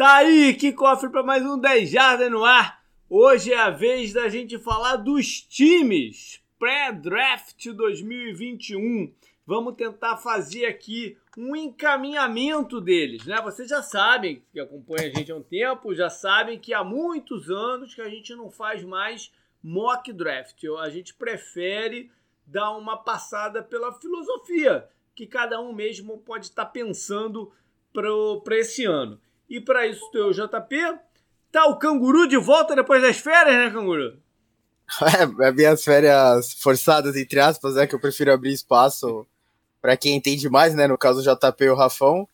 Tá aí, que cofre para mais um 10 Jardas no ar. Hoje é a vez da gente falar dos times pré-draft 2021. Vamos tentar fazer aqui um encaminhamento deles, né? Vocês já sabem, que acompanham a gente há um tempo, já sabem que há muitos anos que a gente não faz mais mock draft. A gente prefere dar uma passada pela filosofia que cada um mesmo pode estar pensando para esse ano. E para isso tem o JP. Tá o canguru de volta depois das férias, né, canguru? É, é, minhas férias forçadas, entre aspas, é que eu prefiro abrir espaço para quem entende mais, né? No caso, o JP e o Rafão.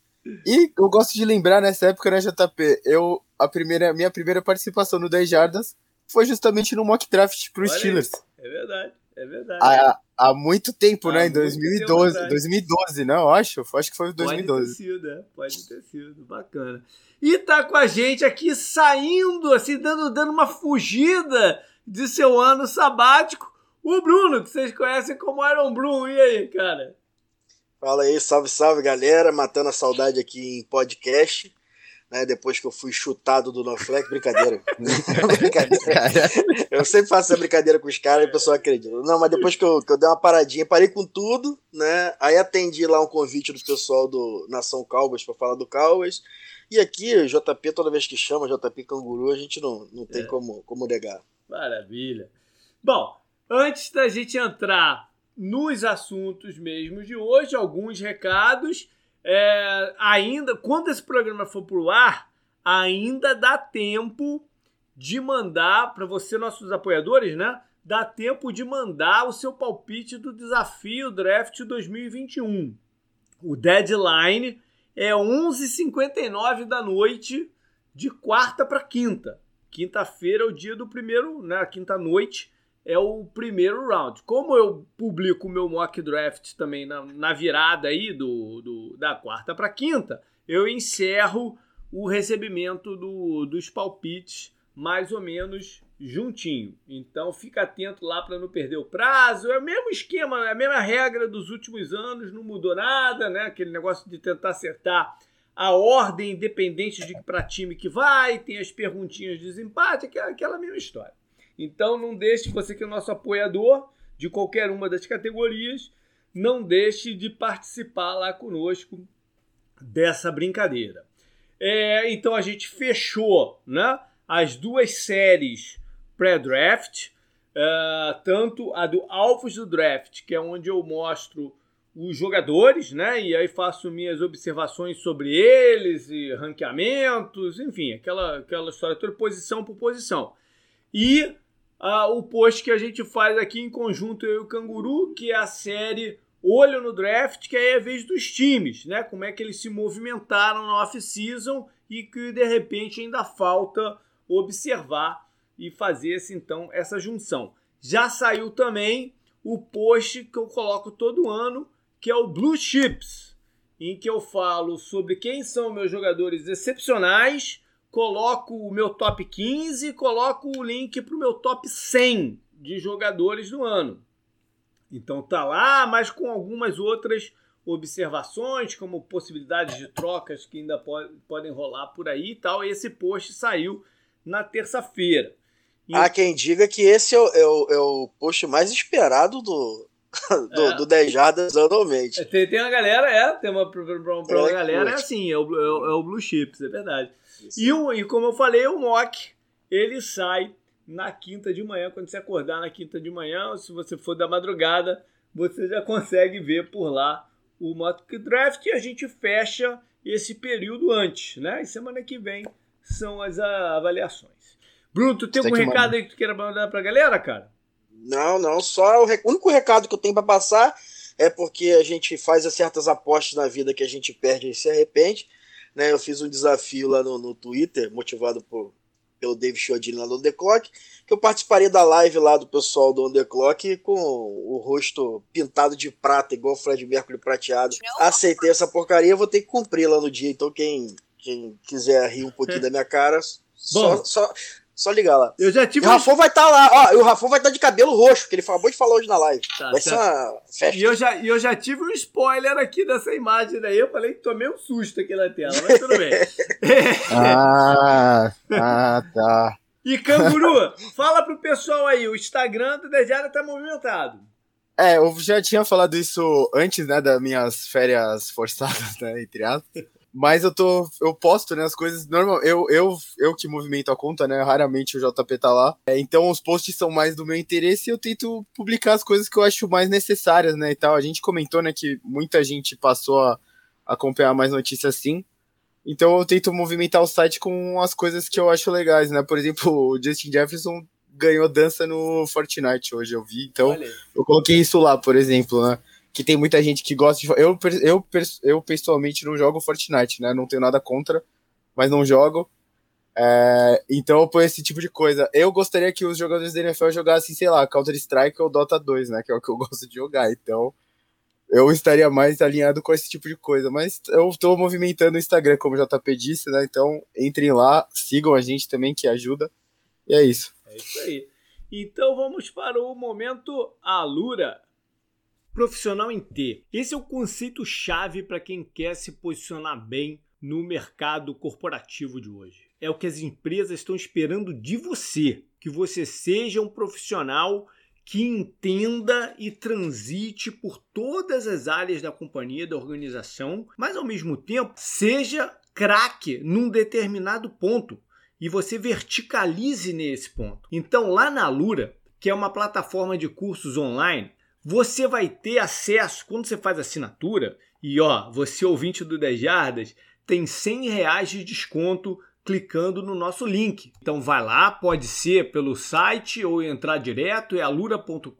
E eu gosto de lembrar nessa época, né, JP? Eu, a primeira, minha primeira participação no 10 Jardas foi justamente no mock draft pro Olha Steelers. Isso. É verdade, é verdade. Há, há muito tempo, há né? Em 2012. 2012, não, acho. Acho que foi 2012. Pode ter sido, é. Pode ter sido. Bacana. E tá com a gente aqui saindo, assim, dando, dando uma fugida de seu ano sabático, o Bruno, que vocês conhecem como Iron Bruno. E aí, cara? Fala aí, salve, salve, galera. Matando a saudade aqui em podcast né? Depois que eu fui chutado do Noflex, brincadeira. brincadeira. Eu sempre faço essa brincadeira com os caras e o pessoal acredita. Não, mas depois que eu, que eu dei uma paradinha, parei com tudo, né? Aí atendi lá um convite do pessoal do Nação Calvas para falar do Calvas. E aqui, o JP, toda vez que chama JP Canguru, a gente não, não tem é. como, como negar. Maravilha. Bom, antes da gente entrar nos assuntos mesmos de hoje, alguns recados. É, ainda, quando esse programa for pro ar, ainda dá tempo de mandar para você, nossos apoiadores, né? Dá tempo de mandar o seu palpite do desafio Draft 2021. O deadline é 11h59 da noite de quarta para quinta. Quinta-feira é o dia do primeiro, né? Quinta-noite é o primeiro round. Como eu publico o meu mock draft também na, na virada aí do, do da quarta para quinta, eu encerro o recebimento do, dos palpites mais ou menos juntinho. Então fica atento lá para não perder o prazo. É o mesmo esquema, é a mesma regra dos últimos anos, não mudou nada, né? Aquele negócio de tentar acertar a ordem independente de para time que vai, tem as perguntinhas de desempate, aquela mesma história. Então não deixe, você que é nosso apoiador de qualquer uma das categorias, não deixe de participar lá conosco dessa brincadeira. É, então a gente fechou né, as duas séries pré-draft, uh, tanto a do Alphas do Draft, que é onde eu mostro os jogadores, né? E aí faço minhas observações sobre eles e ranqueamentos, enfim, aquela, aquela história toda, posição por posição. E ah, o post que a gente faz aqui em conjunto eu e o Canguru, que é a série Olho no Draft, que é a vez dos times, né? Como é que eles se movimentaram na off-season e que de repente ainda falta observar e fazer esse, então essa junção. Já saiu também o post que eu coloco todo ano, que é o Blue Chips, em que eu falo sobre quem são meus jogadores excepcionais coloco o meu top 15 e coloco o link para o meu top 100 de jogadores do ano. Então tá lá, mas com algumas outras observações, como possibilidades de trocas que ainda pode, podem rolar por aí e tal. Esse post saiu na terça-feira. E... Há quem diga que esse é o, é o, é o post mais esperado do, do, é. do 10 Jardas anualmente. Tem, tem uma galera, é, tem uma, pra, pra, pra uma galera, é assim, é o, é o, é o Blue Chips, é verdade. E, o, e como eu falei, o mock ele sai na quinta de manhã. Quando você acordar na quinta de manhã, ou se você for da madrugada, você já consegue ver por lá o mock draft e a gente fecha esse período antes, né? E semana que vem são as avaliações. Bruno, tu tem algum recado aí que tu queira mandar pra galera, cara? Não, não, só o, rec... o único recado que eu tenho para passar é porque a gente faz certas apostas na vida que a gente perde e se arrepende. Né? Eu fiz um desafio lá no, no Twitter, motivado por, pelo David Chiodini lá do The Clock, que eu participaria da live lá do pessoal do On The Clock com o rosto pintado de prata, igual o Fred Mercury prateado. Aceitei essa porcaria, vou ter que cumprir lá no dia. Então quem, quem quiser rir um pouquinho da minha cara, só, só, Só ligar lá. Eu já tive. E o Rafão vai estar tá lá, ó. E o Rafão vai estar tá de cabelo roxo, que ele acabou de falar hoje na live. Tá, vai tá. ser uma festa. E eu, já, e eu já tive um spoiler aqui dessa imagem daí. Eu falei que tomei um susto aqui na tela, mas tudo bem. ah, ah, tá. E Canguru, fala pro pessoal aí, o Instagram do Dejara tá movimentado. É, eu já tinha falado isso antes, né, das minhas férias forçadas, né, entre aspas. Mas eu tô. Eu posto, né, as coisas. Normal, eu, eu, eu que movimento a conta, né? Raramente o JP tá lá. É, então os posts são mais do meu interesse e eu tento publicar as coisas que eu acho mais necessárias, né? E tal. A gente comentou, né, que muita gente passou a acompanhar mais notícias assim. Então eu tento movimentar o site com as coisas que eu acho legais, né? Por exemplo, o Justin Jefferson ganhou dança no Fortnite hoje, eu vi. Então Olha. eu coloquei isso lá, por exemplo, né? Que tem muita gente que gosta de. Eu, eu, eu pessoalmente não jogo Fortnite, né? Não tenho nada contra, mas não jogo. É, então ponho esse tipo de coisa. Eu gostaria que os jogadores da NFL jogassem, sei lá, Counter-Strike ou Dota 2, né? Que é o que eu gosto de jogar. Então eu estaria mais alinhado com esse tipo de coisa. Mas eu estou movimentando o Instagram, como o JP disse, né? Então entrem lá, sigam a gente também, que ajuda. E é isso. É isso aí. Então vamos para o momento Alura. Profissional em T. Esse é o conceito chave para quem quer se posicionar bem no mercado corporativo de hoje. É o que as empresas estão esperando de você, que você seja um profissional que entenda e transite por todas as áreas da companhia, da organização, mas ao mesmo tempo seja craque num determinado ponto e você verticalize nesse ponto. Então, lá na Lura, que é uma plataforma de cursos online, você vai ter acesso, quando você faz assinatura, e ó, você ouvinte do 10 Jardas, tem 100 reais de desconto clicando no nosso link. Então vai lá, pode ser pelo site ou entrar direto, é alura.com.br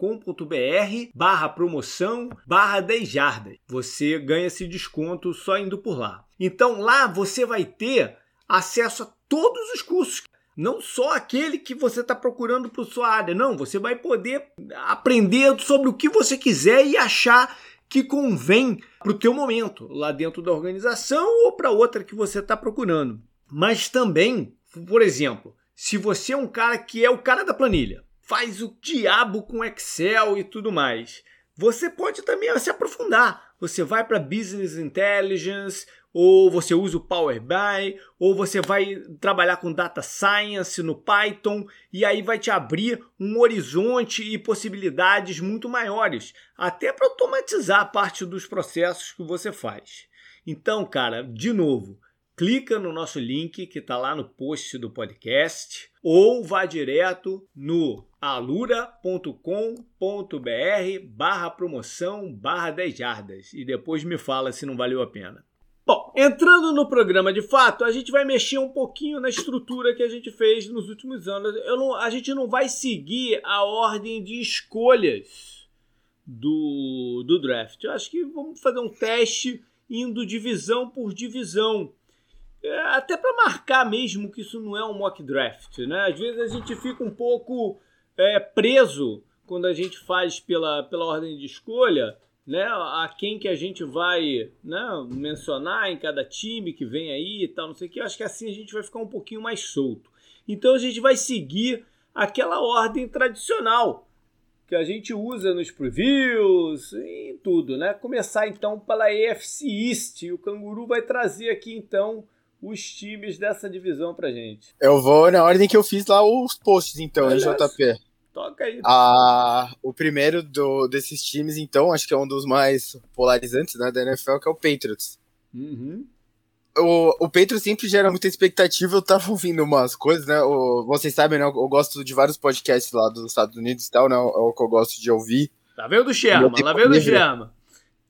barra promoção barra 10 jardas. Você ganha esse desconto só indo por lá. Então lá você vai ter acesso a todos os cursos não só aquele que você está procurando para sua área. Não, você vai poder aprender sobre o que você quiser e achar que convém para o teu momento, lá dentro da organização ou para outra que você está procurando. Mas também, por exemplo, se você é um cara que é o cara da planilha, faz o diabo com Excel e tudo mais, você pode também se aprofundar. Você vai para Business Intelligence, ou você usa o Power BI, ou você vai trabalhar com Data Science no Python, e aí vai te abrir um horizonte e possibilidades muito maiores, até para automatizar parte dos processos que você faz. Então, cara, de novo, clica no nosso link que está lá no post do podcast ou vá direto no alura.com.br barra promoção barra 10 jardas e depois me fala se não valeu a pena. Entrando no programa de fato, a gente vai mexer um pouquinho na estrutura que a gente fez nos últimos anos. Não, a gente não vai seguir a ordem de escolhas do, do draft. Eu acho que vamos fazer um teste indo divisão por divisão. É, até para marcar mesmo que isso não é um mock draft. Né? Às vezes a gente fica um pouco é, preso quando a gente faz pela, pela ordem de escolha né, a quem que a gente vai né, mencionar em cada time que vem aí e tal, não sei o que. Eu acho que assim a gente vai ficar um pouquinho mais solto. Então a gente vai seguir aquela ordem tradicional que a gente usa nos previews e tudo, né? Começar então pela EFC East. E o Canguru vai trazer aqui então os times dessa divisão pra gente. Eu vou na ordem que eu fiz lá os posts então, Beleza. JP. Toca aí. Ah, o primeiro do, desses times, então, acho que é um dos mais polarizantes né, da NFL, que é o Patriots. Uhum. O, o Patriots sempre gera muita expectativa. Eu tava ouvindo umas coisas, né? O, vocês sabem, né? Eu, eu gosto de vários podcasts lá dos Estados Unidos e tal, né? É o que eu gosto de ouvir. Lá veio do Sherman, lá veio do Sherman.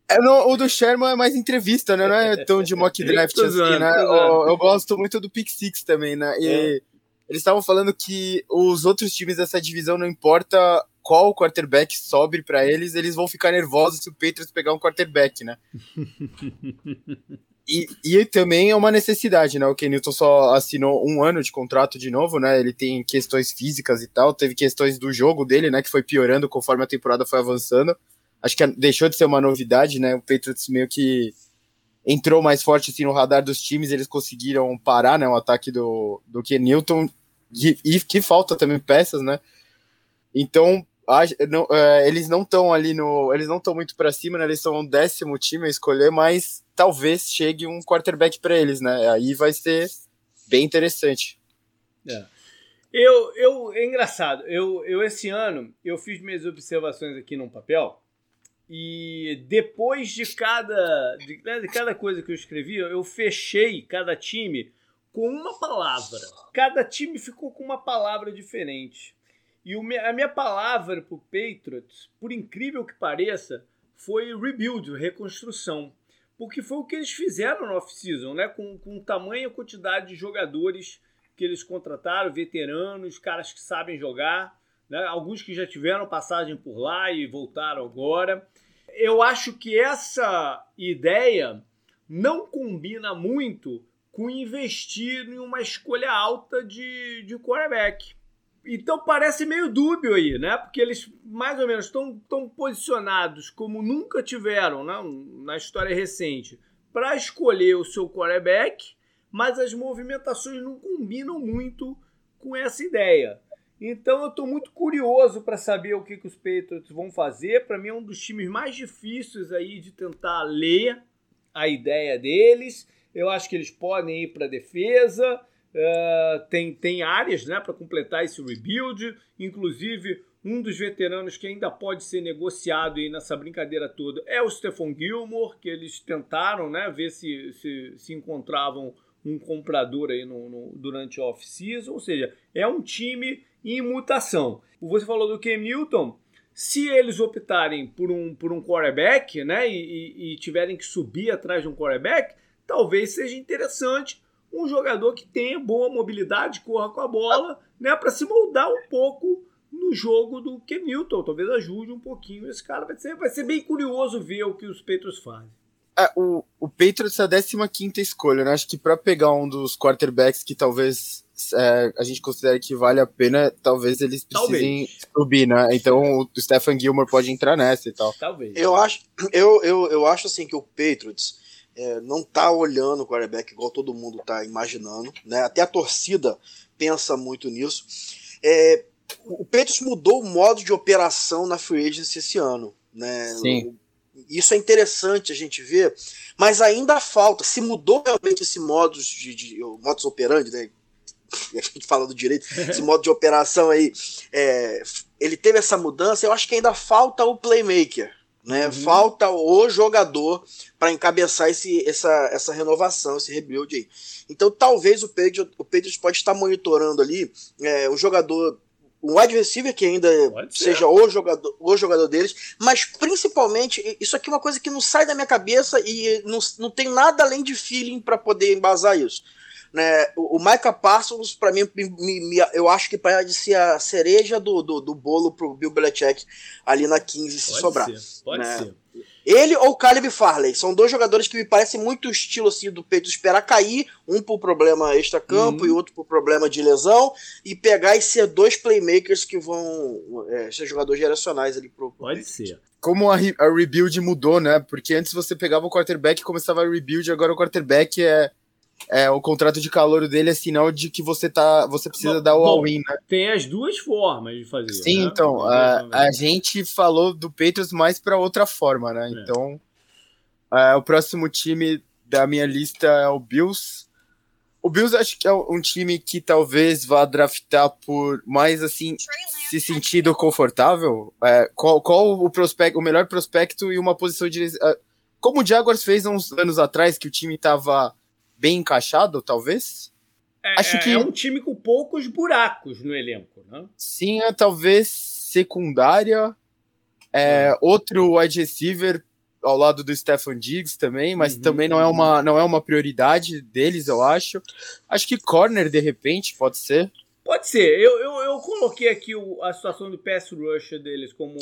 É, no, o do Sherman é mais entrevista, né? Não é tão de mock draft assim, né? Eu, eu, gosto muito do Pick Six também, né? E é. Eles estavam falando que os outros times dessa divisão, não importa qual quarterback sobe para eles, eles vão ficar nervosos se o Patriots pegar um quarterback, né? e, e também é uma necessidade, né? O Kenilton só assinou um ano de contrato de novo, né? Ele tem questões físicas e tal, teve questões do jogo dele, né? Que foi piorando conforme a temporada foi avançando. Acho que deixou de ser uma novidade, né? O Patriots meio que entrou mais forte assim, no radar dos times, eles conseguiram parar né, o ataque do, do Ken Newton. e, e que falta também peças, né? Então, a, não, é, eles não estão ali no. Eles não estão muito para cima, né? Eles são o décimo time a escolher, mas talvez chegue um quarterback para eles, né? Aí vai ser bem interessante. É. Eu, eu, é engraçado, eu, eu esse ano eu fiz minhas observações aqui num papel e depois de cada, de, né, de cada coisa que eu escrevi, eu fechei cada time com uma palavra. Cada time ficou com uma palavra diferente. E a minha palavra para o Patriots, por incrível que pareça, foi rebuild, reconstrução. Porque foi o que eles fizeram no off-season, né? Com, com tamanha quantidade de jogadores que eles contrataram, veteranos, caras que sabem jogar, né? alguns que já tiveram passagem por lá e voltaram agora. Eu acho que essa ideia não combina muito com investir em uma escolha alta de, de quarterback. Então parece meio dúbio aí, né? Porque eles mais ou menos estão tão posicionados como nunca tiveram né? na história recente para escolher o seu quarterback, mas as movimentações não combinam muito com essa ideia. Então eu estou muito curioso para saber o que, que os Patriots vão fazer. Para mim é um dos times mais difíceis aí de tentar ler a ideia deles. Eu acho que eles podem ir para a defesa. Uh, tem, tem áreas né, para completar esse rebuild, inclusive um dos veteranos que ainda pode ser negociado aí nessa brincadeira toda é o Stephon Gilmore, que eles tentaram né, ver se, se, se encontravam um comprador aí no, no durante a off-season, ou seja, é um time em mutação. Você falou do Cam Newton, se eles optarem por um, por um quarterback né, e, e, tiverem que subir atrás de um quarterback, talvez seja interessante um jogador que tenha boa mobilidade, corra com a bola, né, para se moldar um pouco no jogo do Kenilton. Talvez ajude um pouquinho esse cara. Vai ser, vai ser bem curioso ver o que os Patriots fazem. É, o, o Patriots é a 15 escolha, né? Acho que para pegar um dos quarterbacks que talvez é, a gente considere que vale a pena, talvez eles precisem talvez. subir, né? Então o Stephen Gilmore pode entrar nessa e tal. Talvez. Eu acho, eu, eu, eu acho assim que o Patriots é, não tá olhando o quarterback igual todo mundo tá imaginando, né? Até a torcida pensa muito nisso. É, o Patriots mudou o modo de operação na free agency esse ano, né? Sim. Isso é interessante a gente ver, mas ainda falta. Se mudou realmente esse modo de, de modus operandi, né? A gente fala do direito, esse modo de operação aí, é, ele teve essa mudança. Eu acho que ainda falta o playmaker, né? Uhum. Falta o jogador para encabeçar esse, essa, essa renovação, esse rebuild aí. Então talvez o Patriots, o Patriots pode estar monitorando ali é, um jogador, um wide receiver que ainda seja o jogador, o jogador deles, mas principalmente, isso aqui é uma coisa que não sai da minha cabeça e não, não tem nada além de feeling para poder embasar isso. Né, o, o Micah Parsons, para mim, me, me, eu acho que pode ser a cereja do, do, do bolo pro Bill Belichick ali na 15 se pode sobrar. Ser, pode né? ser. Ele ou Caleb Farley são dois jogadores que me parecem muito estilo assim do peito esperar cair, um por problema extra-campo uhum. e outro por problema de lesão, e pegar e ser dois playmakers que vão é, ser jogadores geracionais ali pro. Pode ser. Como a, a rebuild mudou, né? Porque antes você pegava o quarterback e começava a rebuild, agora o quarterback é é, o contrato de calor dele é sinal de que você tá, você precisa bom, dar o all-in, né? Tem as duas formas de fazer. Sim, né? então, a, a, gente falou do Patriots mais para outra forma, né? É. Então, é, o próximo time da minha lista é o Bills. O Bills acho que é um time que talvez vá draftar por mais assim se sentido confortável. É, qual, qual o prospecto, o melhor prospecto e uma posição de é, como o Jaguars fez uns anos atrás que o time tava bem encaixado, talvez. É, Acho que é um time com poucos buracos no elenco, né? Sim, é, talvez secundária. É, uhum. Outro wide receiver ao lado do Stefan Diggs também, mas uhum, também não é, uma, não é uma prioridade deles, eu acho. Acho que corner, de repente, pode ser. Pode ser. Eu, eu, eu coloquei aqui o, a situação do pass rush deles como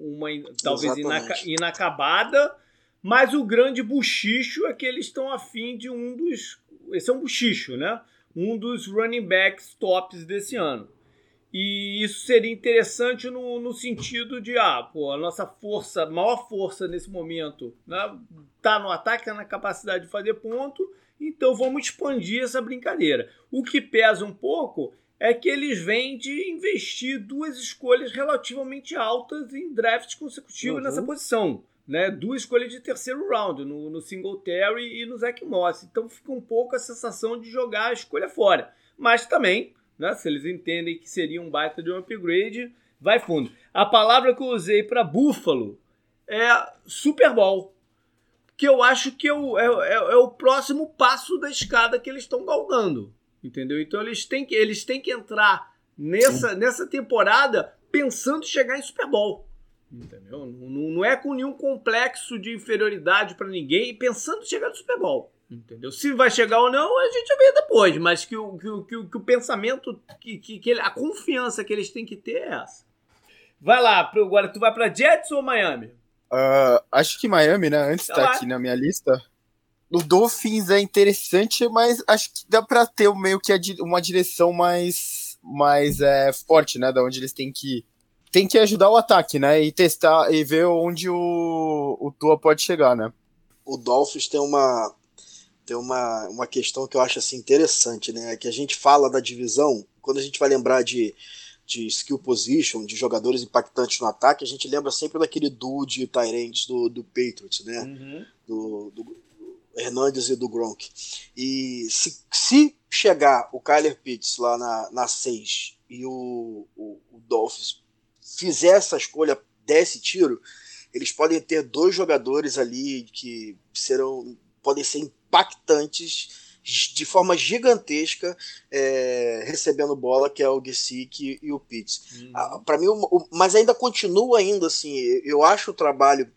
uma talvez inaca, inacabada mas o grande buchicho é que eles estão afim de um dos. Esse é um buchicho, né? Um dos running backs tops desse ano. E isso seria interessante no, no sentido de, ah, pô, a nossa força, maior força nesse momento, né, tá no ataque, tá na capacidade de fazer ponto, então vamos expandir essa brincadeira. O que pesa um pouco é que eles vêm de investir duas escolhas relativamente altas em drafts consecutivos uhum. nessa posição. Né? Duas escolhas de terceiro round, no, no Singletary e no Zach Moss. Então fica um pouco a sensação de jogar a escolha fora. Mas também, né, se eles entendem que seria um baita de um upgrade, vai fundo. A palavra que eu usei para Buffalo é Super Bowl. Que eu acho que é o, é, é, é o próximo passo da escada que eles estão galgando. Entendeu? Então eles têm que, eles têm que entrar nessa, nessa temporada pensando em chegar em Super Bowl. Entendeu? Não, não é com nenhum complexo de inferioridade para ninguém, pensando em chegar no Super Bowl. Entendeu? Se vai chegar ou não, a gente vê depois, mas que o, que o, que o, que o pensamento, que, que, que, a confiança que eles têm que ter é essa. Vai lá, agora tu vai para Jets ou Miami? Uh, acho que Miami, né? Antes tá aqui na minha lista. O Dolphins é interessante, mas acho que dá para ter meio que uma direção mais, mais é, forte, né? Da onde eles têm que tem que ajudar o ataque, né? E testar e ver onde o, o Tua pode chegar, né? O Dolphins tem uma tem uma, uma questão que eu acho assim interessante, né? Que a gente fala da divisão, quando a gente vai lembrar de, de skill position, de jogadores impactantes no ataque, a gente lembra sempre daquele duo de Tyrands do, do Patriots, né? Uhum. Do, do, Hernandes e do Gronk. E se, se chegar o Kyler Pitts lá na, na 6 e o, o, o Dolphins fizer essa escolha, desse tiro, eles podem ter dois jogadores ali que serão podem ser impactantes de forma gigantesca é, recebendo bola, que é o Gesick e o Pitts. Uhum. Ah, Para mim, o, o, mas ainda continua ainda assim. Eu acho o trabalho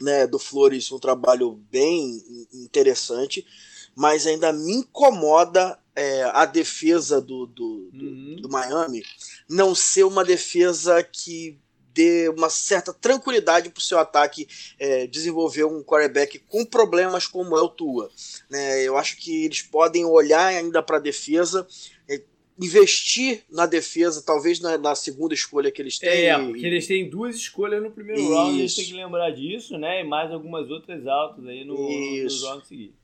né, do Flores um trabalho bem interessante, mas ainda me incomoda é, a defesa do, do, uhum. do, Miami não ser uma defesa que dê uma certa tranquilidade para o seu ataque é, desenvolver um quarterback com problemas como é o Tua. Né? Eu acho que eles podem olhar ainda para a defesa investir na defesa, talvez na, na, segunda escolha que eles têm. É, porque eles têm duas escolhas no primeiro Isso. round, eles têm que lembrar disso, né? E mais algumas outras altas aí no, no round seguinte.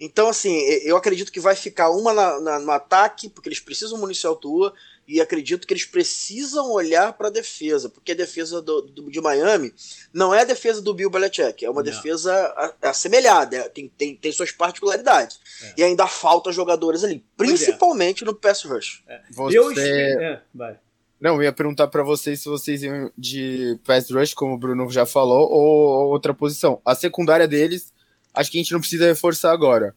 Então, assim, eu acredito que vai ficar uma na, na, no ataque, porque eles precisam municiar o Tua, e acredito que eles precisam olhar para a defesa, porque a defesa do, do, de Miami não é a defesa do Bill Belichick, é uma não. defesa assemelhada, é, tem, tem, tem suas particularidades. É. E ainda falta jogadores ali, é. principalmente é. no pass rush. É. Você... Eu... É, vai. Não, eu ia perguntar para vocês se vocês iam de pass rush, como o Bruno já falou, ou outra posição. A secundária deles, acho que a gente não precisa reforçar agora.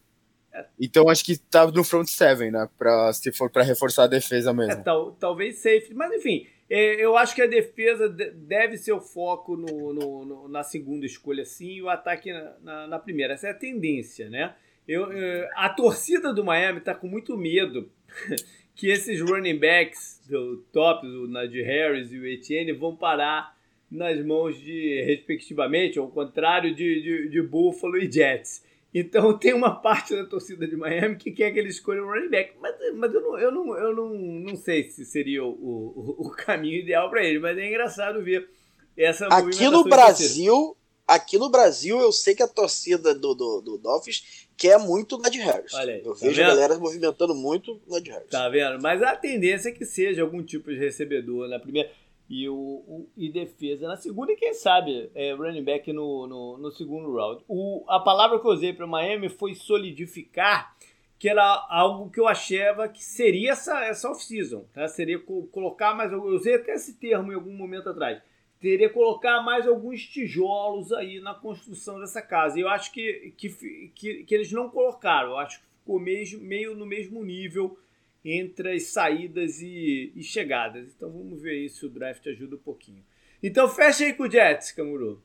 Então acho que tá no front seven, né? Pra, se for para reforçar a defesa mesmo. É, tal, talvez safe, mas enfim, é, eu acho que a defesa deve ser o foco no, no, no, na segunda escolha, sim, e o ataque na, na, na primeira. Essa é a tendência, né? Eu, eu, a torcida do Miami tá com muito medo que esses running backs do top, o Najee Harris e o Etienne, vão parar nas mãos de, respectivamente, ao contrário de, de, de Buffalo e Jets. Então tem uma parte da torcida de Miami que quer que ele escolha um running back. Mas, mas eu, não, eu, não, eu não, não sei se seria o, o, o caminho ideal para ele. Mas é engraçado ver essa Aqui no Brasil, aqui no Brasil, eu sei que a torcida do, do, do Dolphins quer muito o Ned Harris. Aí, eu tá vejo vendo? a galera movimentando muito o Ned Harris. Tá vendo? Mas a tendência é que seja algum tipo de recebedor na primeira e, o, o, e defesa na segunda e quem sabe é, running back no, no, no segundo round. O, a palavra que eu usei para Miami foi solidificar, que era algo que eu achava que seria essa, essa off-season. Tá? Seria co colocar mais. Eu usei até esse termo em algum momento atrás. Teria colocar mais alguns tijolos aí na construção dessa casa. E eu acho que, que, que, que eles não colocaram. Eu acho que ficou meio, meio no mesmo nível entre as saídas e, e chegadas. Então vamos ver aí se o draft ajuda um pouquinho. Então fecha aí com o Jets, Camuru.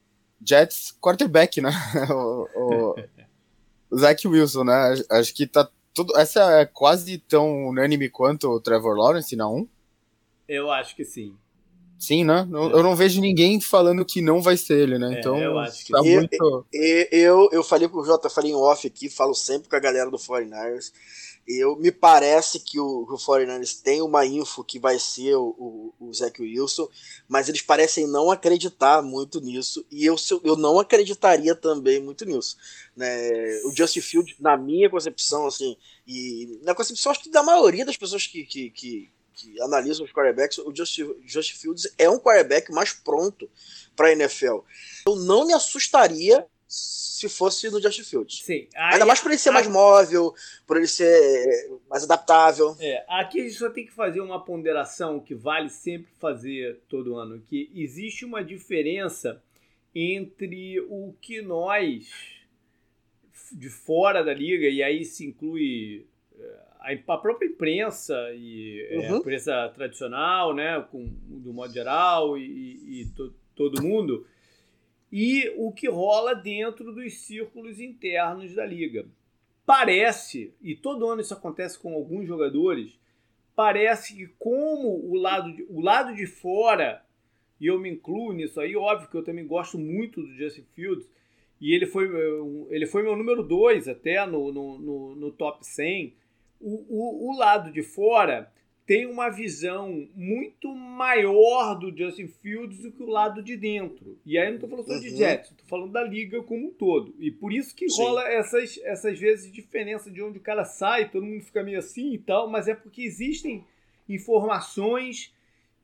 Jets, quarterback, né? o, o Zach Wilson, né? Acho que tá tudo. Essa é quase tão unânime quanto o Trevor Lawrence na 1? Eu acho que sim. Sim, né? É. Eu não vejo ninguém falando que não vai ser ele, né? É, então, eu acho que tá eu, muito. Eu, eu, eu falei com o Jota, falei em off aqui, falo sempre com a galera do 49ers. Eu me parece que o, o 49ers tem uma info que vai ser o, o, o Zach Wilson, mas eles parecem não acreditar muito nisso, e eu, eu não acreditaria também muito nisso. Né? O Justin Field, na minha concepção, assim, e na concepção acho que da maioria das pessoas que, que, que, que analisam os quarterbacks, o Justin, Justin Fields é um quarterback mais pronto para a NFL. Eu não me assustaria se fosse no Justin Fields. Sim. Aí, Ainda mais por ele ser mais móvel, por ele ser mais adaptável. É, aqui a gente só tem que fazer uma ponderação que vale sempre fazer todo ano, que existe uma diferença entre o que nós de fora da liga, e aí se inclui é, a própria imprensa e é, uhum. a imprensa tradicional, né, com, do modo geral, e, e to, todo mundo, e o que rola dentro dos círculos internos da liga. Parece, e todo ano isso acontece com alguns jogadores, parece que como o lado de, o lado de fora, e eu me incluo nisso aí, óbvio que eu também gosto muito do Justin Fields, e ele foi, ele foi meu número 2 até no, no, no, no top 100. O, o, o lado de fora tem uma visão muito maior do Justin Fields do que o lado de dentro. E aí eu não estou falando só de uhum. Jets, estou falando da liga como um todo. E por isso que Sim. rola essas, essas vezes diferença de onde o cara sai, todo mundo fica meio assim e tal, mas é porque existem informações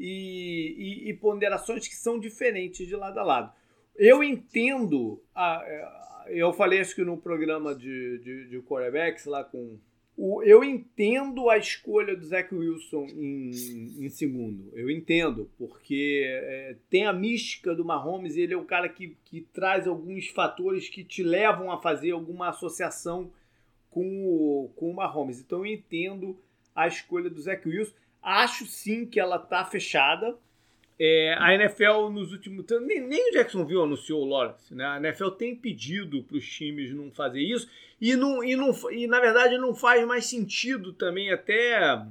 e, e, e ponderações que são diferentes de lado a lado. Eu entendo, a, a, eu falei acho que no programa de, de, de lá com o, eu entendo a escolha do Zach Wilson em, em segundo. Eu entendo, porque é, tem a mística do Mahomes e ele é um cara que, que traz alguns fatores que te levam a fazer alguma associação com o, com o Mahomes. Então eu entendo a escolha do Zach Wilson. Acho sim que ela tá fechada. É, a NFL nos últimos nem, nem o Jacksonville anunciou o Lawrence, né? A NFL tem pedido para os times não fazer isso e, não, e, não, e na verdade não faz mais sentido também até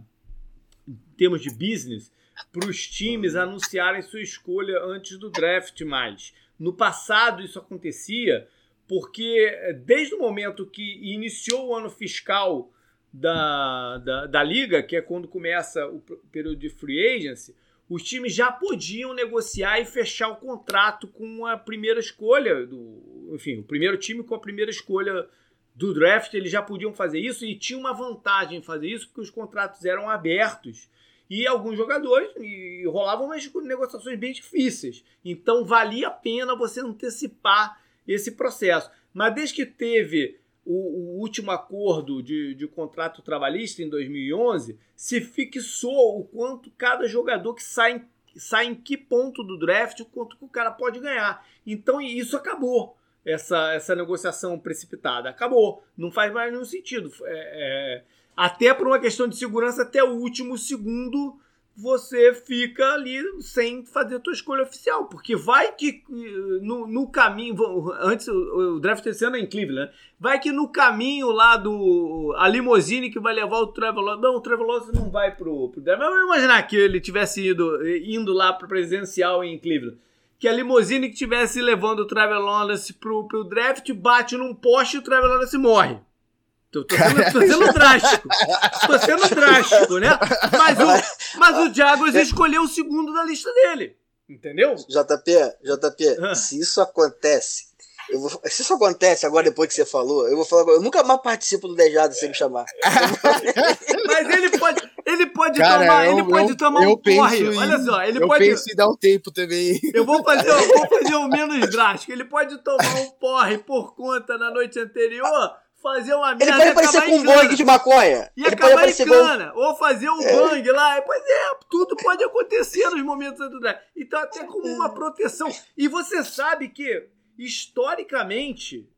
em termos de business para os times anunciarem sua escolha antes do draft mais. No passado isso acontecia porque desde o momento que iniciou o ano fiscal da, da, da liga, que é quando começa o período de free agency, os times já podiam negociar e fechar o contrato com a primeira escolha do, enfim, o primeiro time com a primeira escolha do draft, eles já podiam fazer isso e tinha uma vantagem em fazer isso porque os contratos eram abertos e alguns jogadores e rolavam umas negociações bem difíceis. Então valia a pena você antecipar esse processo. Mas desde que teve o, o, último acordo de, de contrato trabalhista em 2011 se fixou o quanto cada jogador que sai sai em que ponto do draft, o quanto que o cara pode ganhar. Então isso acabou, essa, essa negociação precipitada. Acabou. Não faz mais nenhum sentido. É, é, até por uma questão de segurança, até o último segundo você fica ali sem fazer a tua escolha oficial, porque vai que no, no caminho, antes o, draft desse ano é em Cleveland, né? vai que no caminho lá do a limousine que vai levar o Lawrence, não, o Lawrence não vai pro, pro draft, mas vamos imaginar que ele tivesse ido, indo lá pro presencial em Cleveland, que a limousine que tivesse levando o Lawrence pro, pro draft bate num poste e o Lawrence morre. Tô, tô, sendo, tô sendo drástico. Tô sendo drástico, né? Mas o, mas o Jaguars escolheu o segundo da lista dele. Entendeu? JP, JP, ah. se isso acontece, eu vou, se isso acontece agora, depois que você falou, eu vou falar Eu nunca mais participo do Dejado sem me chamar. Mas ele pode, ele pode Cara, tomar, eu, ele pode eu, tomar eu um porre. Em, Olha só, ele eu pode. Eu penso em dar um tempo também. Eu vou fazer, eu vou fazer o menos drástico. Ele pode tomar um porre por conta na noite anterior fazer uma merda. Ele pode aparecer com um bang de maconha. E ele acabar em cana. Com... Ou fazer um é. bang lá. Pois é, tudo pode acontecer nos momentos do draft. Então, até como uma proteção. E você sabe que, historicamente,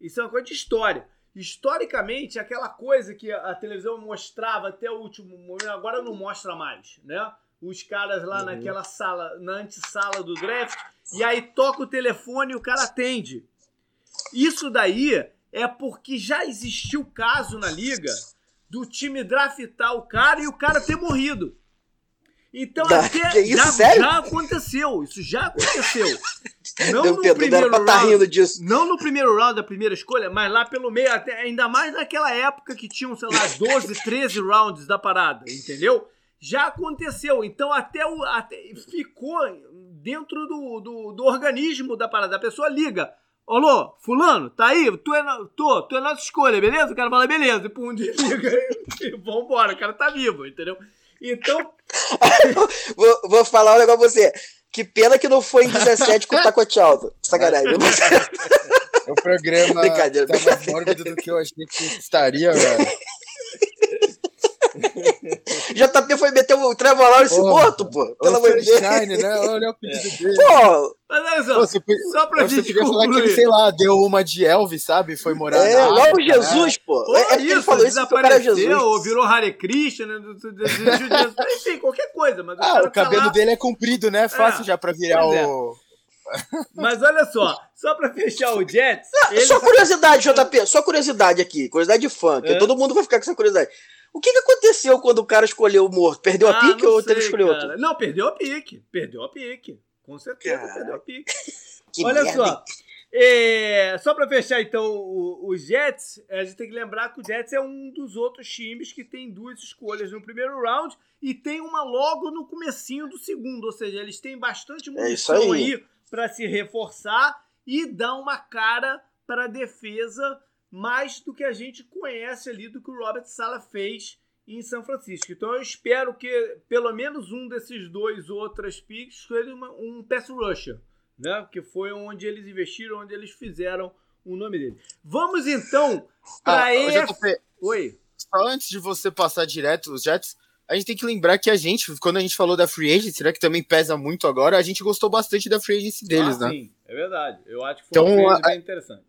isso é uma coisa de história. Historicamente, aquela coisa que a televisão mostrava até o último momento, agora não mostra mais, né? Os caras lá uhum. naquela sala, na antessala do draft, e aí toca o telefone e o cara atende. Isso daí é porque já existiu caso na liga do time draftar o cara e o cara ter morrido. Então da, até isso, já, já, aconteceu, isso já aconteceu. Não no primeiro pra tá rindo disso. Não no primeiro round da primeira escolha, mas lá pelo meio, até, ainda mais naquela época que tinham, sei lá, 12, 13 rounds da parada, entendeu? Já aconteceu. Então até o. Até, ficou dentro do, do, do organismo da parada. A pessoa liga. Alô, fulano, tá aí? Tu é, tô, tu é nossa escolha, beleza? O cara fala, beleza, e pum, desliga e vambora, o cara tá vivo, entendeu? Então. vou, vou falar um negócio pra você. Que pena que não foi em 17 com o Tacote Alto. Sacanagem. o programa Brincadeira. tá mais mórbido do que eu achei que estaria, velho. JP foi meter o Trevor Lawrence morto, pô. Pelo amor de Deus. Shine, né? Olha o pedido é. dele. Pô, mas olha só, Pô, só pra gente podia falar que ele, sei lá, deu uma de Elvis, sabe? Foi morar É, na logo África, Jesus, né? pô. Pô, é, é isso, ele falou isso é desapareceu, Jesus. ou virou Hare Krishna, né? enfim, qualquer coisa. Mas o, Ah, cara o cabelo tá lá. dele é comprido, né? Fácil É, já pra virar o. Mas olha só, só pra fechar o Jets. ele- Só curiosidade, JP, só curiosidade aqui, curiosidade de fã, que É. todo mundo vai ficar com essa curiosidade. O que, que aconteceu quando o cara escolheu o morto? Perdeu a Ah, pique ou teve que sei, escolher cara. outro? Não, perdeu a pique. Perdeu a pique. Com certeza, Caraca. perdeu a pique. Que Olha merda, só. é, só pra fechar, então, o- os Jets, a gente tem que lembrar que o Jets é um dos outros times que tem duas escolhas no primeiro round e tem uma logo no comecinho do segundo. Ou seja, eles têm bastante É munição aí. aí para se reforçar e dar uma cara para a defesa mais do que a gente conhece ali do que o Robert Sala fez em São Francisco. Então eu espero que pelo menos um desses dois outras picks seja um pass rusher, né? Que foi onde eles investiram, onde eles fizeram o nome dele. Vamos então para Ah, EF... Oi. só antes de você passar direto os Jets, a gente tem que lembrar que a gente, quando a gente falou da Free Agency, né, que também pesa muito agora, a gente gostou bastante da Free Agency deles, ah, né? Sim, é verdade. Eu acho que foi Então, uma coisa a- bem interessante.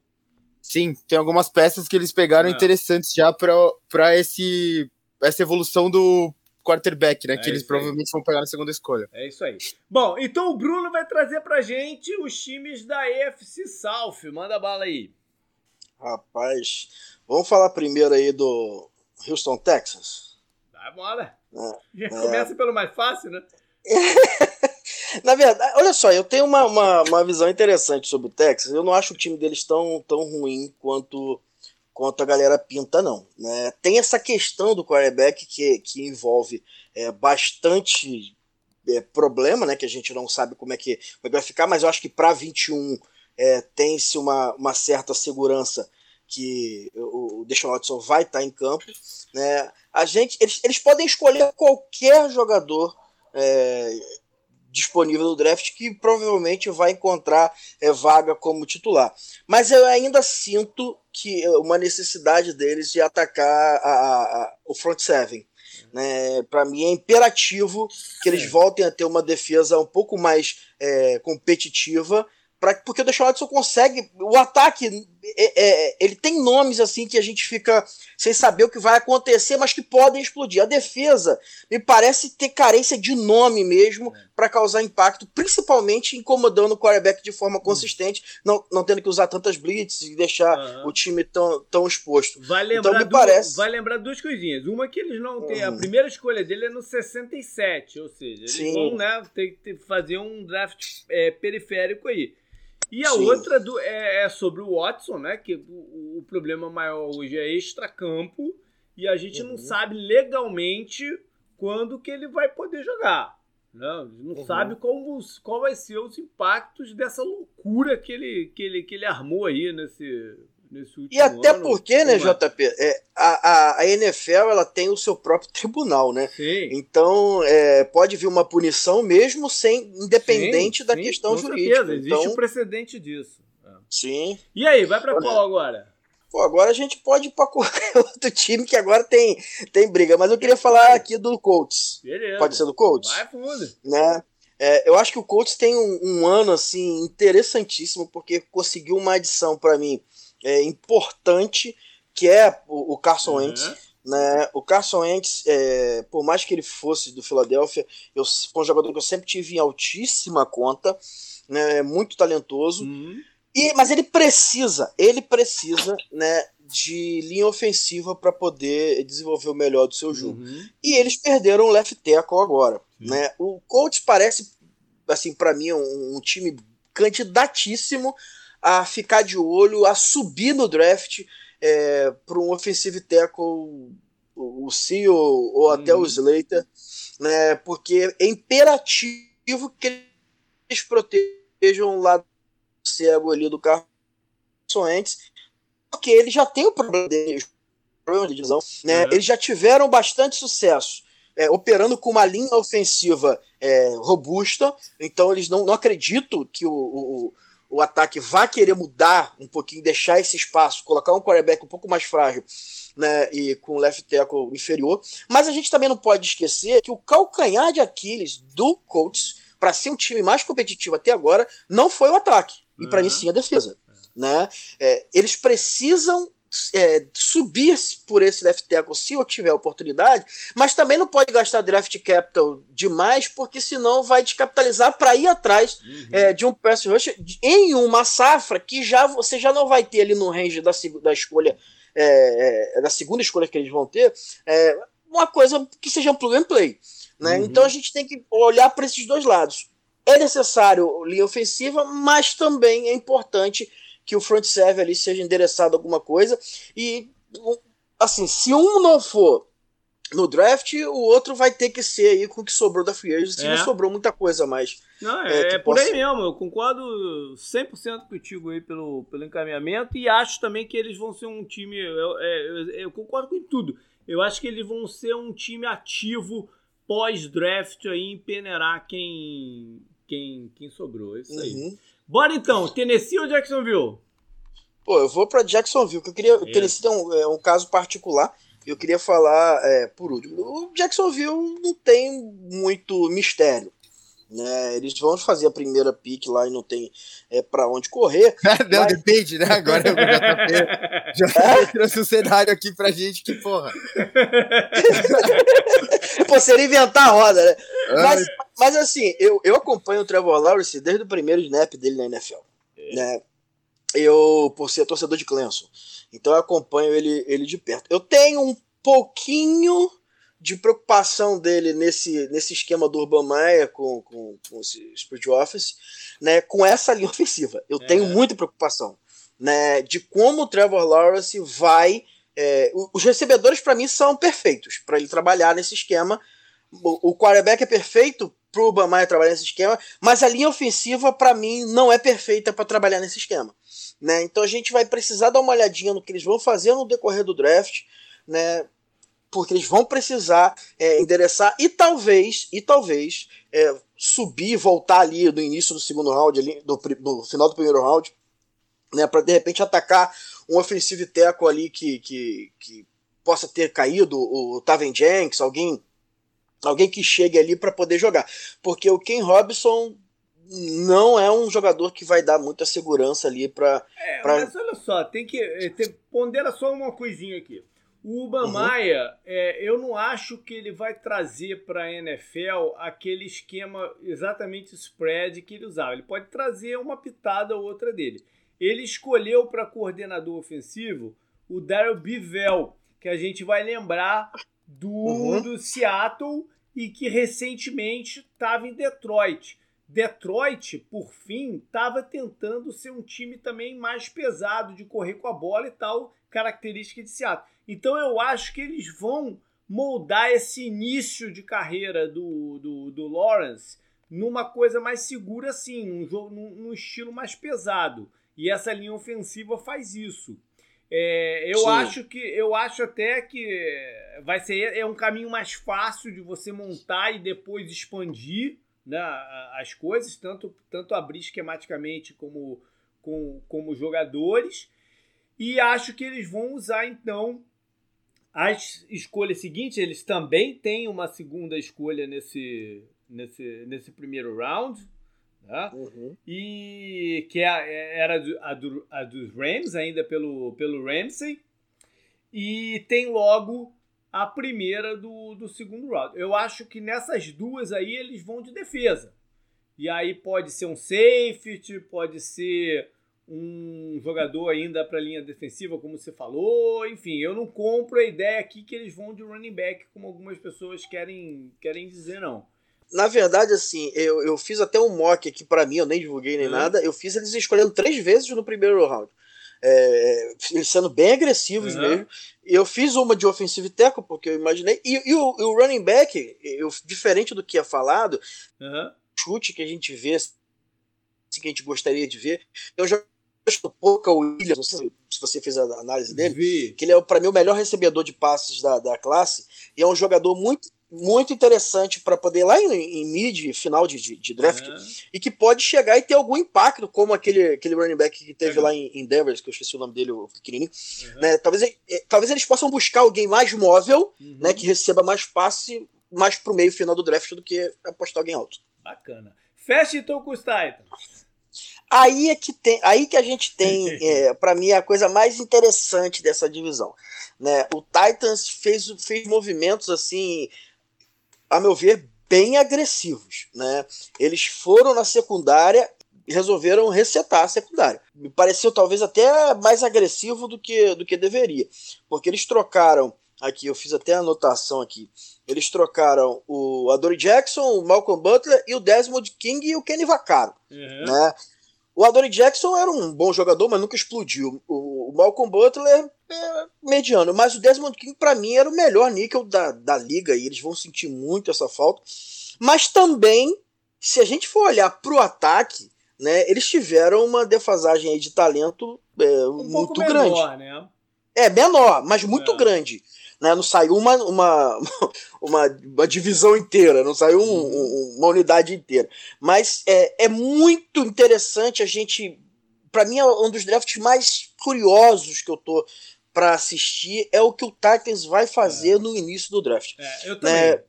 Sim, tem algumas peças que eles pegaram É. interessantes já pra esse, essa evolução do quarterback, né? É que eles aí. provavelmente vão pegar na segunda escolha. É isso aí. Bom, então o Bruno vai trazer pra gente os times da AFC South. Manda bala aí. Rapaz, vamos falar primeiro aí do Houston, Texas. Vai embora. É, Já é. começa pelo mais fácil, né? Na verdade, olha só, eu tenho uma, uma, uma visão interessante sobre o Texas. Eu não acho o time deles tão, tão ruim quanto, quanto a galera pinta, não. Né? Tem essa questão do quarterback que, que envolve é, bastante é, problema, né? Que a gente não sabe como é que, como é que vai ficar, mas eu acho que para 21 é, tem-se uma, uma certa segurança que o, o Deshaun Watson vai estar em campo. Né? A gente, eles, eles podem escolher qualquer jogador é, disponível no draft que provavelmente vai encontrar é, vaga como titular. Mas eu ainda sinto que uma necessidade deles de atacar a, a- a- o front seven. Né? Para mim é imperativo que eles voltem a ter uma defesa um pouco mais é, competitiva. Pra, porque o Deshaun Watson consegue. O ataque. É- é- ele tem nomes assim que a gente fica sem saber o que vai acontecer, mas que podem explodir. A defesa me parece ter carência de nome mesmo para causar impacto, principalmente incomodando o quarterback de forma consistente, não, não tendo que usar tantas blitz e deixar Aham. o time tão, tão exposto. Vai lembrar, Então, me du- parece- vai lembrar duas coisinhas. Uma que eles não têm. A Uhum. primeira escolha dele é no 67, ou seja, eles Sim. vão né, ter que fazer um draft é, periférico aí. E a Sim. outra do- é, é sobre o Watson, né? Que o, o problema maior hoje é extracampo e a gente não Uhum. sabe legalmente quando que ele vai poder jogar. Né? A gente Não Uhum. sabe como, os- qual vai ser os impactos dessa loucura que ele, que ele, que ele armou aí nesse, E até ano. porque, né, Uma- JP, é, a, a, a NFL ela tem o seu próprio tribunal, né? Sim. Então, é, pode vir uma punição mesmo sem, independente Sim, da sim, questão com jurídica. certeza, Existe Então, um precedente disso. É. sim. E aí, vai pra Olha. qual agora? Pô, agora a gente pode ir pra qualquer outro time que agora tem, tem briga. Mas eu queria falar aqui do Colts. Beleza. Pode ser do Colts? Vai fundo. né? É, eu acho que o Colts tem um, um ano assim interessantíssimo porque conseguiu uma adição para mim é, importante que é o, o Carson Wentz. Uhum. Né? O Carson Wentz, é, por mais que ele fosse do Philadelphia, eu, foi um jogador que eu sempre tive em altíssima conta, né? muito talentoso. Uhum. E, mas ele precisa, ele precisa, né, de linha ofensiva para poder desenvolver o melhor do seu jogo. Uhum. E eles perderam o left tackle agora, Sim. né? O Colts parece assim para mim um, um time candidatíssimo a ficar de olho, a subir no draft é, para um offensive tackle, o CEO ou até o uhum. Slater, né, porque é imperativo que eles protejam o lado cego ali do carro antes, porque ele já tem o problema deles, problema de divisão, né? Uhum. Eles já tiveram bastante sucesso é, operando com uma linha ofensiva é, robusta, então eles não, não acreditam que o, o, o, ataque vá querer mudar um pouquinho, deixar esse espaço, colocar um quarterback um pouco mais frágil né, e com o left tackle inferior. Mas a gente também não pode esquecer que o calcanhar de Aquiles do Colts, para ser um time mais competitivo até agora, não foi o ataque, e para mim sim a defesa. Né? É, eles precisam é, subir por esse left tackle se eu tiver oportunidade, mas também não pode gastar draft capital demais, porque senão vai descapitalizar para ir atrás uhum. é, de um pass rush em uma safra que já você já não vai ter ali no range da, da escolha, é, é, da segunda escolha que eles vão ter, é, uma coisa que seja um plug and play. Né? Uhum. Então a gente tem que olhar para esses dois lados. É necessário linha ofensiva, mas também é importante que o front serve ali seja endereçado alguma coisa. E, assim, se um não for no draft, o outro vai ter que ser aí com o que sobrou da Free Agency. É. Não sobrou muita coisa mais. Não, é, é, é por aí mesmo. Eu concordo 100% contigo aí pelo, pelo encaminhamento e acho também que eles vão ser um time. Eu, é, eu, eu concordo com tudo. Eu acho que eles vão ser um time ativo pós-draft aí em peneirar quem, quem, quem sobrou. É isso aí. Uhum. Bora então, Tennessee ou Jacksonville? Pô, eu vou para Jacksonville, que eu queria. O Tennessee tem um, é um caso particular. Eu queria falar é, por último. O Jacksonville não tem muito mistério. Né? Eles vão fazer a primeira pick lá e não tem é, para onde correr. não, mas... depende, né? Agora o JP já é? trouxe um cenário aqui pra gente que, porra. Pô, seria inventar a roda, né? Mas, mas assim, eu, eu acompanho o Trevor Lawrence desde o primeiro snap dele na NFL. É. Né? Eu, por ser torcedor de Clemson, então eu acompanho ele, ele de perto. Eu tenho um pouquinho de preocupação dele nesse, nesse esquema do Urban Meyer com, com, com esse Spirit Office, né, com essa linha ofensiva. Eu é. tenho muita preocupação né, de como o Trevor Lawrence vai. É, os recebedores, para mim, são perfeitos para ele trabalhar nesse esquema. O, o quarterback é perfeito pro Bamaya trabalhar nesse esquema, mas a linha ofensiva, para mim, não é perfeita para trabalhar nesse esquema. Né? Então a gente vai precisar dar uma olhadinha no que eles vão fazer no decorrer do draft, né? porque eles vão precisar é, endereçar e talvez, e talvez, é, subir, voltar ali do início do segundo round, ali, do, do final do primeiro round, né, para de repente atacar um offensive tackle ali que, que, que possa ter caído, o Taven Jenks, alguém alguém que chegue ali para poder jogar. Porque o Ken Robson não é um jogador que vai dar muita segurança ali para. É, pra... Mas olha só, tem que. Eh, tem, pondera só uma coisinha aqui. O Ubamaia, uhum. é, eu não acho que ele vai trazer para a NFL aquele esquema exatamente spread que ele usava. Ele pode trazer uma pitada ou outra dele. Ele escolheu para coordenador ofensivo o Daryl Bivell, que a gente vai lembrar do, uhum. do Seattle e que recentemente estava em Detroit. Detroit, por fim, estava tentando ser um time também mais pesado de correr com a bola e tal, característica de Seattle. Então eu acho que eles vão moldar esse início de carreira do, do, do Lawrence numa coisa mais segura assim, num, jogo, num, num estilo mais pesado. E essa linha ofensiva faz isso. É, eu Sim. acho que eu acho até que vai ser é um caminho mais fácil de você montar e depois expandir né, as coisas, tanto, tanto abrir esquematicamente como, como, como jogadores. E acho que eles vão usar então as escolhas seguintes. Eles também têm uma segunda escolha nesse, nesse, nesse primeiro round. Né? Uhum. E que é, era a, do, a dos Rams, ainda pelo, pelo Ramsey. E tem logo a primeira do, do segundo round. Eu acho que nessas duas aí eles vão de defesa. E aí pode ser um safety, pode ser um jogador ainda para a linha defensiva, como você falou. Enfim, eu não compro a ideia aqui que eles vão de running back, como algumas pessoas querem, querem dizer, não. Na verdade, assim, eu, eu fiz até um mock aqui para mim, eu nem divulguei nem uhum. nada. Eu fiz eles escolhendo três vezes no primeiro round. É, eles sendo bem agressivos uhum. mesmo. Eu fiz uma de offensive tackle, porque eu imaginei. E, e, o, e o, running back, eu, diferente do que é falado, uhum. chute que a gente vê, assim, que a gente gostaria de ver, eu já pouco o Williams, não sei se você fez a análise dele, Vi. que ele é para mim o melhor recebedor de passes da, da classe e é um jogador muito muito interessante para poder ir lá em, em mid, final de, de, de draft, e que pode chegar e ter algum impacto, como aquele, aquele running back que teve lá em, em Denver, que eu esqueci o nome dele, o pequenininho. Uhum. Né? Talvez, eh, talvez eles possam buscar alguém mais móvel, uhum. né, que receba mais passe mais pro meio final do draft do que apostar alguém alto. Bacana. Fecha então com os Titans. Aí é que tem, aí que a gente tem, é, para mim, a coisa mais interessante dessa divisão. Né? O Titans fez, fez movimentos assim a meu ver, bem agressivos. Né? Eles foram na secundária e resolveram resetar a secundária. Me pareceu talvez até mais agressivo do que, do que deveria, porque eles trocaram. Aqui, eu fiz até a anotação aqui. Eles trocaram o Adore Jackson, o Malcolm Butler e o Desmond King e o Kenny Vaccaro. Uhum. Né? O Adore Jackson era um bom jogador, mas nunca explodiu. O, Malcolm Butler é mediano, mas o Desmond King para mim era o melhor níquel da, da liga e eles vão sentir muito essa falta. Mas também, se a gente for olhar pro ataque, né, eles tiveram uma defasagem aí de talento é, um muito grande. Né? É menor, mas muito é. grande. Né? Não saiu uma, uma, uma, uma divisão inteira, não saiu um, uhum. um, uma unidade inteira. Mas é, é muito interessante a gente. Para mim, é um dos drafts mais curiosos que eu tô para assistir é o que o Titans vai fazer é. no início do draft. É, eu também. É,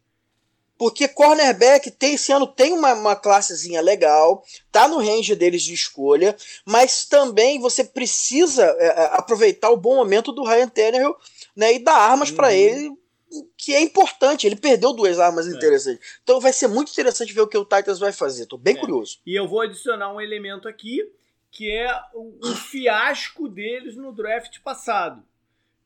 porque cornerback tem, esse ano tem uma, uma classezinha legal, tá no range deles de escolha, mas também você precisa é, é aproveitar o bom momento do Ryan Tannehill né, e dar armas uhum. para ele, que é importante. Ele perdeu duas armas é. interessantes. Então vai ser muito interessante ver o que o Titans vai fazer. Tô bem é. curioso. E eu vou adicionar um elemento aqui, que é o, o fiasco deles no draft passado.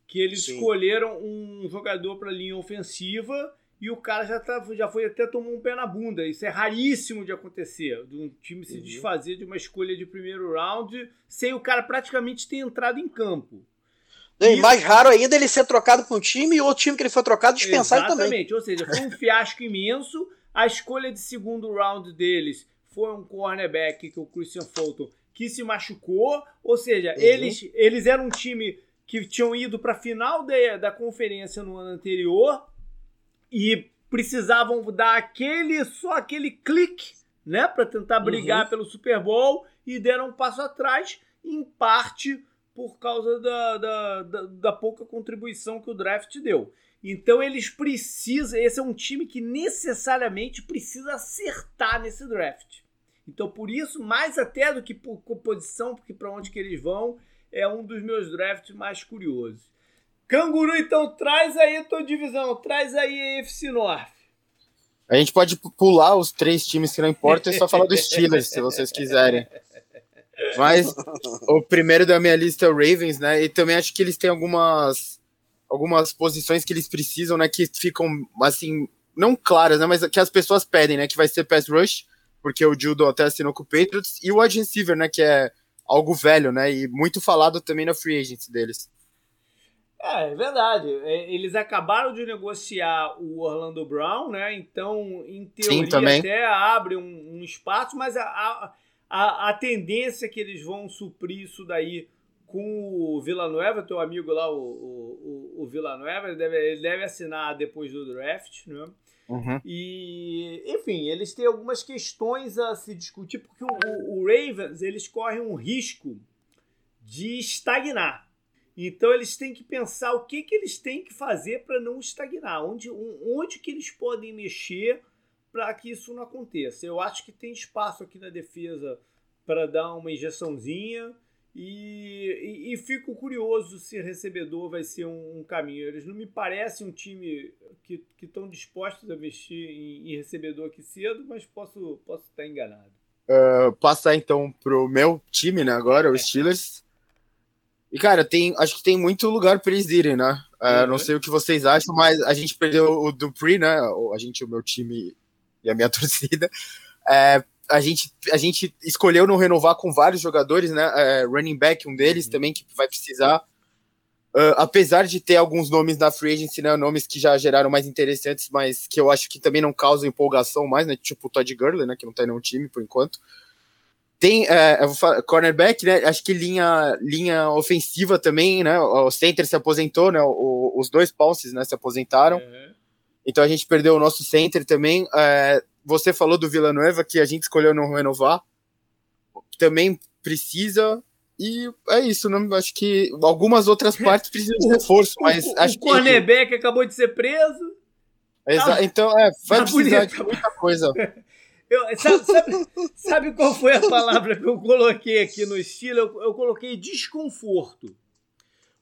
Que eles Sim. escolheram um jogador para linha ofensiva e o cara já, tá, já foi até tomou um pé na bunda. Isso é raríssimo de acontecer, de um time se uhum. desfazer de uma escolha de primeiro round sem o cara praticamente ter entrado em campo. E mais raro ainda ele ser trocado com um time e o time que ele foi trocado dispensar Exatamente. também. Ou seja, foi um fiasco imenso. A escolha de segundo round deles foi um cornerback, que é o Christian Fulton, que se machucou. Ou seja, uhum. eles, eles eram um time que tinham ido para a final da, da conferência no ano anterior e precisavam dar aquele só aquele clique, né, para tentar brigar uhum. pelo Super Bowl e deram um passo atrás, em parte por causa da, da, da, da, pouca contribuição que o draft deu. Então eles precisam. Esse é um time que necessariamente precisa acertar nesse draft. Então, por isso, mais até do que por composição, porque para onde que eles vão, é um dos meus drafts mais curiosos. Canguru, então, traz aí a tua divisão, traz aí a FC North. A gente pode pular os três times que não importam e só falar dos Steelers, se vocês quiserem. Mas o primeiro da minha lista é o Ravens, né? E também acho que eles têm algumas algumas posições que eles precisam, né? Que ficam assim não claras, né? Mas que as pessoas pedem, né? Que vai ser pass rush, porque o Judo até assinou com o Patriots e o wide receiver, né? Que é algo velho, né? E muito falado também na free agency deles. É, é verdade. É, eles acabaram de negociar o Orlando Brown, né? Então, em teoria, Sim, até abre um, um espaço, mas a, a a, a tendência é que eles vão suprir isso daí com o Villanueva, teu amigo lá, o, o, o Villanueva, ele deve, ele deve assinar depois do draft, né? Uhum. E, enfim, eles têm algumas questões a se discutir, porque o, o, Ravens, eles correm um risco de estagnar. Então, eles têm que pensar o que, que eles têm que fazer para não estagnar, onde, onde que eles podem mexer para que isso não aconteça. Eu acho que tem espaço aqui na defesa para dar uma injeçãozinha e, e, e, fico curioso se recebedor vai ser um, um, caminho. Eles não me parecem um time que estão dispostos a investir em, em, recebedor aqui cedo, mas posso, posso estar enganado. Uh, passar então pro meu time, né? Agora, os Steelers. E, cara, tem, acho que tem muito lugar para eles irem, né? Uh, uhum. Não sei o que vocês acham, mas a gente perdeu o Dupree, né? A gente, o meu time e a minha torcida. É, a, gente, a gente escolheu não renovar com vários jogadores, né? É, running back, um deles uhum. também, que vai precisar. Uh, apesar de ter alguns nomes na free agency, né, nomes que já geraram mais interessantes, mas que eu acho que também não causam empolgação mais, né, tipo o Todd Gurley, né, que não tá em nenhum time por enquanto. Tem, é, falar, cornerback, né, acho que linha, linha ofensiva também, né, o center se aposentou, né, o, os dois Pounces, né, se aposentaram. Uhum. Então a gente perdeu o nosso center também. É, você falou do Villanueva, que a gente escolheu não renovar. Também precisa, e é isso, não, acho que algumas outras partes precisam de reforço, mas o, acho o que. O cornerback acabou de ser preso. Exa tá, então, é, vai tá precisar de muita coisa. Eu, sabe, sabe, sabe, qual foi a palavra que eu coloquei aqui no estilo? Eu, eu coloquei desconforto.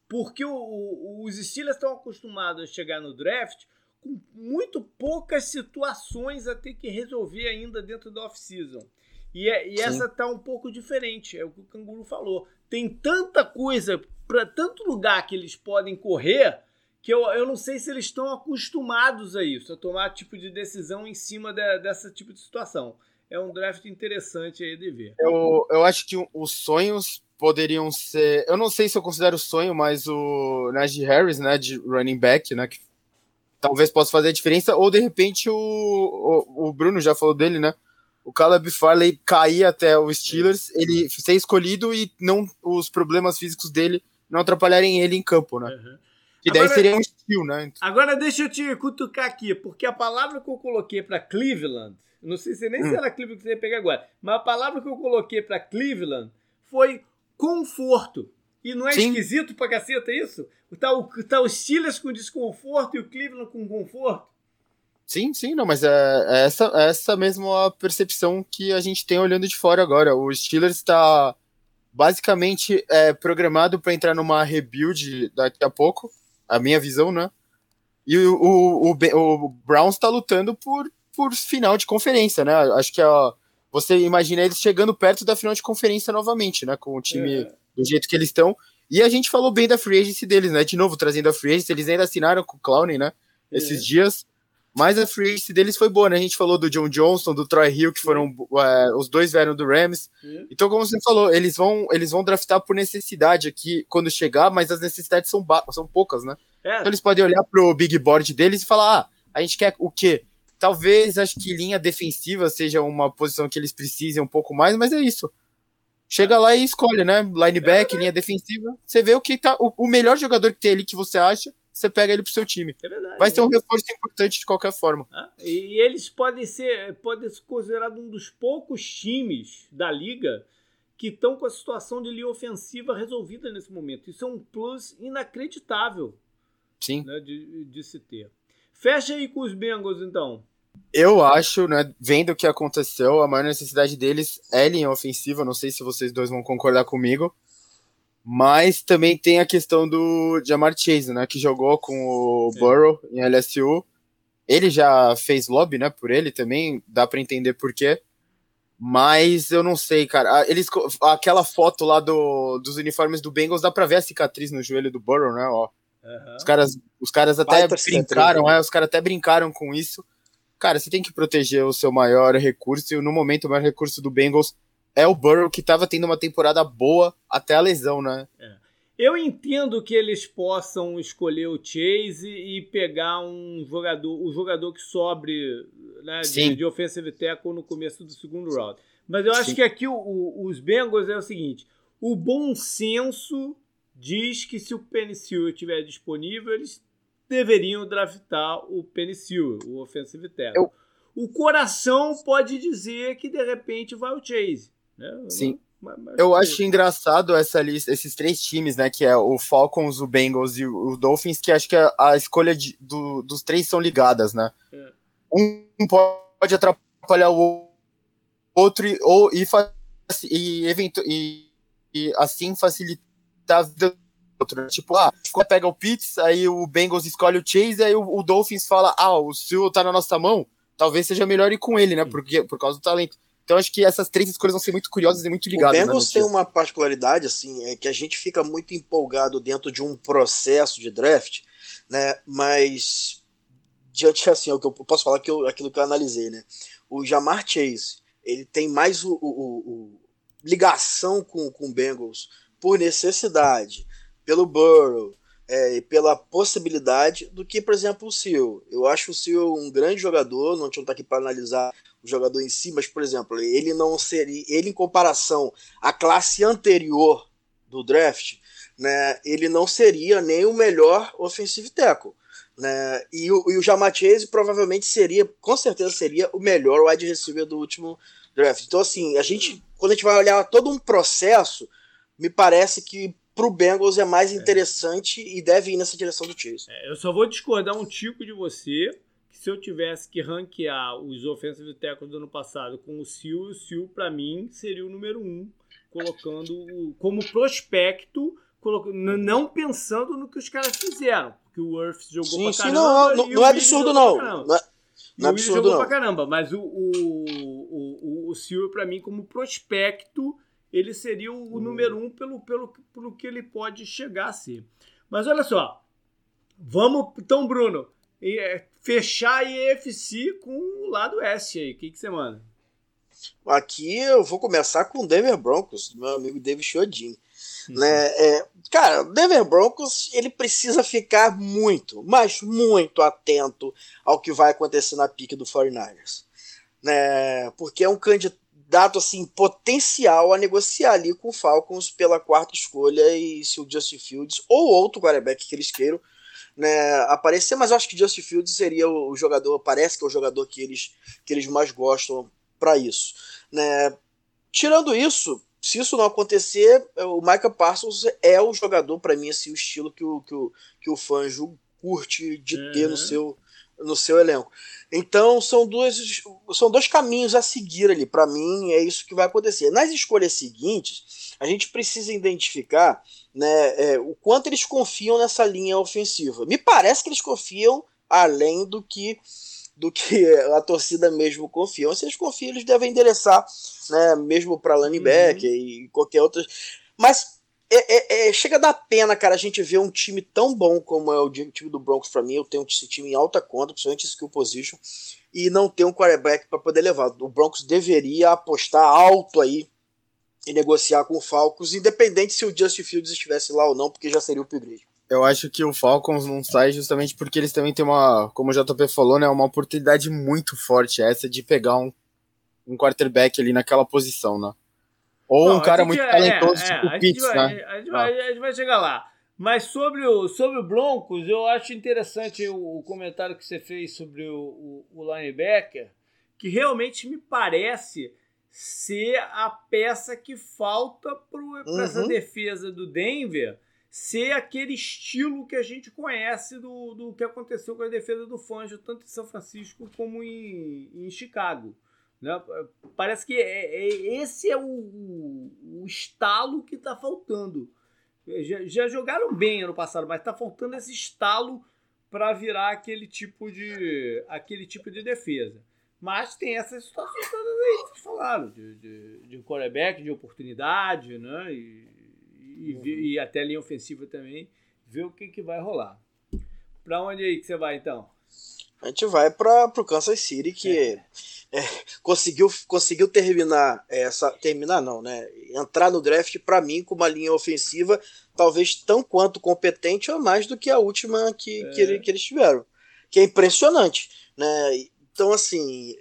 Porque o, o, os Steelers estão acostumados a chegar no draft com muito poucas situações a ter que resolver ainda dentro da off-season. E, é, e essa tá um pouco diferente, é o que o Canguru falou. Tem tanta coisa, para tanto lugar que eles podem correr, que eu, eu não sei se eles estão acostumados a isso, a tomar tipo de decisão em cima de, dessa tipo de situação. É um draft interessante aí de ver. Eu, eu acho que os sonhos poderiam ser. Eu não sei se eu considero sonho, mas o Najee Harris, né, de running back, né, que talvez possa fazer a diferença, ou de repente o, o, o Bruno já falou dele, né? o Caleb Farley cair até o Steelers, ele ser escolhido e não os problemas físicos dele não atrapalharem ele em campo, né? Uhum. Que daí agora, seria um estilo, né? Agora deixa eu te cutucar aqui, porque a palavra que eu coloquei para Cleveland, não sei se nem hum. se era Cleveland que você ia pegar agora, mas a palavra que eu coloquei para Cleveland foi conforto. E não é Sim. esquisito pra caceta isso? Tá o, tá o Steelers com desconforto e o Cleveland com conforto? Sim, sim, não, mas é, é essa, é essa mesmo a percepção que a gente tem olhando de fora agora. O Steelers está basicamente é, programado para entrar numa rebuild daqui a pouco, a minha visão, né? E o, o, o, o Browns está lutando por, por final de conferência, né? Acho que a, você imagina eles chegando perto da final de conferência novamente, né? Com o time é. Do jeito que eles estão. E a gente falou bem da free agency deles, né? De novo, trazendo a free agency, eles ainda assinaram com o Clowney, né? Esses é. dias. Mas a free agency deles foi boa, né? A gente falou do John Johnson, do Troy Hill, que foram é, os dois vieram do Rams. Então, como você falou, eles vão, eles vão draftar por necessidade aqui quando chegar, mas as necessidades são, são poucas, né? É. Então eles podem olhar pro big board deles e falar: ah, a gente quer o quê? Talvez acho que linha defensiva seja uma posição que eles precisem um pouco mais, mas é isso. Chega lá e escolhe, né? Linebacker, é linha defensiva. Você vê o que tá. O, o melhor jogador que tem ali que você acha você pega ele pro seu time. É verdade, Vai ser um reforço importante de qualquer forma. Ah, e eles podem ser, podem ser considerados um dos poucos times da liga que estão com a situação de linha ofensiva resolvida nesse momento. Isso é um plus inacreditável Sim. Né, de, de se ter. Fecha aí com os Bengals, então. Eu acho, né, vendo o que aconteceu, a maior necessidade deles é linha ofensiva. Não sei se vocês dois vão concordar comigo. Mas também tem a questão do Jamar Chase, né? Que jogou com o Sim. Burrow em LSU. Ele já fez lobby, né? Por ele também, dá para entender por quê. Mas eu não sei, cara. Eles, aquela foto lá do, dos uniformes do Bengals, dá pra ver a cicatriz no joelho do Burrow, né? Ó. Uhum. Os caras, os caras até brincaram, né? é, os caras até brincaram com isso. Cara, você tem que proteger o seu maior recurso, e no momento o maior recurso do Bengals é o Burrow que estava tendo uma temporada boa até a lesão, né? É. Eu entendo que eles possam escolher o Chase e pegar um jogador, o jogador que sobre né, de, de offensive tackle no começo do segundo round. Mas eu acho Sim. que aqui o, o, os Bengals é o seguinte: o bom senso diz que se o Penicil estiver disponível, eles deveriam draftar o Penicil, o offensive tackle. Eu... O coração pode dizer que de repente vai o Chase. Né? Sim. Mas, mas eu acho engraçado essa lista, esses três times, né? Que é o Falcons, o Bengals e o Dolphins, que acho que a, a escolha de, do, dos três são ligadas, né? É. Um pode atrapalhar o outro e, ou, e, e, e, e assim facilitar a vida outro. Né? Tipo, ah, pega o Pitts, aí o Bengals escolhe o Chase, aí o, o Dolphins fala, ah, o Sil tá na nossa mão, talvez seja melhor ir com ele, né? Porque, por causa do talento. Então acho que essas três escolhas vão ser muito curiosas e muito ligadas. O Bengals tem uma particularidade, assim, é que a gente fica muito empolgado dentro de um processo de draft, né? Mas diante assim, o que eu posso falar que eu, aquilo que eu analisei, né? O Jamar Chase, ele tem mais o, o, o ligação com, com o Bengals por necessidade, pelo Burrow, é, pela possibilidade do que, por exemplo, o Seal. Eu acho o Seal um grande jogador, não tinha estar aqui para analisar o jogador em si, mas, por exemplo, ele não seria, ele em comparação à classe anterior do draft, né, ele não seria nem o melhor offensive tackle. Né? E o, e o Jamachese provavelmente seria, com certeza seria o melhor wide receiver do último draft. Então, assim, a gente, quando a gente vai olhar todo um processo, me parece que pro Bengals é mais é. interessante é. e deve ir nessa direção do Chase. É, eu só vou discordar um tico de você, que se eu tivesse que ranquear os offensive tackles do ano passado com o Sil, o Sil para mim seria o número um, colocando como prospecto, colocando, não pensando no que os caras fizeram, porque o Earth jogou sim, pra sim, caramba. Não, não, não é absurdo não. Não é, não é absurdo jogou não. pra caramba, mas o, o, o, o, o Sil para mim como prospecto ele seria o, o número um pelo, pelo, pelo que ele pode chegar a ser. Mas olha só, vamos então, Bruno, é, fechar a EFC com o lado S aí. O que, que você manda? Aqui eu vou começar com o Denver Broncos, meu amigo David Chodin. Uhum. Né? É, cara, o Denver Broncos ele precisa ficar muito, mas muito atento ao que vai acontecer na pique do 49ers. Né? Porque é um candidato dado assim potencial a negociar ali com o Falcons pela quarta escolha e se o Justin Fields ou outro quarterback que eles queiram né, aparecer, mas eu acho que Justin Fields seria o, jogador, parece que é o jogador que eles, que eles mais gostam para isso. Né. Tirando isso, se isso não acontecer, o Micah Parsons é o jogador, para mim, assim, o estilo que o, que o, que o Fanjo curte de ter no uhum. seu no seu elenco. Então são dois, são dois caminhos a seguir ali. Para mim é isso que vai acontecer. Nas escolhas seguintes, a gente precisa identificar né, é, o quanto eles confiam nessa linha ofensiva. Me parece que eles confiam além do que do que a torcida mesmo confia. Se eles confiam, eles devem endereçar, né, mesmo para linebacker uhum. e qualquer outra. Mas é, é, é, chega a dar pena, cara, a gente ver um time tão bom como é o time do Broncos para mim. Eu tenho esse time em alta conta, principalmente skill position, e não ter um quarterback para poder levar. O Broncos deveria apostar alto aí e negociar com o Falcons, independente se o Justin Fields estivesse lá ou não, porque já seria o upgrade. Eu acho que o Falcons não sai justamente porque eles também têm uma, como o JP falou, né, uma oportunidade muito forte essa de pegar um, um quarterback ali naquela posição, né? Ou um cara muito é, talentoso, é, tipo o Pitts, né? A gente, vai, a gente vai chegar lá. Mas sobre o, sobre o Broncos, eu acho interessante o, o comentário que você fez sobre o, o, o linebacker, que realmente me parece ser a peça que falta para uhum. essa defesa do Denver ser aquele estilo que a gente conhece do, do que aconteceu com a defesa do Fangio, tanto em São Francisco como em, em Chicago. Né? Parece que é, é, esse é o, o, estalo que está faltando. Já, já, jogaram bem ano passado, mas está faltando esse estalo para virar aquele tipo de aquele tipo de defesa. Mas tem essas situações todas aí que vocês falaram, de, de, de quarterback, de oportunidade, né? E, e, uhum. e até linha ofensiva também, ver o que, que vai rolar. Para onde aí que você vai então? A gente vai para o Kansas City, que é. É, conseguiu, conseguiu terminar essa. Terminar não, né? Entrar no draft, para mim, com uma linha ofensiva, talvez tão quanto competente ou mais do que a última que, é. que, ele, que eles tiveram. Que é impressionante. Né? Então, assim.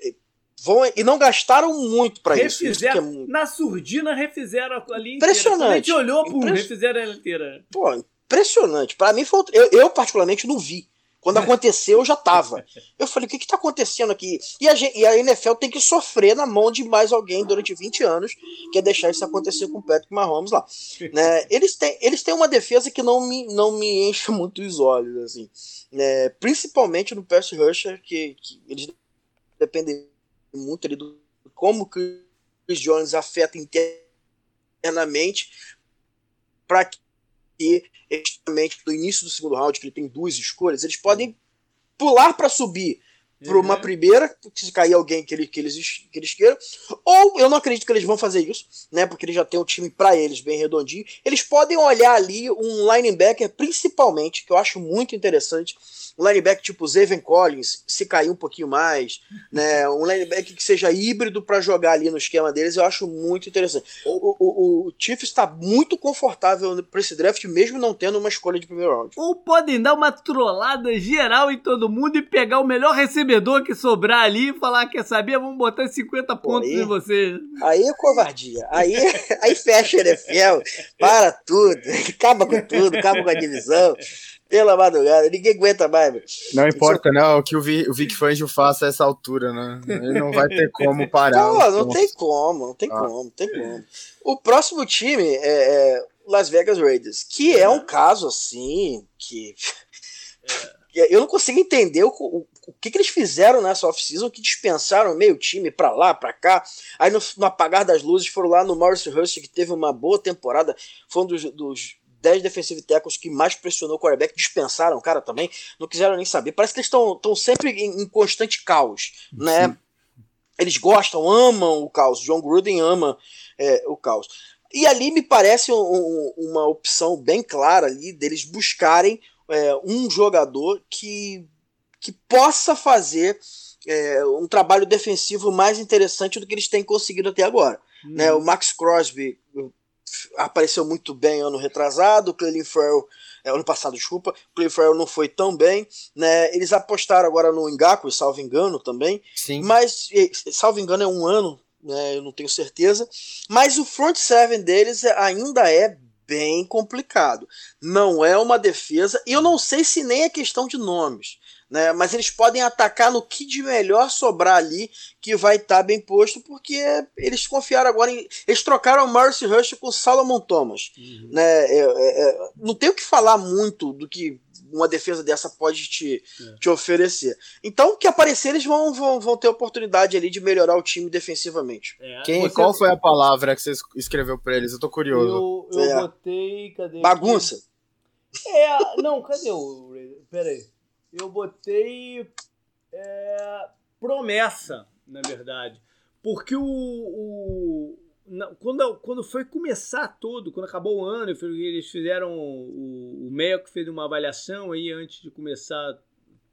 Vão, e não gastaram muito para isso. isso é muito... Na surdina refizeram a linha Impressionante. Inteira. A gente olhou, pum, Impress... refizeram ela inteira. Pô, impressionante. Para mim foi. Eu, eu, particularmente, não vi. Quando aconteceu, eu já tava. Eu falei, o que que tá acontecendo aqui? E a, e a NFL tem que sofrer na mão de mais alguém durante 20 anos, que é deixar isso acontecer com o Patrick Mahomes lá. né? eles, têm, eles têm uma defesa que não me, não me enche muito os olhos, assim. Né? Principalmente no pass rusher, que, que eles dependem muito ali do como Chris Jones afeta internamente para que e justamente do início do segundo round, que ele tem duas escolhas, eles podem pular para subir para uma uhum. primeira, se cair alguém que, ele, que, eles, que eles queiram. Ou eu não acredito que eles vão fazer isso, né? Porque eles já têm um time para eles bem redondinho. Eles podem olhar ali um linebacker, principalmente, que eu acho muito interessante. Um linebacker tipo Zayvon Collins, se cair um pouquinho mais, né? Um linebacker que seja híbrido para jogar ali no esquema deles, eu acho muito interessante. O, o, o Chiefs está muito confortável para esse draft, mesmo não tendo uma escolha de primeiro round. Ou podem dar uma trollada geral em todo mundo e pegar o melhor recebedor que sobrar ali e falar: quer saber? Vamos botar 50 pontos aí, em você. Aí é covardia. Aí, aí fecha o NFL, para tudo, acaba com tudo, acaba com a divisão pela madrugada, ninguém aguenta mais. Meu. Não importa, não, o que o, Vi, o Vic Fangio faça a essa altura, né? Ele não vai ter como parar. Pô, não tem como, não tem ah. como, não tem como. O próximo time é, é Las Vegas Raiders, que é um caso assim que. É. Eu não consigo entender o, o, o que, que eles fizeram nessa off-season que dispensaram meio time pra lá, pra cá. Aí no, no apagar das luzes foram lá no Morris Hurst, que teve uma boa temporada, foi um dos, dos 10 defensive tackles que mais pressionou o quarterback, dispensaram o cara também, não quiseram nem saber. Parece que eles estão sempre em, em, constante caos, né? Sim. Eles gostam, amam o caos. John Gruden ama é, o caos. E ali me parece um, um, uma opção bem clara ali deles buscarem é, um jogador que, que possa fazer é, um trabalho defensivo mais interessante do que eles têm conseguido até agora. Hum. Né, o Max Crosby apareceu muito bem ano retrasado, o Clelin Farrell, é, ano passado, desculpa, o Clelin Farrell não foi tão bem, né, eles apostaram agora no Ngaku, salvo engano também, Sim. mas, salvo engano é um ano, né, eu não tenho certeza, mas o front seven deles ainda é bem complicado, não é uma defesa, e eu não sei se nem é questão de nomes, né? Mas eles podem atacar no que de melhor sobrar ali, que vai estar tá bem posto, porque eles confiaram agora em. Eles trocaram o Marcy Rush com o Salomon Thomas. Uhum. Né? É, é, é, não tem o que falar muito do que uma defesa dessa pode te, é. te oferecer. Então, que aparecer, eles vão, vão, vão ter oportunidade ali de melhorar o time defensivamente. É, Quem, você... Qual foi a palavra que você escreveu para eles? Eu tô curioso. Eu, eu é. botei. Cadê? Bagunça. É, não, cadê o. Peraí eu botei é, promessa, na verdade. Porque o, o quando, quando foi começar todo, quando acabou o ano, eles fizeram o, o MEC fez uma avaliação aí antes de começar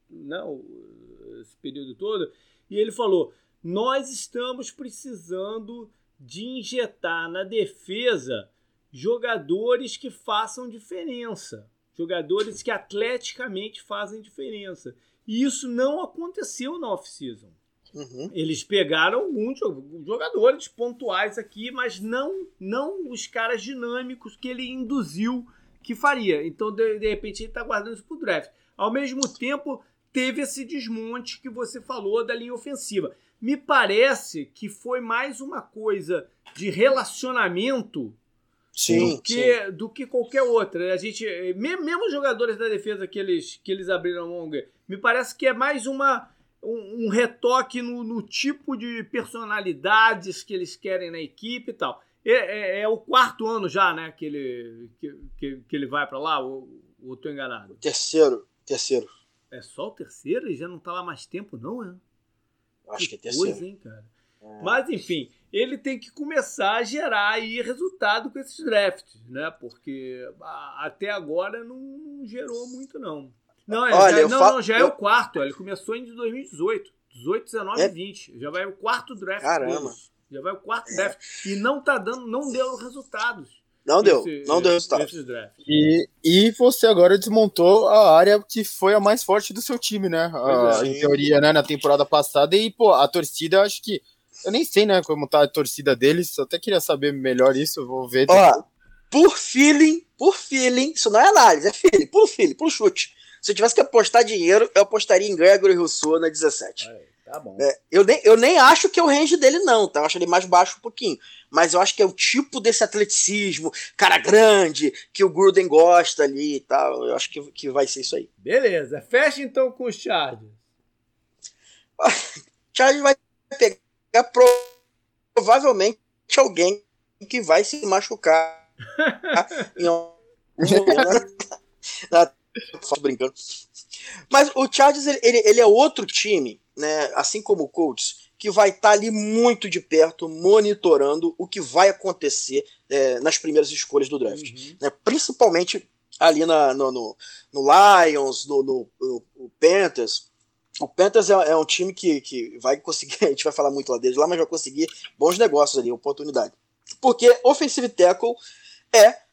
não, né, esse período todo, e ele falou: nós estamos precisando de injetar na defesa jogadores que façam diferença. Jogadores que atleticamente fazem diferença. E isso não aconteceu na off-season. Uhum. Eles pegaram alguns jogadores pontuais aqui, mas não, não os caras dinâmicos que ele induziu que faria. Então, de, de repente, ele está guardando isso para o draft. Ao mesmo tempo, teve esse desmonte que você falou da linha ofensiva. Me parece que foi mais uma coisa de relacionamento Sim, do que, sim. do que qualquer outra. A gente, mesmo os jogadores da defesa que eles, que eles abriram mão, me parece que é mais uma, um, um retoque no, no, tipo de personalidades que eles querem na equipe e tal. É, é, é o quarto ano já, né, que ele, que, que, que ele vai para lá, ou, ou tô enganado? Terceiro, terceiro. É só o terceiro? Ele já não tá lá mais tempo, não, é? Acho que, que é terceiro. Coisa, hein, cara? É. Mas, enfim, ele tem que começar a gerar aí resultado com esses drafts, né? Porque até agora não gerou muito, não. Não, é, Olha, já, não, não, já é o quarto. Ele começou em 2018. 18, 19 e 20. Já vai o quarto draft. Caramba. Deles. Já vai o quarto é. draft. E não tá dando, não deu resultados. Não deu, não deu resultados. E, e você agora desmontou a área que foi a mais forte do seu time, né? A, é. em teoria, né? Na temporada passada. E, pô, a torcida, acho que eu nem sei, né, como tá a torcida deles. Eu até queria saber melhor isso. Vou ver. Ó, por feeling, por feeling, isso não é análise, é feeling, por feeling, por chute. Se eu tivesse que apostar dinheiro, eu apostaria em Gregory Rousseau na 17. Aí, tá bom. É, eu, nem, eu nem acho que é o range dele, não, tá? Eu acho ele mais baixo um pouquinho. Mas eu acho que é o tipo desse atleticismo, cara grande, que o Gruden gosta ali e tal. Eu acho que, que vai ser isso aí. Beleza. Fecha então com o Chargers. Chargers vai pegar provavelmente alguém que vai se machucar em um brincando. Mas o Chargers, ele, ele, ele, é outro time né, assim como o Colts, que vai estar tá ali muito de perto, monitorando o que vai acontecer é, nas primeiras escolhas do draft. Uhum. Né, principalmente ali na, no, no, no Lions, no, no, no, Panthers. O Panthers é, é, um time que, que vai conseguir, a gente vai falar muito lá deles lá, mas vai conseguir bons negócios ali, oportunidade. Porque offensive tackle é,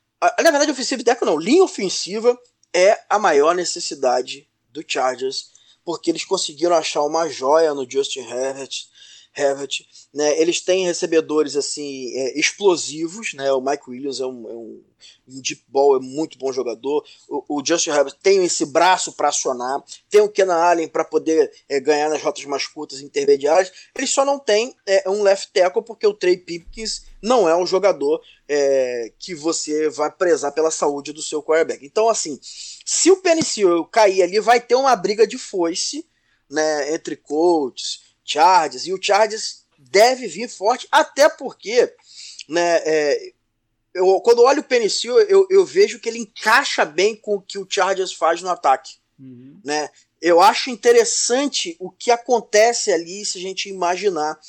na verdade, offensive tackle não, linha ofensiva é a maior necessidade do Chargers, porque eles conseguiram achar uma joia no Justin Herbert, Herbert né? Eles têm recebedores assim é, explosivos, né? O Mike Williams é um, é um, um deep ball, é muito bom jogador. O, o Justin Herbert tem esse braço para acionar, tem o Kenan Allen para poder é, ganhar nas rotas mais curtas e intermediárias. Ele só não tem é, um left tackle porque o Trey Pipkins não é um jogador é, que você vai prezar pela saúde do seu quarterback. Então, assim, se o Penicil cair ali, vai ter uma briga de foice né, entre Colts, Chargers, e o Chargers deve vir forte, até porque, né, é, eu, quando olho o Penicil, eu, eu vejo que ele encaixa bem com o que o Chargers faz no ataque. Uhum. Né? Eu acho interessante o que acontece ali se a gente imaginar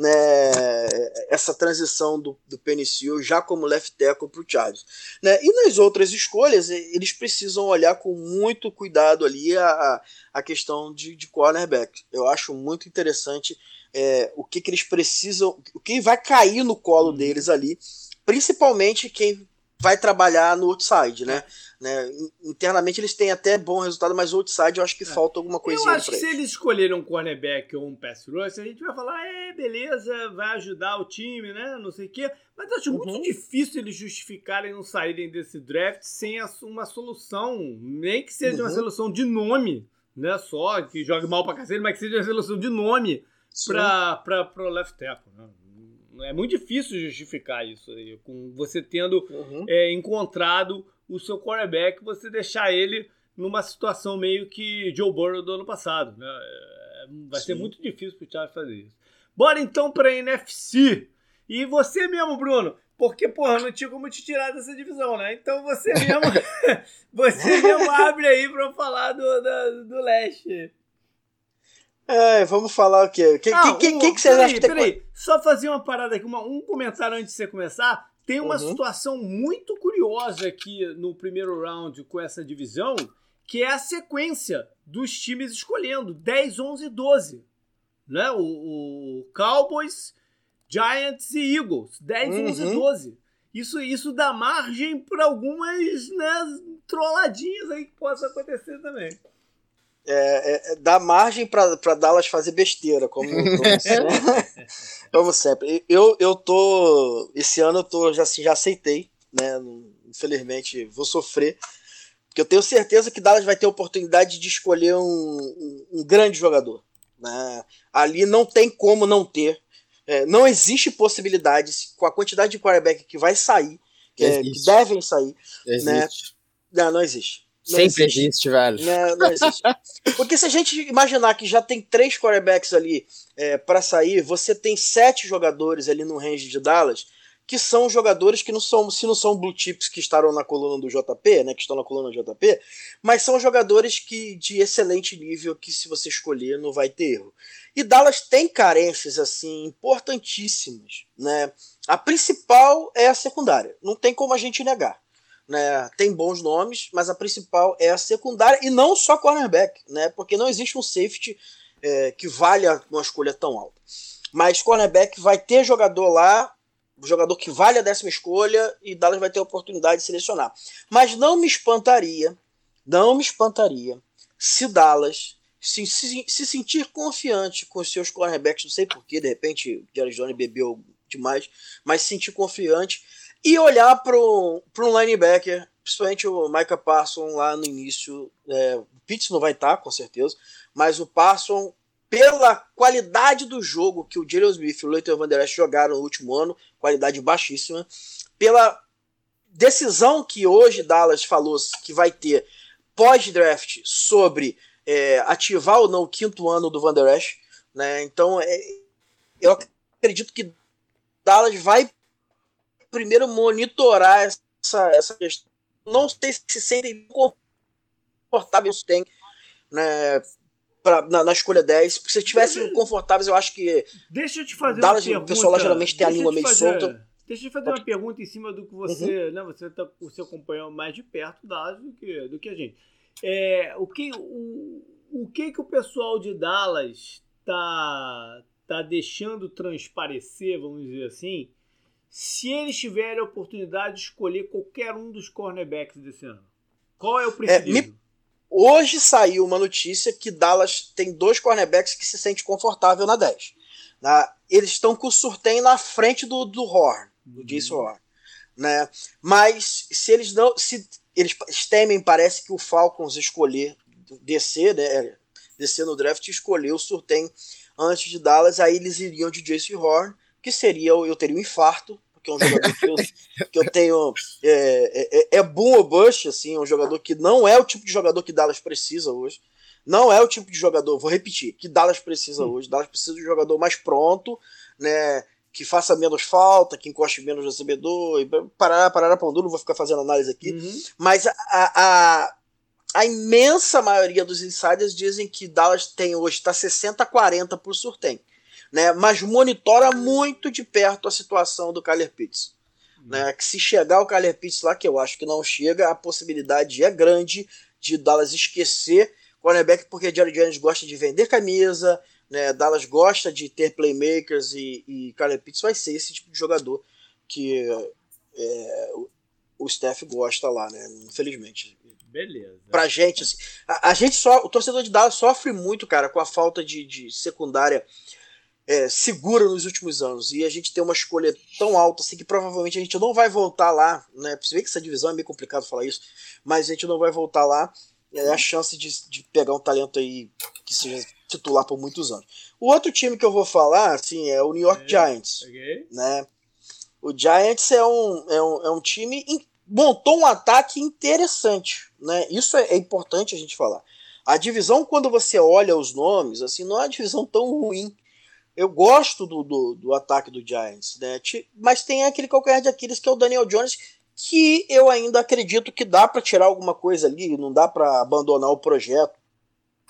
né, essa transição do, do Penicil já como left tackle para o Chargers. Né? E nas outras escolhas, eles precisam olhar com muito cuidado ali a, a questão de, de cornerback. Eu acho muito interessante é, o que, que eles precisam, o que vai cair no colo uhum. deles ali, principalmente quem vai trabalhar no outside, né? né? Internamente eles têm até bom resultado, mas outside eu acho que é. falta alguma coisinha. Eu acho que se eles escolherem um cornerback ou um pass rush, a gente vai falar, é, beleza, vai ajudar o time, né? Não sei o quê. Mas eu acho uhum. muito difícil eles justificarem não saírem desse draft sem uma solução, nem que seja uhum. uma solução de nome, né? Só que jogue mal pra cacete, mas que seja uma solução de nome para o left tackle. Né? É muito difícil justificar isso aí, com você tendo uhum. é, encontrado o seu quarterback, você deixar ele numa situação meio que Joe Burrow do ano passado. Né? É, vai Sim. ser muito difícil para o Chargers fazer isso. Bora então para a NFC. E você mesmo, Bruno, porque, porra, não tinha como te tirar dessa divisão, né? Então você mesmo, você mesmo abre aí para falar do, do, do leste. É, vamos falar o quê? Quem ah, que, um, que, que, vocês acham que tem peraí, Só fazer uma parada aqui, uma, um comentário antes de você começar. Tem uma uhum. situação muito curiosa aqui no primeiro round com essa divisão, que é a sequência dos times escolhendo 10, 11 e 12. Né? O, o Cowboys, Giants e Eagles. 10, uhum. 11 e 12. Isso, isso dá margem para algumas né, trolladinhas aí que possa acontecer também é, é, é, dá margem para Dallas fazer besteira, como, como, sempre. como sempre. Eu, eu tô. Esse ano eu tô, já, assim, já aceitei, né? Infelizmente, vou sofrer. Porque eu tenho certeza que Dallas vai ter a oportunidade de escolher um, um, um grande jogador. Né? Ali não tem como não ter. É, não existe possibilidade, com a quantidade de quarterback que vai sair, que, é, que devem sair. Né? Não, não existe. Sempre existe, existe velho. Não, não existe. Porque se a gente imaginar que já tem três quarterbacks ali é, para sair, você tem sete jogadores ali no range de Dallas que são jogadores que não são, se não são blue chips que estarão na coluna do JP, né, que estão na coluna do JP, mas são jogadores que de excelente nível que se você escolher não vai ter erro. E Dallas tem carências assim importantíssimas, né? A principal é a secundária, não tem como a gente negar né, tem bons nomes, mas a principal é a secundária e não só cornerback, né, porque não existe um safety é, que valha uma escolha tão alta. Mas cornerback vai ter jogador lá, jogador que vale a décima escolha e Dallas vai ter a oportunidade de selecionar. Mas não me espantaria, não me espantaria se Dallas se, se, se sentir confiante com seus cornerbacks, não sei porquê, de repente o Jerry Jones bebeu demais, mas se sentir confiante e olhar para um linebacker, principalmente o Micah Parsons lá no início. É, o Pitts não vai estar, com certeza, mas o Parsons, pela qualidade do jogo que o Jalen Smith e o Leighton Van Der jogaram no último ano, qualidade baixíssima, pela decisão que hoje Dallas falou que vai ter pós-draft sobre é, ativar ou não o quinto ano do Van Der né? Então, é, eu acredito que Dallas vai primeiro monitorar essa, essa questão. Não sei se sentem confortáveis, tem, né? pra, na, na escolha 10. Porque se estivessem confortáveis, eu acho que. Deixa eu te fazer Dallas, uma pergunta. O pessoal lá geralmente tem a língua meio fazer- solta. Deixa eu te fazer uma pergunta em cima do que você. Né, você tá, você acompanhou mais de perto Dallas do que, do que a gente. É, o, que, o, o que que o pessoal de Dallas tá, tá deixando transparecer, vamos dizer assim, se eles tiverem a oportunidade de escolher qualquer um dos cornerbacks desse ano? Qual é o preferido? Hoje saiu uma notícia que Dallas tem dois cornerbacks que se sente confortável na 10. Na- eles estão com o Surtain na frente do, do Horn, do Jason Horn. Né? Mas se eles não. Se eles temem, parece que o Falcons escolher descer, né? Descer no draft e escolher o Surtain antes de Dallas, aí eles iriam de Jason Horn, que seria eu teria um infarto, porque é um jogador que eu, que eu tenho. É, é, é boom ou bust, assim, é um jogador que não é o tipo de jogador que Dallas precisa hoje. Não é o tipo de jogador, vou repetir, que Dallas precisa hoje. Dallas precisa de um jogador mais pronto, né? Que faça menos falta, que encoste menos no recebedor, e parar, parar, pão duro, não vou ficar fazendo análise aqui. Uhum. Mas a, a, a imensa maioria dos insiders dizem que Dallas tem hoje está 60 a 40 por Surtain, né? Mas monitora muito de perto a situação do Kyler Pitts, né? Que se chegar o Kyler Pitts lá, que eu acho que não chega, a possibilidade é grande de Dallas esquecer cornerback porque Jerry Jones gosta de vender camisa, né? Dallas gosta de ter playmakers e, e Kyler Pitts vai ser esse tipo de jogador que é, o, o Steph gosta lá, né? Infelizmente. Beleza. Pra gente, assim, a, a gente só, o torcedor de Dallas sofre muito, cara, com a falta de, de secundária é, segura nos últimos anos. E a gente tem uma escolha tão alta assim que provavelmente a gente não vai voltar lá, né? Você vê que essa divisão é meio complicado falar isso, mas a gente não vai voltar lá. É a chance de, de pegar um talento aí que seja titular por muitos anos. O outro time que eu vou falar, assim, é o New York. Giants, Ok? né? O Giants é um, é um, é um time in- montou um ataque interessante, né? Isso é, é importante a gente falar. A divisão, quando você olha os nomes, assim, não é uma divisão tão ruim. Eu gosto do, do, do ataque do Giants, né? Mas tem aquele calcanhar de Aquiles que é o Daniel Jones, que eu ainda acredito que dá para tirar alguma coisa ali, não dá para abandonar o projeto.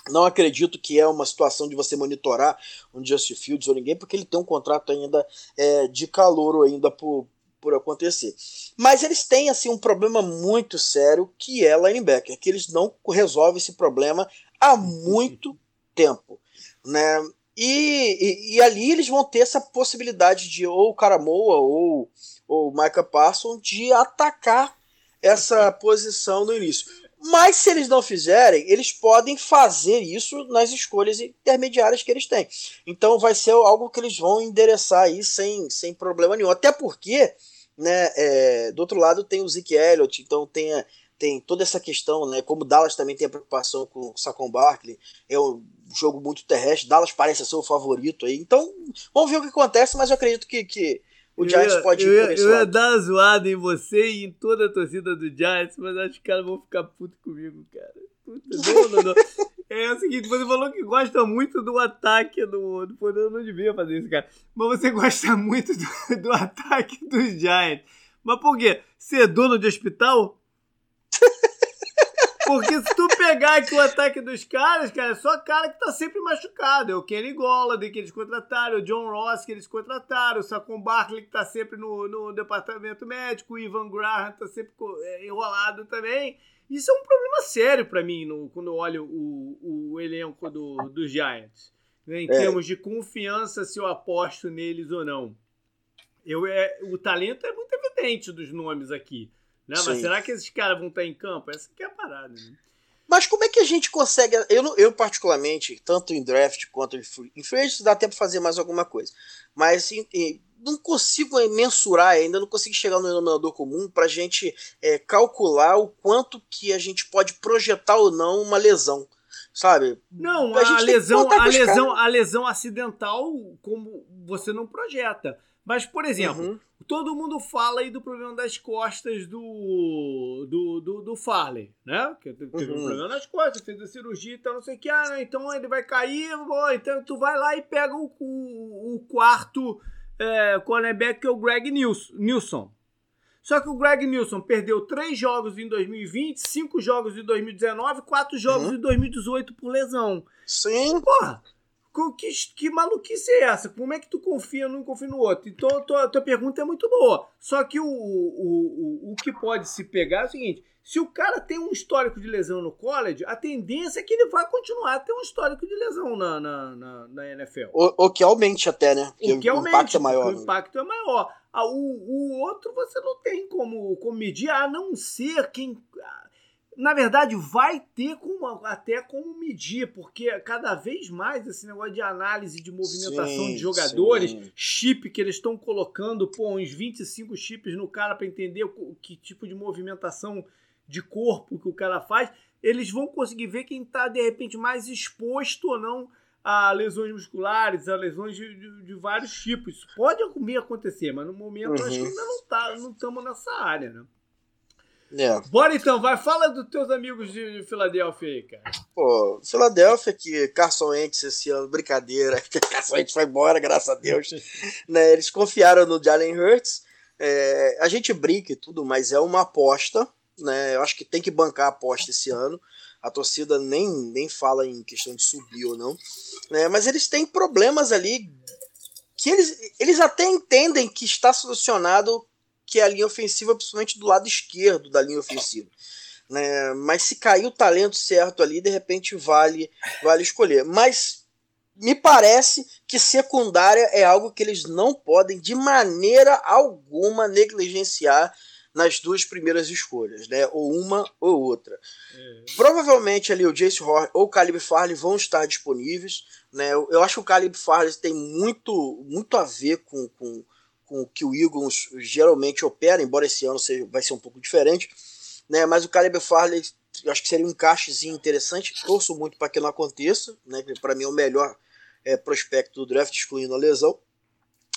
Não acredito que é uma situação de você monitorar um Justin Fields ou ninguém, porque ele tem um contrato ainda é, de calouro ainda por, por acontecer. Mas eles têm assim um problema muito sério que é linebacker, que eles não resolvem esse problema há muito tempo, né? E, e, e ali eles vão ter essa possibilidade de ou o Caramoa ou o Micah Parsons de atacar essa posição no início. Mas se eles não fizerem, eles podem fazer isso nas escolhas intermediárias que eles têm. Então vai ser algo que eles vão endereçar aí sem, sem problema nenhum. Até porque, né, é, do outro lado tem o Zeke Elliott, então tem, a- tem toda essa questão, né, como Dallas também tem a preocupação com o Saquon Barkley, é um jogo muito terrestre, Dallas parece ser o favorito aí. Então vamos ver o que acontece, mas eu acredito que, que o Giants eu ia, pode eu ir ia, por esse eu ia lado. dar uma zoada em você e em toda a torcida do Giants, mas acho que os caras vão ficar putos comigo, cara. Puta, não, não. É o seguinte, você falou que gosta muito do ataque do. do eu não devia fazer isso, cara. Mas você gosta muito do, do ataque dos Giants. Mas por quê? Você é dono de hospital? Porque se tu pegar aqui o ataque dos caras, cara, é só cara que tá sempre machucado. É o Kenny Golladay que eles contrataram, o John Ross que eles contrataram, o Saquon Barkley que tá sempre no, no departamento médico, o Ivan Graham tá sempre é, enrolado também. Isso é um problema sério pra mim no- quando eu olho o, o elenco do, dos Giants. né, em É. termos de confiança, se eu aposto neles ou não. Eu, é, o talento é muito evidente dos nomes aqui. Né? Mas Sim. será que esses caras vão estar em campo? Essa que é a parada. Né? Mas como é que a gente consegue. Eu, eu particularmente, tanto em draft quanto em free, em free agency dá tempo de fazer mais alguma coisa. Mas em- não consigo mensurar ainda, não consigo chegar no denominador comum para a gente é, calcular o quanto que a gente pode projetar ou não uma lesão. Sabe? Não, A a, lesão, a lesão, a lesão acidental, como você não projeta. Mas, por exemplo, Uhum. todo mundo fala aí do problema das costas do do, do, do Farley, né? Que teve teve um Uhum. problema nas costas, fez a cirurgia e tal, não sei o que. Ah, não, então ele vai cair, bom, então tu vai lá e pega o, o, o quarto é, cornerback, que é o Greg Nils- Nilsson. Só que o Greg Nilsson perdeu três jogos em 2020, cinco jogos em 2019, quatro jogos uhum. em 2018 por lesão. Sim. Porra, que, que maluquice é essa? Como é que tu confia num e confia no outro? Então, a tua, tua pergunta é muito boa. Só que o, o, o, o que pode se pegar é o seguinte: se o cara tem um histórico de lesão no college, a tendência é que ele vai continuar a ter um histórico de lesão na, na, na, na NFL. O, o, que aumente até, né? O que o aumente, impacto é maior. O né? impacto é maior. Ah, o, o outro você não tem como, como medir, a não ser quem na verdade, vai ter como, até como medir, porque cada vez mais esse negócio de análise de movimentação sim, de jogadores, sim. chip que eles estão colocando, pô, uns 25 chips no cara para entender o, que tipo de movimentação de corpo que o cara faz, eles vão conseguir ver quem está, de repente, mais exposto ou não a lesões musculares, a lesões de, de, de vários tipos. Isso pode acontecer, mas no momento uhum. acho que ainda não tá, não estamos nessa área, né? É. Bora então, vai, fala dos teus amigos de, de Filadélfia aí, cara. Pô, Filadélfia que Carson Wentz esse ano, brincadeira, Carson Wentz foi embora, graças a Deus. né, eles confiaram no Jalen Hurts. É, a gente brinca e tudo, mas é uma aposta, né? Eu acho que tem que bancar a aposta esse ano. A torcida nem, nem fala em questão de subir ou não. Né, mas eles têm problemas ali que eles, eles até entendem que está solucionado que é a linha ofensiva, principalmente do lado esquerdo da linha ofensiva. Né? Mas se cair o talento certo ali, de repente vale, vale escolher. Mas me parece que secundária é algo que eles não podem de maneira alguma negligenciar nas duas primeiras escolhas, né? Ou uma ou outra. É. Provavelmente ali o Jace Horn ou o Caleb Farley vão estar disponíveis, né? Eu, eu acho que o Caleb Farley tem muito, muito a ver com, com, com o que o Eagles geralmente opera, embora esse ano seja, vai ser um pouco diferente. Né? Mas o Caleb Farley acho que seria um encaixezinho interessante. Torço muito para que não aconteça. Né? Para mim é o melhor é, prospecto do draft, excluindo a lesão.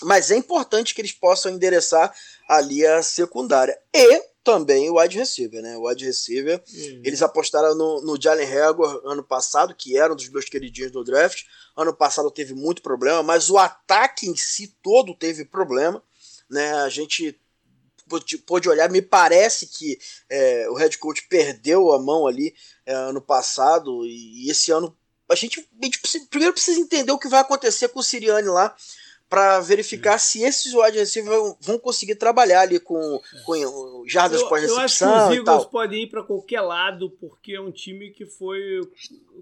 Mas é importante que eles possam endereçar ali a secundária. E também o wide receiver, né? O wide receiver, uhum. eles apostaram no, no Jalen Hagor ano passado, que era um dos meus queridinhos do draft. Ano passado teve muito problema, mas o ataque em si todo teve problema. Né? A gente pôde olhar, me parece que é, o head coach perdeu a mão ali é, ano passado e, esse ano a gente, a gente primeiro precisa entender o que vai acontecer com o Siriane lá para verificar se esses wide receivers vão conseguir trabalhar ali com, com jardas pós-recepção. Eu acho que os Eagles podem ir para qualquer lado, porque é um time que foi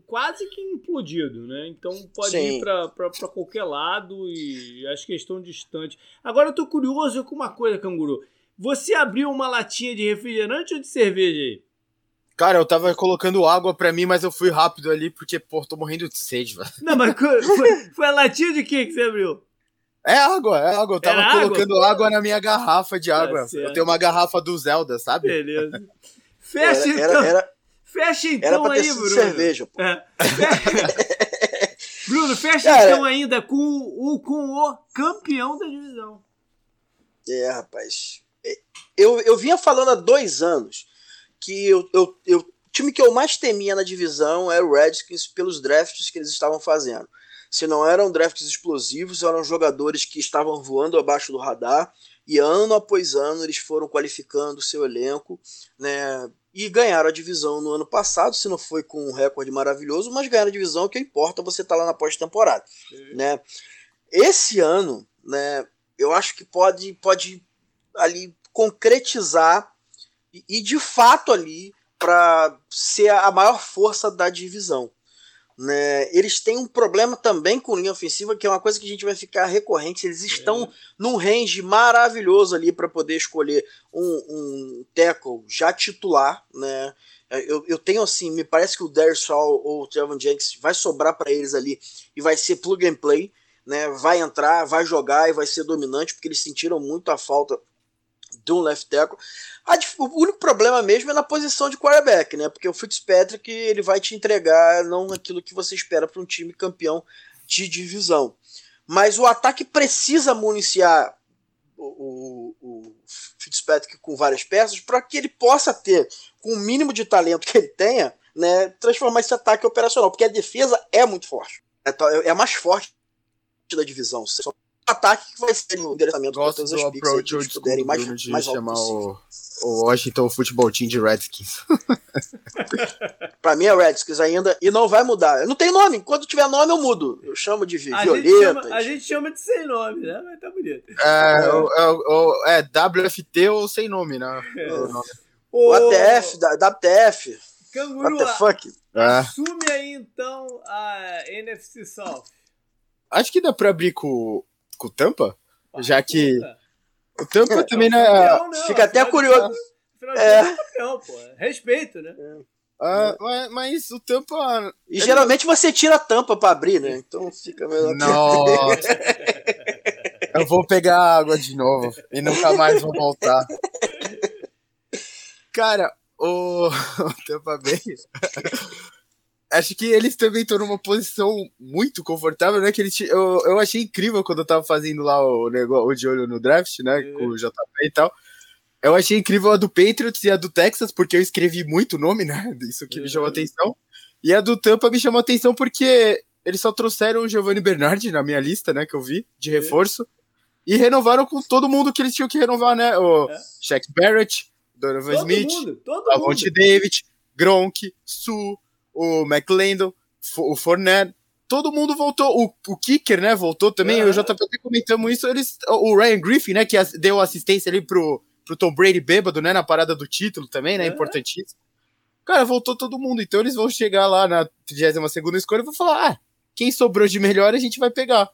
quase que implodido, né? Então pode Sim. ir para qualquer lado e acho que eles estão distantes. Agora eu tô curioso com uma coisa, Canguru. Você abriu uma latinha de refrigerante ou de cerveja aí? Cara, eu tava colocando água pra mim, mas eu fui rápido ali porque, pô, tô morrendo de sede, velho. Não, mas foi, foi a latinha de que que você abriu? É água, é água. Eu tava colocando água? água? na minha garrafa de tá água. Tá eu tenho uma garrafa do Zelda, sabe? Beleza. Fecha era, então. Era, era, fecha então era pra ter aí, Bruno. cerveja, pô. É. Bruno, fecha Cara, então ainda com o, com o campeão da divisão. É, rapaz. Eu, eu vinha falando há dois anos que eu, eu, eu, o time que eu mais temia na divisão era o Redskins pelos drafts que eles estavam fazendo se não eram drafts explosivos, eram jogadores que estavam voando abaixo do radar e ano após ano eles foram qualificando seu elenco, né? E ganharam a divisão no ano passado, se não foi com um recorde maravilhoso, mas ganharam a divisão, o que importa você tá lá na pós-temporada, né? Esse ano, né, eu acho que pode pode ali concretizar e, e de fato ali para ser a maior força da divisão. Né? Eles têm um problema também com linha ofensiva, que é uma coisa que a gente vai ficar recorrente. Eles estão é. num range maravilhoso ali para poder escolher um, um tackle já titular. Né? Eu, eu tenho assim, me parece que o Darius Hall ou o Trevor Jenks vai sobrar para eles ali e vai ser plug and play. Né? Vai entrar, vai jogar e vai ser dominante, porque eles sentiram muito a falta de um left tackle. A, o único problema mesmo é na posição de quarterback, né? Porque o Fitzpatrick ele vai te entregar não aquilo que você espera para um time campeão de divisão. Mas o ataque precisa municiar o, o, o Fitzpatrick com várias peças para que ele possa ter, com o mínimo de talento que ele tenha, né, transformar esse ataque operacional, porque a defesa é muito forte. É, é mais forte da divisão. Só ataque que vai ser o endereçamento para todas as picks que eles puderem mais, mais alto chamar o, o Washington Football Team de Redskins. pra mim é Redskins ainda e não vai mudar. Não tem nome. Quando tiver nome eu mudo. Eu chamo de a Violeta. Gente chama, a gente chama de sem nome, né? Mas tá bonito. É, é, é, WFT ou sem nome, né? É. O, o ATF, WTF. Canguru, What the fuck? É. assume aí então a NFC South. Acho que dá pra abrir com, com o Tampa, já que o Tampa é, também não é. Não, Fica até curioso. É. Campeão, pô. Respeito, né? Ah, mas, mas, o tampa. E ele... geralmente você tira a tampa pra abrir, né? Então fica melhor. Nossa! Eu vou pegar água de novo e nunca mais vou voltar. Cara, o, o Tampa Bay. Acho que eles também estão numa posição muito confortável, né? Que eles, eu, eu achei incrível quando eu tava fazendo lá o negócio o de olho no draft, né? Com o JP e tal. Eu achei incrível a do Patriots e a do Texas, porque eu escrevi muito o nome, né? Isso que me chamou atenção. E a do Tampa me chamou atenção porque eles só trouxeram o Giovanni Bernardi na minha lista, né? Que eu vi, de reforço. E renovaram com todo mundo que eles tinham que renovar, né? O é. Shaq Barrett, Donovan todo Smith, mundo, todo David, Gronk, Su, o McLendon, o Fournette, todo mundo voltou. O, o Kicker, né, voltou também. Eu já até comentamos isso. Eles, o Ryan Griffin, né, que deu assistência ali pro, pro Tom Brady bêbado, né, na parada do título também, né, é. importantíssimo. Cara, voltou todo mundo. Então eles vão chegar lá na 32 segunda escolha e vão falar, ah, quem sobrou de melhor a gente vai pegar.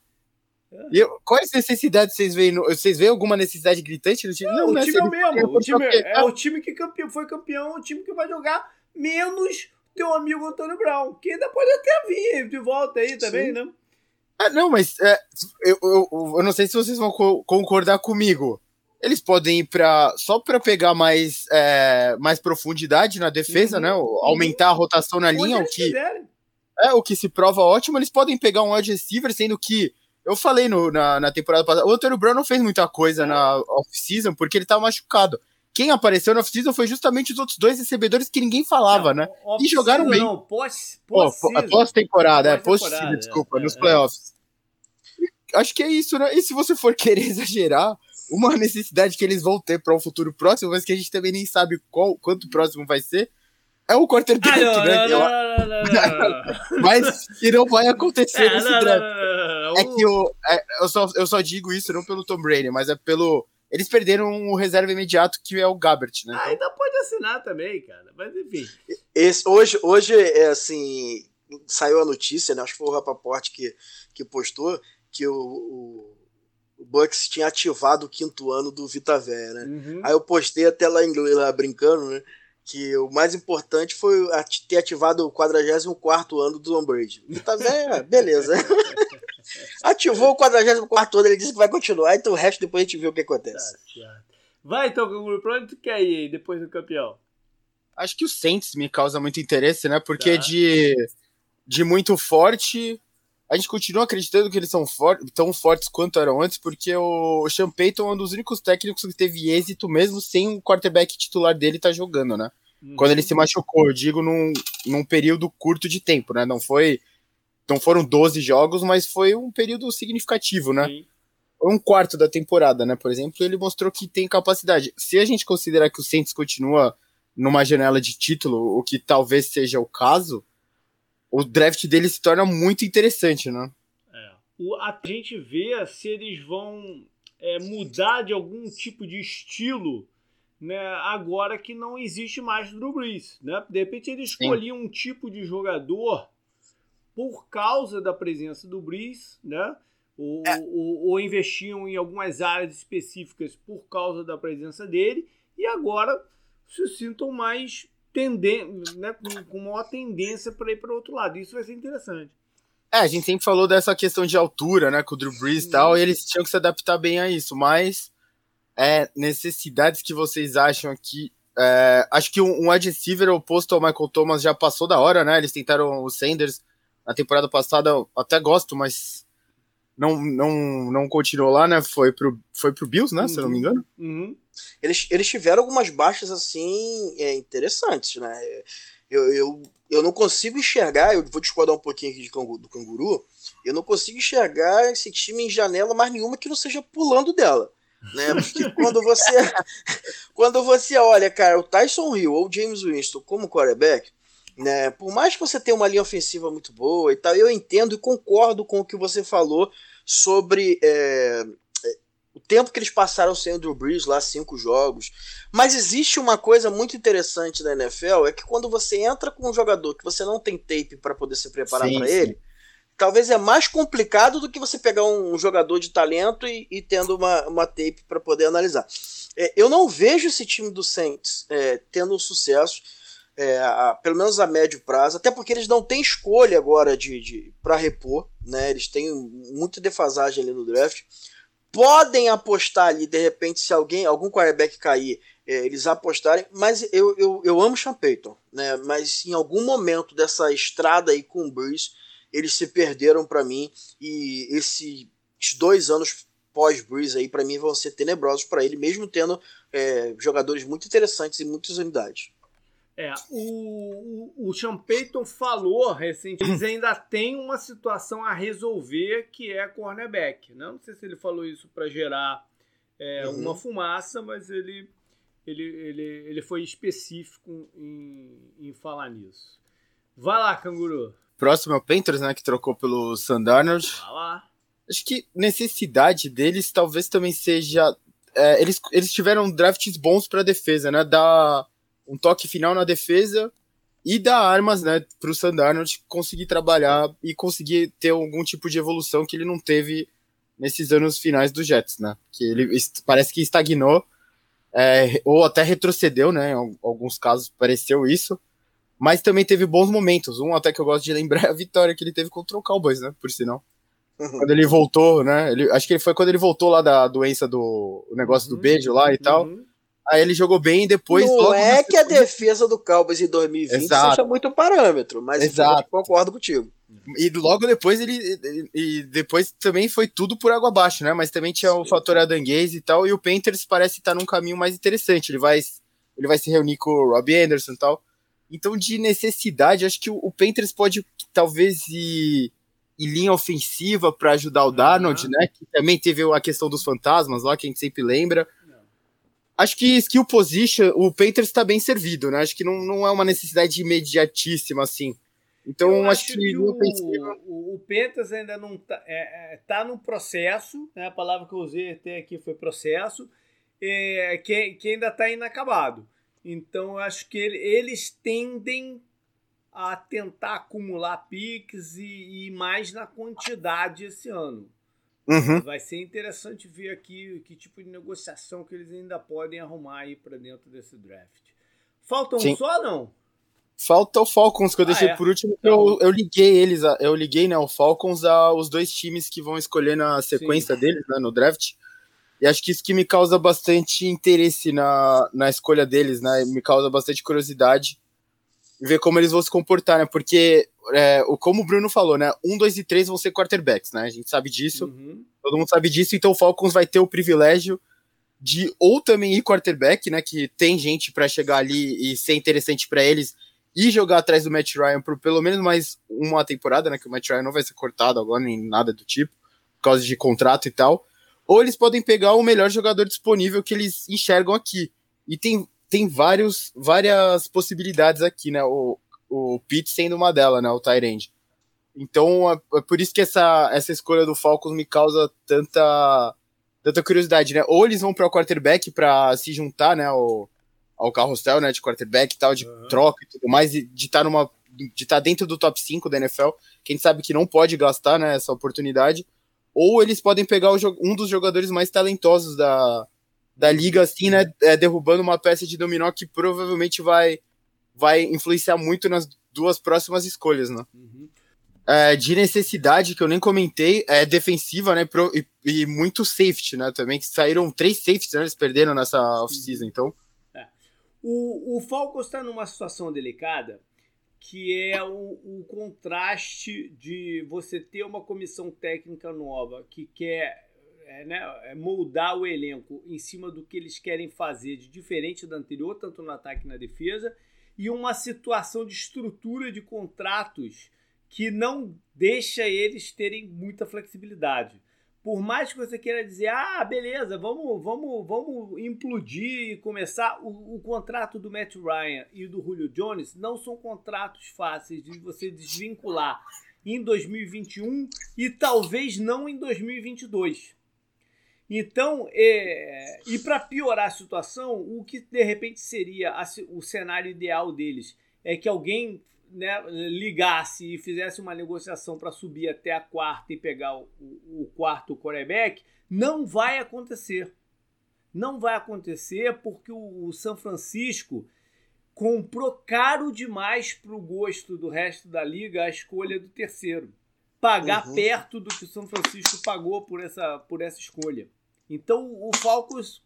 É. E eu, quais necessidades vocês veem? No, vocês veem alguma necessidade gritante no time? Não, não o né, time é o mesmo. O time é, é o time que campeão, foi campeão, o time que vai jogar menos teu amigo Antônio Brown, que ainda pode até vir de volta aí também, Sim. né? Ah, não, mas é, eu, eu, eu, não sei se vocês vão co concordar comigo. Eles podem ir para só para pegar mais, é, mais profundidade na defesa, uhum. né? Aumentar a rotação na linha, o que é o que se prova ótimo. Eles podem pegar um wide receiver, sendo que eu falei no, na, na temporada passada, o Antônio Brown não fez muita coisa na off-season porque ele tava machucado. Quem apareceu na off-season foi justamente os outros dois recebedores que ninguém falava, não, né? E jogaram bem. Não, pós-temporada, é, pós-season, desculpa, é, nos é. playoffs. Acho que é isso, né? E se você for querer exagerar, uma necessidade que eles vão ter para um futuro próximo, mas que a gente também nem sabe qual, quanto próximo vai ser, é o quarterback, ah, não, né? Não, não, mas que não vai acontecer é, nesse draft. É que eu, é, eu, só, eu só digo isso não pelo Tom Brady, mas é pelo. Eles perderam o reserva imediato que é o Gabbert, né? Ah, ainda pode assinar também, cara. Mas enfim. Esse, hoje, hoje, é assim, saiu a notícia, né? Acho que foi o Rapaport que, que postou que o, o, o Bucks tinha ativado o quinto ano do Vita Véia, né? Uhum. Aí eu postei até lá em inglês, lá brincando, né? que o mais importante foi ter ativado o 44 ano do Tom Brady. Vita Véia, beleza. Ativou o 44 ano, ele disse que vai continuar, então o resto depois a gente vê o que acontece. Tá, vai, então, Canguru, pra onde tu quer ir aí, depois do campeão? Acho que o Saints me causa muito interesse, né? Porque tá. de, de muito forte, a gente continua acreditando que eles são for tão fortes quanto eram antes, porque o Sean Payton é um dos únicos técnicos que teve êxito mesmo sem o quarterback titular dele estar tá jogando, né? Uhum. Quando ele se machucou, eu digo num, num período curto de tempo, né? Não foi não foram 12 jogos, mas foi um período significativo, né? Sim. Um quarto da temporada, né? Por exemplo, ele mostrou que tem capacidade. Se a gente considerar que o Saints continua numa janela de título, o que talvez seja o caso, o draft dele se torna muito interessante, né? É. O, a gente vê se eles vão é, mudar de algum tipo de estilo né, agora que não existe mais Drew Brees. Né? De repente ele escolhia um tipo de jogador por causa da presença do Breeze, né? Ou, é. ou, ou, investiam em algumas áreas específicas por causa da presença dele, e agora se sintam mais né, com, com maior tendência para ir para o outro lado. Isso vai ser interessante. É, a gente sempre falou dessa questão de altura, né, com o Drew Brees e tal, e eles tinham que se adaptar bem a isso, mas é, necessidades que vocês acham que é, acho que um, um adversário oposto ao Michael Thomas já passou da hora, né? Eles tentaram o Sanders na temporada passada eu até gosto, mas não, não, não continuou lá, né? Foi pro, foi pro Bills, né? Uhum. Se eu não me engano. Uhum. Eles, eles tiveram algumas baixas assim é, interessantes, né? Eu, eu eu não consigo enxergar, eu vou discordar um pouquinho aqui do canguru, eu não consigo enxergar esse time em janela mais nenhuma que não seja pulando dela. Né? Porque quando você quando você olha, cara, o Tyson Hill ou o James Winston como quarterback, né, por mais que você tenha uma linha ofensiva muito boa e tal, eu entendo e concordo com o que você falou sobre é, o tempo que eles passaram sem o Drew Brees, lá cinco jogos. Mas existe uma coisa muito interessante da NFL, é que quando você entra com um jogador que você não tem tape para poder se preparar para ele, talvez é mais complicado do que você pegar um jogador de talento e, e tendo uma, uma tape para poder analisar. É, eu não vejo esse time do Saints é, tendo sucesso, é, a, pelo menos a médio prazo, até porque eles não têm escolha agora de, de para repor, né? Eles têm muita defasagem ali no draft podem apostar ali, de repente, se alguém, algum quarterback cair, é, eles apostarem, mas eu, eu, eu amo Sean Payton, né? Mas em algum momento dessa estrada aí com o Bruce, eles se perderam para mim e esses dois anos pós-Breeze aí para mim vão ser tenebrosos para ele, mesmo tendo é, jogadores muito interessantes e muitas unidades. É, o, o, o Sean Payton falou recentemente, eles ainda têm uma situação a resolver que é cornerback. Né? Não sei se ele falou isso para gerar é, uhum. uma fumaça, mas ele, ele, ele, ele foi específico em, em falar nisso. Vai lá, canguru. Próximo é o Panthers, né, que trocou pelo Sandarnold. Vai lá. Acho que necessidade deles talvez também seja. É, eles, eles tiveram drafts bons para defesa, né? Da um toque final na defesa e dar armas né, para o Sandarnold conseguir trabalhar e conseguir ter algum tipo de evolução que ele não teve nesses anos finais do Jets, né? Que ele parece que estagnou é, ou até retrocedeu, né? Em alguns casos pareceu isso, mas também teve bons momentos. Um até que eu gosto de lembrar é a vitória que ele teve contra o Cowboys, né? Por sinal. Uhum. Quando ele voltou, né? Ele, acho que ele foi quando ele voltou lá da doença do negócio uhum. do beijo lá e uhum. tal. Aí ele jogou bem e depois. Não é que a defesa do Cowboys em 2020 Exato. seja muito parâmetro, mas Exato. eu concordo contigo. E logo depois ele. E depois também foi tudo por água abaixo, né? Mas também tinha Sim. o fator Adanguez e tal. E o Panthers parece estar num caminho mais interessante. Ele vai, ele vai se reunir com o Robbie Anderson e tal. Então, de necessidade, acho que o, o Panthers pode talvez ir, ir linha ofensiva para ajudar o Darnold, uhum. né? Que também teve a questão dos fantasmas lá, que a gente sempre lembra acho que skill position, o Panthers está bem servido, né? Acho que não, não é uma necessidade imediatíssima, assim. Então, eu acho, acho que, que o, o, o, Panthers ainda não está é, é, tá no processo, né? A palavra que eu usei até aqui foi processo, é, que, que ainda está inacabado. Então, eu acho que ele, eles tendem a tentar acumular piques e, e mais na quantidade esse ano. Uhum. Vai ser interessante ver aqui que tipo de negociação que eles ainda podem arrumar aí para dentro desse draft. Falta um Sim. só não? Falta o Falcons, que eu ah, deixei é? por último. Então... Eu, eu liguei eles, a, eu liguei né, o Falcons aos dois times que vão escolher na sequência Sim. deles, né, no draft. E acho que isso que me causa bastante interesse na, na escolha deles, né? Me causa bastante curiosidade ver como eles vão se comportar, né? Porque, é, como o Bruno falou, né? Um, dois e três vão ser quarterbacks, né? A gente sabe disso. Uhum. Todo mundo sabe disso. Então o Falcons vai ter o privilégio de ou também ir quarterback, né? Que tem gente para chegar ali e ser interessante para eles e jogar atrás do Matt Ryan por pelo menos mais uma temporada, né? Que o Matt Ryan não vai ser cortado agora, nem nada do tipo, por causa de contrato e tal. Ou eles podem pegar o melhor jogador disponível que eles enxergam aqui. E tem tem vários, várias possibilidades aqui, né? O, o Pitt sendo uma delas, né? O Tyrande. Então, é, é, por isso que essa, essa escolha do Falcons me causa tanta, tanta curiosidade, né? Ou eles vão para o quarterback para se juntar, né? Ao, ao carrossel, né? De quarterback e tal, de uhum. troca e tudo mais, de estar tá numa de estar tá dentro do top 5 da NFL, quem sabe que não pode gastar né, essa oportunidade, ou eles podem pegar um dos jogadores mais talentosos da, da liga, assim, né? É, derrubando uma peça de dominó que provavelmente vai, vai influenciar muito nas duas próximas escolhas, né? Uhum. É, de necessidade, que eu nem comentei, é defensiva, né? Pro, e, e, muito safety, né? Também, que saíram três safeties, né? Eles perderam nessa off-season, uhum. então. É. O, o Falcons está numa situação delicada que é o, o, contraste de você ter uma comissão técnica nova que quer é, né, é moldar o elenco em cima do que eles querem fazer de diferente do anterior, tanto no ataque e na defesa, e uma situação de estrutura de contratos que não deixa eles terem muita flexibilidade. Por mais que você queira dizer, ah, beleza, vamos, vamos, vamos implodir e começar. O, o contrato do Matt Ryan e do Julio Jones não são contratos fáceis de você desvincular em 2021 e talvez não em 2022. Então, é, e para piorar a situação, o que de repente seria a, o cenário ideal deles é que alguém né, ligasse e fizesse uma negociação para subir até a quarta e pegar o, o quarto quarterback, não vai acontecer. Não vai acontecer porque o, o São Francisco comprou caro demais para o gosto do resto da liga a escolha do terceiro. Pagar uhum. perto do que o São Francisco pagou por essa, por essa escolha. Então o Falcons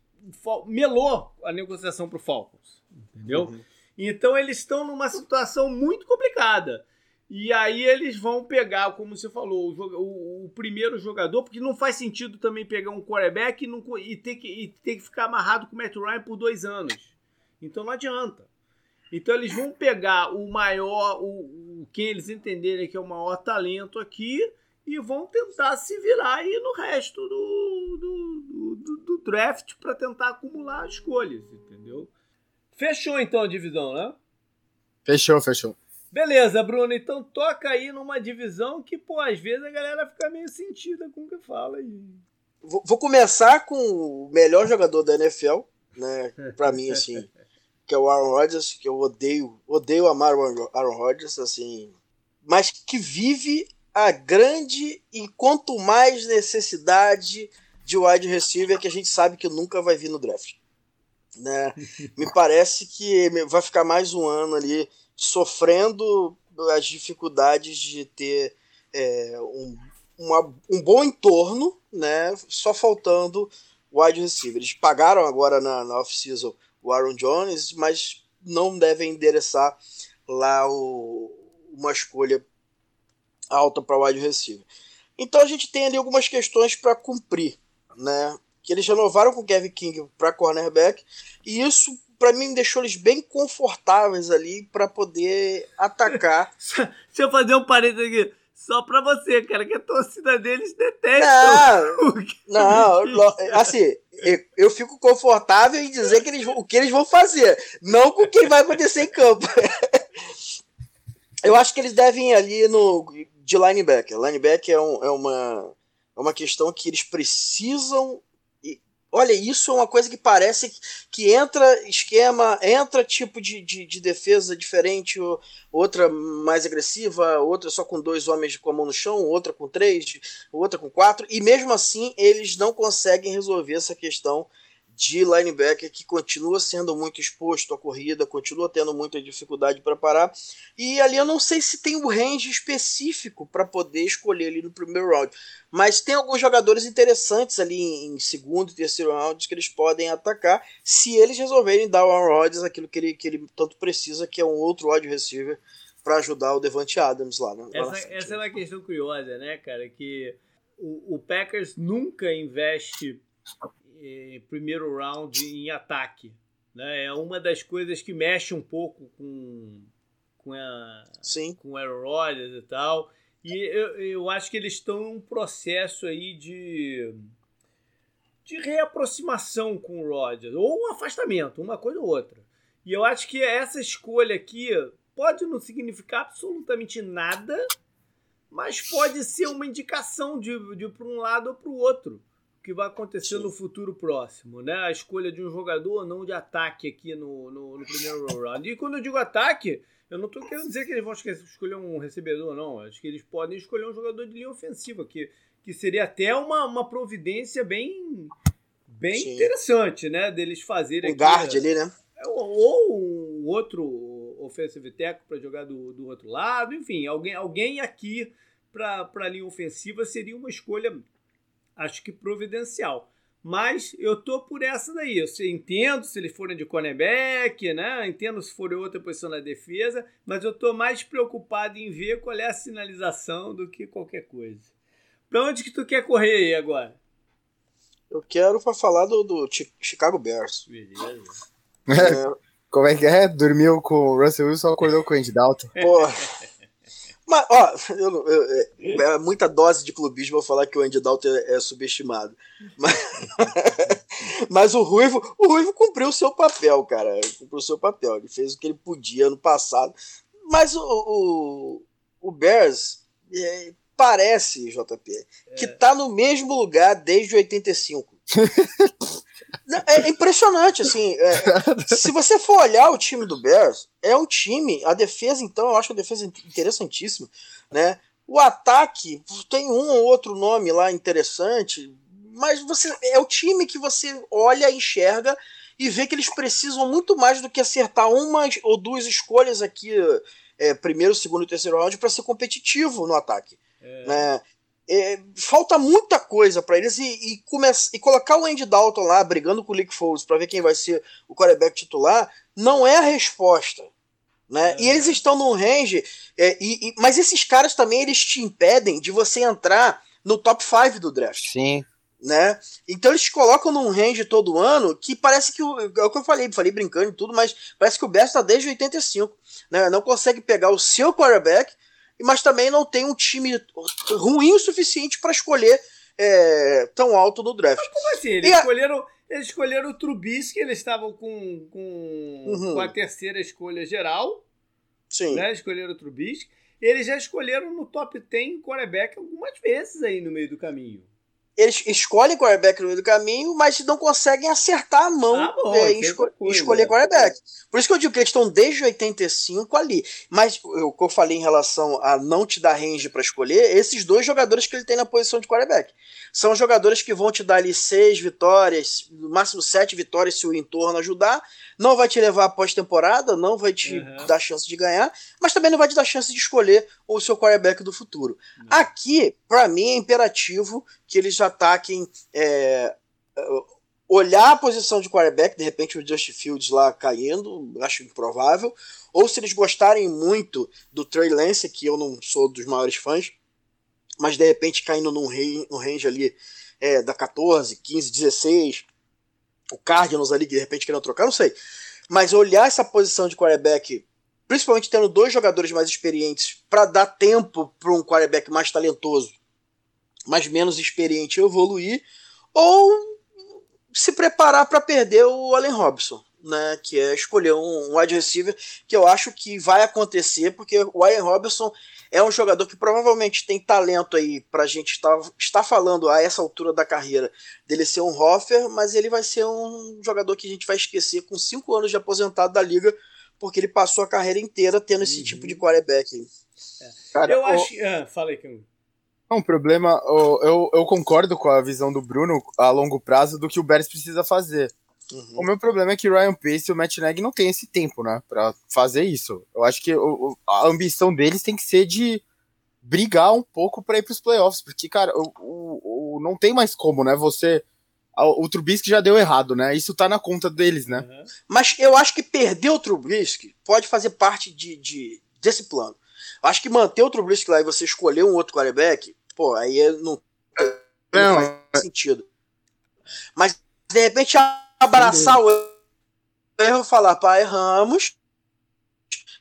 melou a negociação para o Falcons, entendeu? Uhum. Então eles estão numa situação muito complicada. E aí eles vão pegar, como você falou, o, o, o primeiro jogador, porque não faz sentido também pegar um quarterback e, não, e, ter que, e ter que ficar amarrado com o Matt Ryan por dois anos. Então não adianta. Então eles vão pegar o maior, o, o quem eles entenderem que é o maior talento aqui e vão tentar se virar aí no resto do, do, do, do draft para tentar acumular escolhas, entendeu? Fechou então a divisão, né? Fechou, fechou. Beleza, Bruno. Então toca aí numa divisão que, pô, às vezes a galera fica meio sentida com o que fala aí. Vou, vou começar com o melhor jogador da NFL, né? Pra mim, assim, que é o Aaron Rodgers, que eu odeio, odeio amar o Aaron Rodgers, assim, mas que vive a grande e quanto mais necessidade de wide receiver que a gente sabe que nunca vai vir no draft. Né? Me parece que vai ficar mais um ano ali sofrendo as dificuldades de ter é, um, uma, um bom entorno, né? só faltando wide receiver. Eles pagaram agora na, na off-season o Aaron Jones, mas não devem endereçar lá o, uma escolha alta para wide receiver. Então a gente tem ali algumas questões para cumprir, né? Que eles renovaram com o Kevin King para cornerback e isso para mim deixou eles bem confortáveis ali para poder atacar. Deixa eu fazer um parênteses aqui. Só pra você, cara, que a torcida deles detesta. Não, não assim, eu, fico confortável em dizer que eles, o que eles vão fazer, não com o que vai acontecer em campo. eu acho que eles devem ir ali no de linebacker. Linebacker é, um, é, uma, é uma questão que eles precisam. E, olha, isso é uma coisa que parece que, que entra esquema, entra tipo de, de, de, defesa diferente, outra mais agressiva, outra só com dois homens com a mão no chão, outra com três, outra com quatro, e mesmo assim eles não conseguem resolver essa questão de linebacker que continua sendo muito exposto à corrida, continua tendo muita dificuldade para parar. E ali eu não sei se tem um range específico para poder escolher ali no primeiro round. Mas tem alguns jogadores interessantes ali em segundo e terceiro round que eles podem atacar se eles resolverem dar ao Aaron Rodgers aquilo que ele, que ele tanto precisa, que é um outro wide receiver para ajudar o Devante Adams lá. Essa, essa é uma questão curiosa, né, cara? Que o, o Packers nunca investe primeiro round em ataque. Né? É uma das coisas que mexe um pouco com, com, a, Sim. com o Aaron Rodgers e tal. E eu, eu acho que eles estão em um processo aí de, de reaproximação com o Rodgers, ou um afastamento, uma coisa ou outra. E eu acho que essa escolha aqui pode não significar absolutamente nada, mas pode ser uma indicação de, de para um lado ou para o outro que vai acontecer Sim. no futuro próximo, né? A escolha de um jogador não de ataque aqui no, no, no primeiro round. E quando eu digo ataque, eu não estou querendo dizer que eles vão escolher um recebedor, não. Acho que eles podem escolher um jogador de linha ofensiva, que, que seria até uma, uma providência bem, bem interessante, né? Deles fazerem. Um guard ali, né? É, ou um outro offensive tackle para jogar do, do outro lado. Enfim, alguém, alguém aqui para a linha ofensiva seria uma escolha acho que providencial. Mas eu tô por essa daí. Eu entendo se eles forem de cornerback, né? Entendo se for outra posição na defesa, mas eu tô mais preocupado em ver qual é a sinalização do que qualquer coisa. Pra onde que tu quer correr aí agora? Eu quero para falar do, do, Chicago Bears. Beleza. É, Como é que é? Dormiu com o Russell Wilson, acordou com o Andy Dalton. Porra. Mas, ó, eu, eu, é, é muita dose de clubismo eu falar que o Andy Dalton é, é subestimado. Mas, mas, o Ruivo, o Ruivo cumpriu o seu papel, cara. Cumpriu o seu papel. Ele fez o que ele podia ano passado. Mas o, o, o Bears é, parece, JP, que tá no mesmo lugar desde 85. É impressionante, assim. É, se você for olhar o time do Bears, é um time. A defesa, então, eu acho a defesa interessantíssima, né? O ataque tem um ou outro nome lá interessante, mas você é o time que você olha, enxerga e vê que eles precisam muito mais do que acertar uma ou duas escolhas aqui, é, primeiro, segundo e terceiro round, para ser competitivo no ataque. É. Né? É, falta muita coisa para eles e, e, começa, e colocar o Andy Dalton lá brigando com o Lick Foles para ver quem vai ser o quarterback titular não é a resposta. Né? É. E eles estão num range, é, e, e, mas esses caras também eles te impedem de você entrar no top 5 do draft. Sim. Né? Então eles colocam num range todo ano que parece que o, é o que eu falei, falei brincando e tudo, mas parece que o Bears está desde 85, né? Não consegue pegar o seu quarterback mas também não tem um time ruim o suficiente para escolher é, tão alto no draft. Mas como assim? Eles, e escolheram, eles escolheram o Trubisky, eles estavam com, com, uhum. com a terceira escolha geral. Sim. Né? Escolheram o Trubisky. Eles já escolheram no top 10 quarterback algumas vezes aí no meio do caminho eles escolhem quarterback no meio do caminho, mas não conseguem acertar a mão ah, bom, é, em esco coisa, escolher quarterback. Por isso que eu digo que eles estão desde 85 ali. Mas o que eu falei em relação a não te dar range para escolher, esses dois jogadores que ele tem na posição de quarterback. São jogadores que vão te dar ali seis vitórias, no máximo sete vitórias se o entorno ajudar. Não vai te levar a pós-temporada, não vai te uhum. dar chance de ganhar, mas também não vai te dar chance de escolher o seu quarterback do futuro. Uhum. Aqui, para mim, é imperativo que eles ataquem. É, olhar a posição de quarterback, de repente o Justin Fields lá caindo, acho improvável. Ou se eles gostarem muito do Trey Lance, que eu não sou dos maiores fãs, mas de repente caindo num, rei, num range ali é, da 14, 15, 16, o Cardinals ali que de repente querendo trocar, não sei. Mas olhar essa posição de quarterback, principalmente tendo dois jogadores mais experientes, para dar tempo para um quarterback mais talentoso, mas menos experiente evoluir, ou se preparar para perder o Allen Robson né, que é escolher um, um wide receiver, que eu acho que vai acontecer, porque o Ian Robinson é um jogador que provavelmente tem talento aí para a gente estar, estar falando a essa altura da carreira dele ser um Hoffer, mas ele vai ser um jogador que a gente vai esquecer com cinco anos de aposentado da liga, porque ele passou a carreira inteira tendo esse uhum. tipo de quarterback. É. Cara, eu o... acho. Ah, falei que. Um problema, eu, eu concordo com a visão do Bruno a longo prazo do que o Bears precisa fazer. Uhum. O meu problema é que o Ryan Pace e o Matt Nagy não tem esse tempo, né, pra fazer isso. Eu acho que o, a ambição deles tem que ser de brigar um pouco para ir pros playoffs, porque, cara, o, o, o, não tem mais como, né, você... O Trubisky já deu errado, né? Isso tá na conta deles, né? Uhum. Mas eu acho que perder o Trubisky pode fazer parte de, de desse plano. Eu acho que manter o Trubisky lá e você escolher um outro quarterback, pô, aí é, não, não, não faz sentido. Mas, de repente, abraçar o erro e falar, pá, erramos.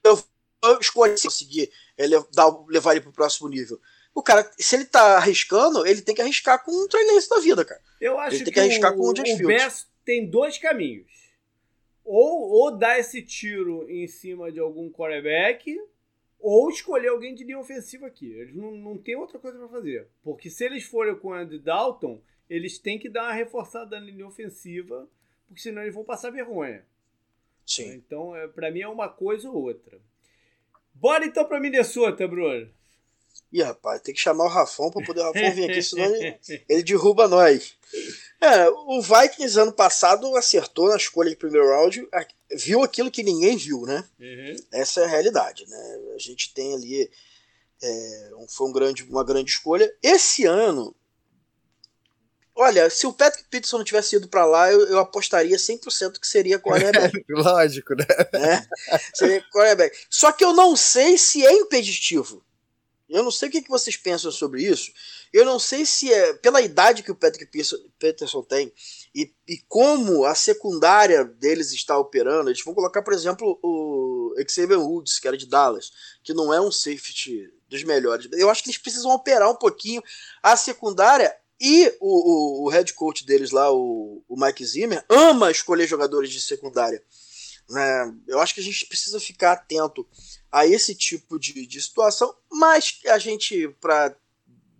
Eu vou escolher conseguir ele, dar, levar ele pro próximo nível. O cara, se ele tá arriscando, ele tem que arriscar com um treinense da vida, cara. Eu acho ele tem que, que arriscar o, com um o tem dois caminhos. Ou, ou dar esse tiro em cima de algum quarterback, ou escolher alguém de linha ofensiva aqui. Eles não, não tem outra coisa para fazer. Porque se eles forem com o Andy Dalton, eles têm que dar uma reforçada na linha ofensiva porque senão eles vão passar vergonha. Sim. Então, é, para mim é uma coisa ou outra. Bora então para Minnesota, Bruno. Ih, rapaz, tem que chamar o Rafão para poder o Rafão vir aqui, senão ele, ele derruba nós. É, o Vikings ano passado acertou na escolha de primeiro round, viu aquilo que ninguém viu, né? Uhum. Essa é a realidade, né? A gente tem ali é, foi um grande, uma grande escolha. Esse ano Olha, se o Patrick Peterson não tivesse ido para lá, eu, eu, apostaria 100% que seria quarterback. Lógico, né? É, seria quarterback. Só que eu não sei se é impeditivo. Eu não sei o que vocês pensam sobre isso. Eu não sei se é pela idade que o Patrick Peterson tem e, e como a secundária deles está operando. Eles vão colocar, por exemplo, o Xavier Woods, que era de Dallas, que não é um safety dos melhores. Eu acho que eles precisam operar um pouquinho a secundária e o, o, o head coach deles lá, o, o Mike Zimmer, ama escolher jogadores de secundária. Né? Eu acho que a gente precisa ficar atento a esse tipo de, de situação, mas a gente, para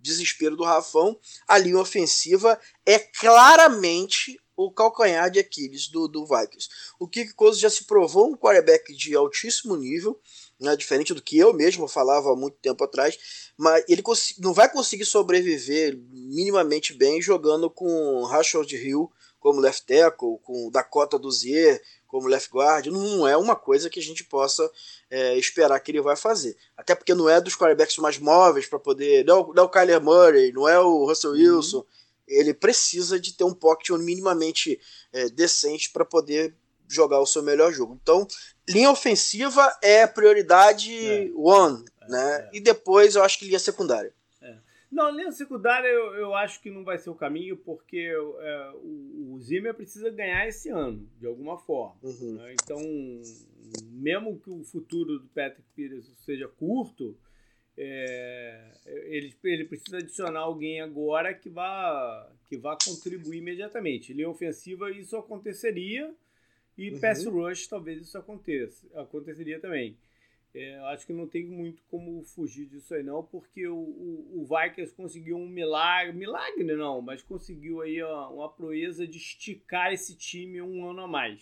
desespero do Rafão, a linha ofensiva é claramente o calcanhar de Aquiles do, do Vikings. O Kirk Cousins já se provou um quarterback de altíssimo nível, né, diferente do que eu mesmo falava há muito tempo atrás, mas ele não vai conseguir sobreviver minimamente bem jogando com Rashford Hill como left tackle, com Dakota Dozier como left guard, não é uma coisa que a gente possa é, esperar que ele vai fazer. Até porque não é dos quarterbacks mais móveis para poder. Não, não é o Kyler Murray, não é o Russell uhum. Wilson. Uhum. Ele precisa de ter um pocket minimamente é, decente para poder jogar o seu melhor jogo. Então, linha ofensiva é prioridade é. one, é, né? É. E depois eu acho que linha secundária. Não, linha secundária eu, eu acho que não vai ser o caminho, porque é, o, o Zimmer precisa ganhar esse ano, de alguma forma. Uhum. Né? Então, mesmo que o futuro do Patrick Pires seja curto, é, ele, ele precisa adicionar alguém agora que vá, que vá contribuir imediatamente. Linha ofensiva, isso aconteceria, e uhum. pass rush, talvez isso aconteça, aconteceria também. É, acho que não tem muito como fugir disso aí não, porque o, o, o Vikings conseguiu um milagre, milagre não, mas conseguiu aí uma, uma proeza de esticar esse time um ano a mais.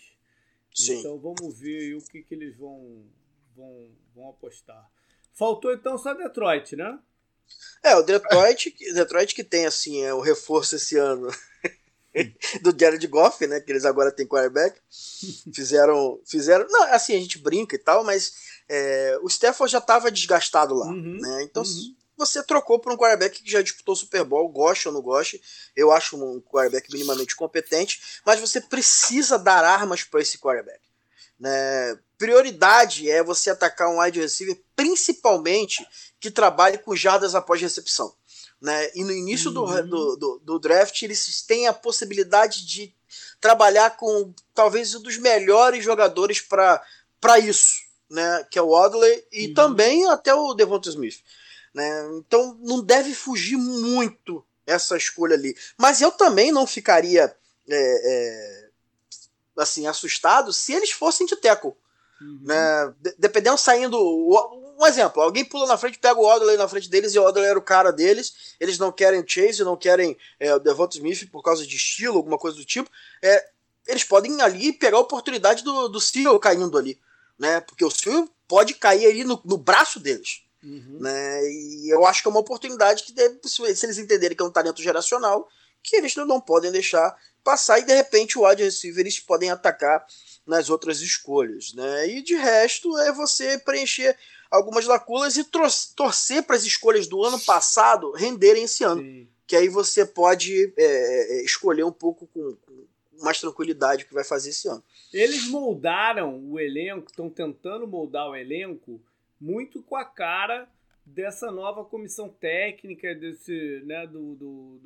Sim. Então vamos ver o que, que eles vão, vão, vão apostar. Faltou então só Detroit, né? É, o Detroit, Detroit que tem assim, é o reforço esse ano do Jared Goff, né? Que eles agora têm quarterback. Fizeram. Fizeram. Não, assim, a gente brinca e tal, mas é, o Stafford já estava desgastado lá. Uhum, né? Então, uhum. você trocou por um quarterback que já disputou o Super Bowl, goste ou não goste. Eu acho um quarterback minimamente competente, mas você precisa dar armas para esse quarterback. Né? Prioridade é você atacar um wide receiver, principalmente que trabalhe com jardas após recepção. Né? E no início uhum. do, do, do, do, draft, eles têm a possibilidade de trabalhar com talvez um dos melhores jogadores para isso né, que é o Wadley, e uhum. também até o Devonta Smith. Né? Então não deve fugir muito essa escolha ali. Mas eu também não ficaria é, é, assim assustado se eles fossem de tackle. Uhum. Né? dependendo saindo. Um exemplo, alguém pula na frente, pega o Odley na frente deles e o Odley era o cara deles. Eles não querem Chase, não querem é, o Devonta Smith por causa de estilo, alguma coisa do tipo. É, eles podem ali pegar a oportunidade do, do Seal caindo ali né? Porque o Silvio pode cair ali no, no braço deles. Uhum. Né? E eu acho que é uma oportunidade que, deve, se eles entenderem que é um talento geracional, que eles não, não podem deixar passar e de repente o wide receiver eles podem atacar nas outras escolhas. Né? E de resto é você preencher algumas lacunas e torcer para as escolhas do ano passado renderem esse ano. Sim. Que aí você pode é, é escolher um pouco com, com mais tranquilidade o que vai fazer esse ano. Eles moldaram o elenco, estão tentando moldar o elenco muito com a cara dessa nova comissão técnica, desse, né, do, do,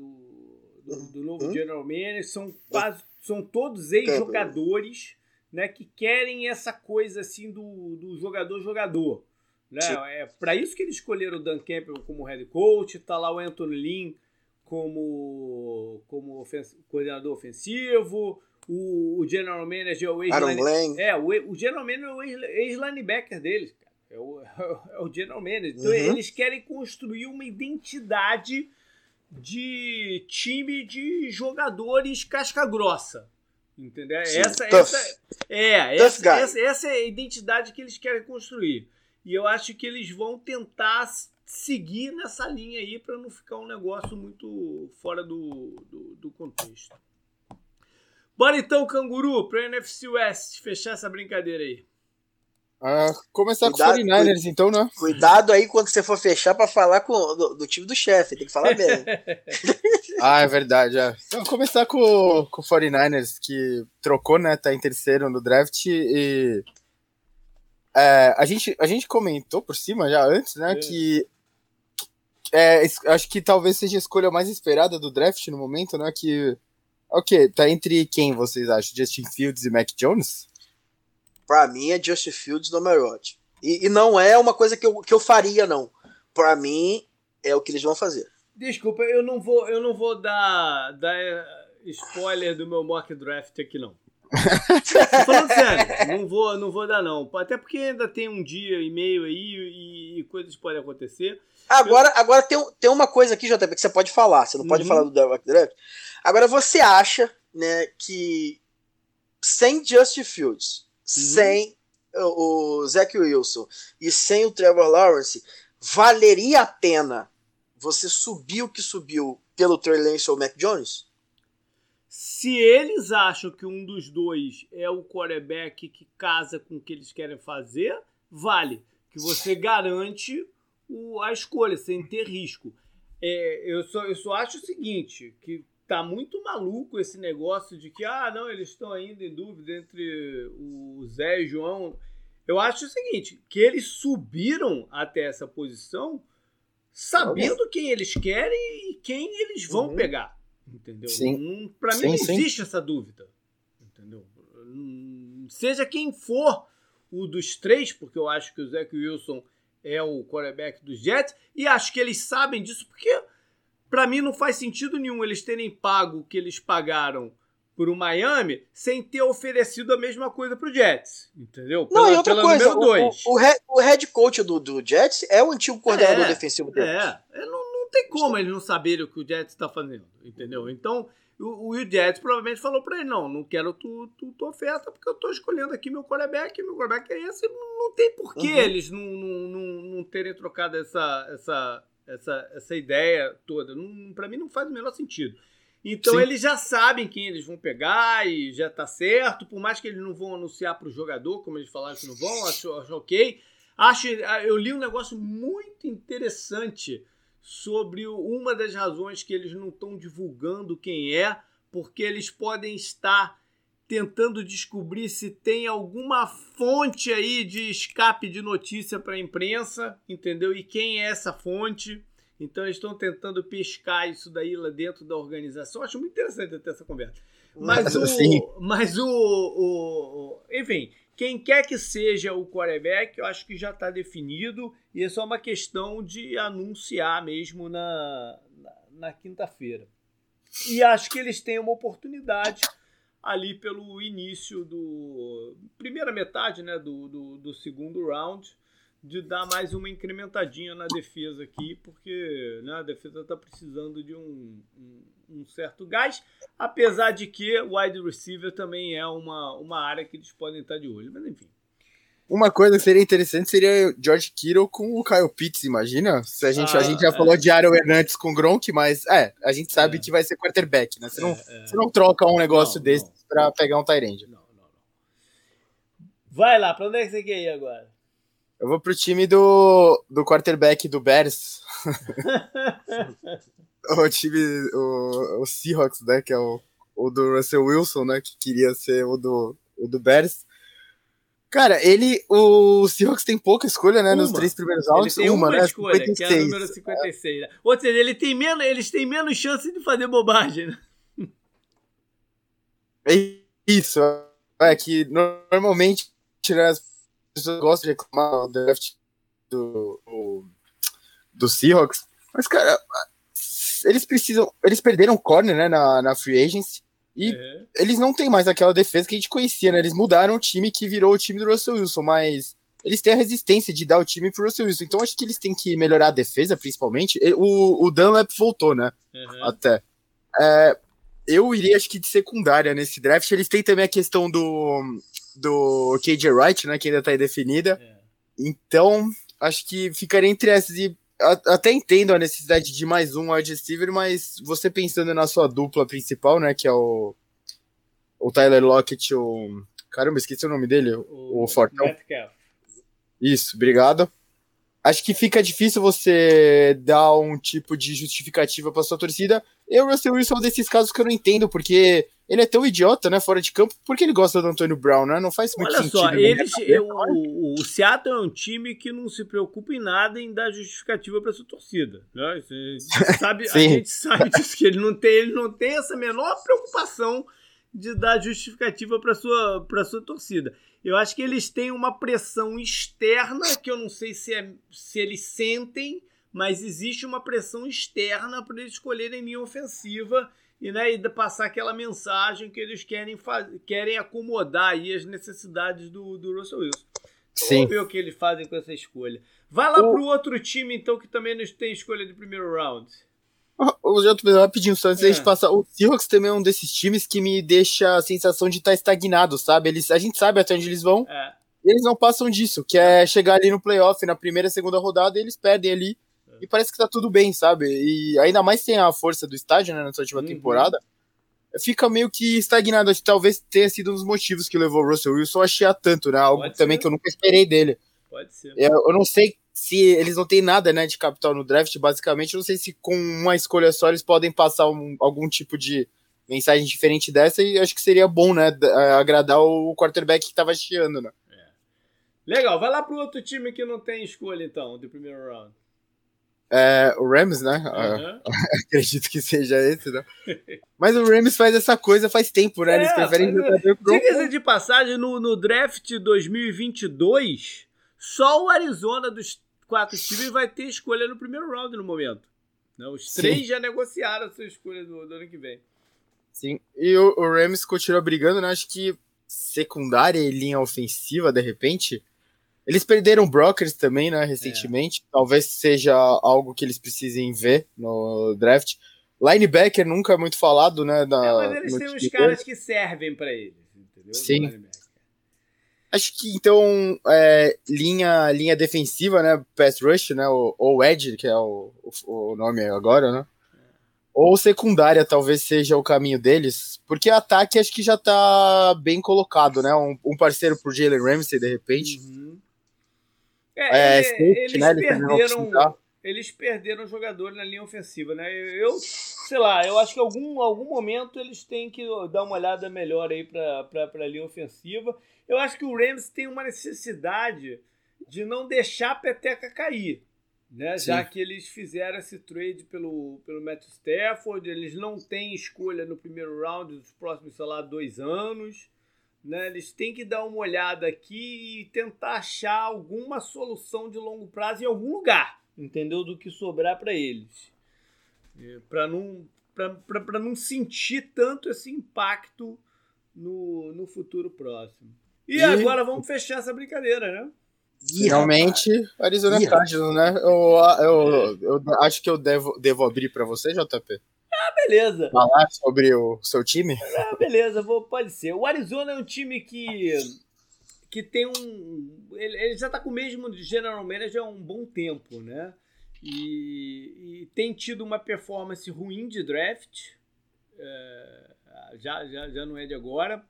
do, do novo hum? General Manager. São, quase, são todos ex-jogadores né, que querem essa coisa assim do, do jogador-jogador. Né? É para isso que eles escolheram o Dan Campbell como head coach, tá lá o Anthony Lynn como, como ofens coordenador ofensivo, o, o general manager é o ex É, o, o general manager é o ex-linebacker deles, cara. É o, é o general manager. Então uhum. eles querem construir uma identidade de time de jogadores casca grossa. Entendeu? essa, essa, é, essa, essa, essa, é a identidade que eles querem construir. E eu acho que eles vão tentar seguir nessa linha aí para não ficar um negócio muito fora do, do, do contexto. Bora então, canguru, para o NFC West fechar essa brincadeira aí. Ah, começar cuidado, com os 49ers, então, né? Cuidado aí quando você for fechar para falar com, do, do, time do chefe, tem que falar bem. ah, é verdade. É. Então, começar com, com o 49ers, que trocou, né? Tá em terceiro no draft e. É, a, gente, a gente comentou por cima já antes, né? É. Que é, acho que talvez seja a escolha mais esperada do draft no momento, né? Que. Ok, tá entre quem vocês acham? Justin Fields e Mac Jones? Pra mim é Justin Fields no Marriott. E, e não é uma coisa que eu, que eu faria, não. Pra mim é o que eles vão fazer. Desculpa, eu não vou, eu não vou dar, dar eh, spoiler do meu mock draft aqui, não. Falando sério, não vou, não vou dar, não. Até porque ainda tem um dia e meio aí e, e coisas podem acontecer. Agora, eu... agora tem, tem uma coisa aqui, JP, que você pode falar. Você não pode uhum. falar do mock draft. Agora, você acha né, que sem Justin Fields, uhum. sem o, o Zach Wilson e sem o Trevor Lawrence, valeria a pena você subir o que subiu pelo Trey Lance ou Mac Jones? Se eles acham que um dos dois é o quarterback que casa com o que eles querem fazer, vale. Que você garante o, a escolha, sem ter risco. É, eu, só, eu só acho o seguinte, que tá muito maluco esse negócio de que, ah, não, eles estão ainda em dúvida entre o Zé e o João. Eu acho o seguinte, que eles subiram até essa posição sabendo quem eles querem e quem eles vão uhum. pegar. Entendeu? Sim. Para mim não existe essa dúvida. Entendeu? Seja quem for o dos três, porque eu acho que o Zach Wilson é o quarterback dos Jets, e acho que eles sabem disso, porque para mim não faz sentido nenhum eles terem pago o que eles pagaram por o Miami sem ter oferecido a mesma coisa pro Jets, entendeu? Pela, não, e outra coisa, o, o, o, head, o, head, coach do, do Jets é o antigo coordenador é, defensivo dele. É, é não, tem como eles não saberem o que o Jets está fazendo, entendeu? Então, o, o Jets provavelmente falou para ele, não, não quero tu, tu, tua oferta porque eu estou escolhendo aqui meu quarterback, meu quarterback é esse, não, tem porquê uhum. eles não, não, não, não terem trocado essa, essa, essa, essa ideia toda. Para mim não faz o menor sentido. Então Sim. eles já sabem quem eles vão pegar e já tá certo, por mais que eles não vão anunciar para o jogador, como eles falaram que não vão, acho, acho ok. Acho, eu li um negócio muito interessante sobre uma das razões que eles não estão divulgando quem é, porque eles podem estar tentando descobrir se tem alguma fonte aí de escape de notícia para a imprensa, entendeu? E quem é essa fonte? Então eles estão tentando pescar isso daí lá dentro da organização. acho muito interessante ter essa conversa. Mas o, mas o, o, o enfim, quem quer que seja o quarterback, eu acho que já está definido e é só uma questão de anunciar mesmo na, na, na quinta-feira. E acho que eles têm uma oportunidade ali pelo início do. primeira metade né, do, do, do segundo round de dar mais uma incrementadinha na defesa aqui, porque né, a defesa está precisando de um, um, um, certo gás, apesar de que o wide receiver também é uma, uma área que eles podem estar de olho, mas enfim. Uma coisa que seria interessante seria George Kittle com o Kyle Pitts, imagina? Se a gente, ah, a gente já é. falou de Aaron Hernandes com Gronk, mas é, a gente sabe é. que vai ser quarterback, né? Você, não, é, é. você não troca um negócio não, desse para pegar um Tyrande. Não, não, não. Vai lá, para onde é que você quer ir agora? Eu vou pro time do, do quarterback do Bears. o time, o, o Seahawks, né? Que é o, o do Russell Wilson, né? Que queria ser o do, o do Bears. Cara, ele. O Seahawks tem pouca escolha, né? Uma. Nos três primeiros rounds. Ele tem uma, uma né, escolha, 56. que é o número 56. Né? Ou seja, ele tem menos, eles têm menos chance de fazer bobagem, né? É isso. É que normalmente, né, as pessoas gostam de reclamar do draft do, do, do Seahawks, mas, cara, eles precisam. Eles perderam o corner, né, na, na free agency. E uhum. eles não têm mais aquela defesa que a gente conhecia, né? Eles mudaram o time que virou o time do Russell Wilson, mas eles têm a resistência de dar o time pro Russell Wilson. Então acho que eles têm que melhorar a defesa, principalmente. O, o Dunlap voltou, né? Uhum. Até. É, eu iria, acho que, de secundária nesse draft. Eles têm também a questão do, do KJ Wright, né? Que ainda tá indefinida. É. Então, acho que ficaria entre essas. E até entendo a necessidade de mais um wide receiver, mas você pensando na sua dupla principal, né? Que é o, o Tyler Lockett, o. Caramba, esqueci o nome dele, o, o Fortão. Isso, obrigado. Acho que fica difícil você dar um tipo de justificativa para sua torcida. Eu, Russell Wilson, é um desses casos que eu não entendo, porque ele é tão idiota, né, fora de campo, porque ele gosta do Antônio Brown, né? Não faz muito Olha sentido. Olha só, eles, eu, o, o Seattle é um time que não se preocupa em nada em dar justificativa para sua torcida. Né? A, gente sabe, a gente sabe disso, que ele não, tem, ele não tem essa menor preocupação de dar justificativa para sua, sua torcida. Eu acho que eles têm uma pressão externa, que eu não sei se, é, se eles sentem, mas existe uma pressão externa para eles escolherem linha ofensiva e, né, e passar aquela mensagem que eles querem, querem acomodar aí as necessidades do, do Russell Wilson. Sim. Vamos ver o que eles fazem com essa escolha. Vai lá o... pro outro time, então, que também não tem escolha de primeiro round. O JP, rapidinho, só antes é. de passar. O Seahawks também é um desses times que me deixa a sensação de estar tá estagnado, sabe? Eles, a gente sabe até onde eles vão. É. eles não passam disso, que é chegar ali no playoff na primeira segunda rodada e eles perdem ali e parece que tá tudo bem, sabe? E ainda mais tem a força do estádio, né, nessa última uhum. temporada, fica meio que estagnado. Acho que talvez tenha sido um dos motivos que levou o Russell Wilson a chiar tanto, né? Algo Pode também ser. que eu nunca esperei dele. Pode ser. Eu, eu não sei se eles não têm nada, né, de capital no draft, basicamente, eu não sei se com uma escolha só eles podem passar um, algum tipo de mensagem diferente dessa e acho que seria bom, né, agradar o quarterback que tava chiando, né? É. Legal, vai lá pro outro time que não tem escolha, então, do primeiro round. É, o Rams, né? Uhum. acredito que seja esse, né? Mas o Rams faz essa coisa faz tempo, né? Eles é, preferem jogador pro... Diga de passagem, no, no draft 2022, só o Arizona dos quatro times vai ter escolha no primeiro round no momento. Não, né? os Sim. três já negociaram a sua escolha do, do ano que vem. Sim, e o, o Rams continua brigando, né? Acho que secundária e linha ofensiva, de repente eles perderam brokers também, né, recentemente. É. Talvez seja algo que eles precisem ver no draft. Linebacker nunca é muito falado, né? Da, é, mas eles têm uns caras que servem para eles, entendeu? Sim. Acho que então é, linha linha defensiva, né? Pass rush, né? Ou, ou edge, que é o, o, nome agora, né? É. Ou secundária talvez seja o caminho deles, porque ataque acho que já tá bem colocado, né? Um, um parceiro pro Jalen Ramsey de repente. Uhum. É, é safety, eles, né? perderam, eles perderam jogador na linha ofensiva, né? Eu, sei lá, eu acho que em algum, algum momento eles têm que dar uma olhada melhor aí para a linha ofensiva. Eu acho que o Rams tem uma necessidade de não deixar a peteca cair. Né? Já que eles fizeram esse trade pelo, pelo Matt Stafford, eles não têm escolha no primeiro round dos próximos, sei lá, dois anos. Né? Eles têm que dar uma olhada aqui e tentar achar alguma solução de longo prazo em algum lugar, entendeu? Do que sobrar para eles. É, para não, para não sentir tanto esse impacto no, no futuro próximo. E, e, agora vamos fechar essa brincadeira, né? Finalmente, Arizona Cardinals, né? Eu, eu, eu, acho que eu devo, devo abrir para você, JP. Ah, beleza. Falar sobre o seu time? Ah, beleza, vou, pode ser. O Arizona é um time que que tem um. Ele, ele já está com o mesmo general manager há um bom tempo, né? E, e tem tido uma performance ruim de draft. É, já, já, já não é de agora.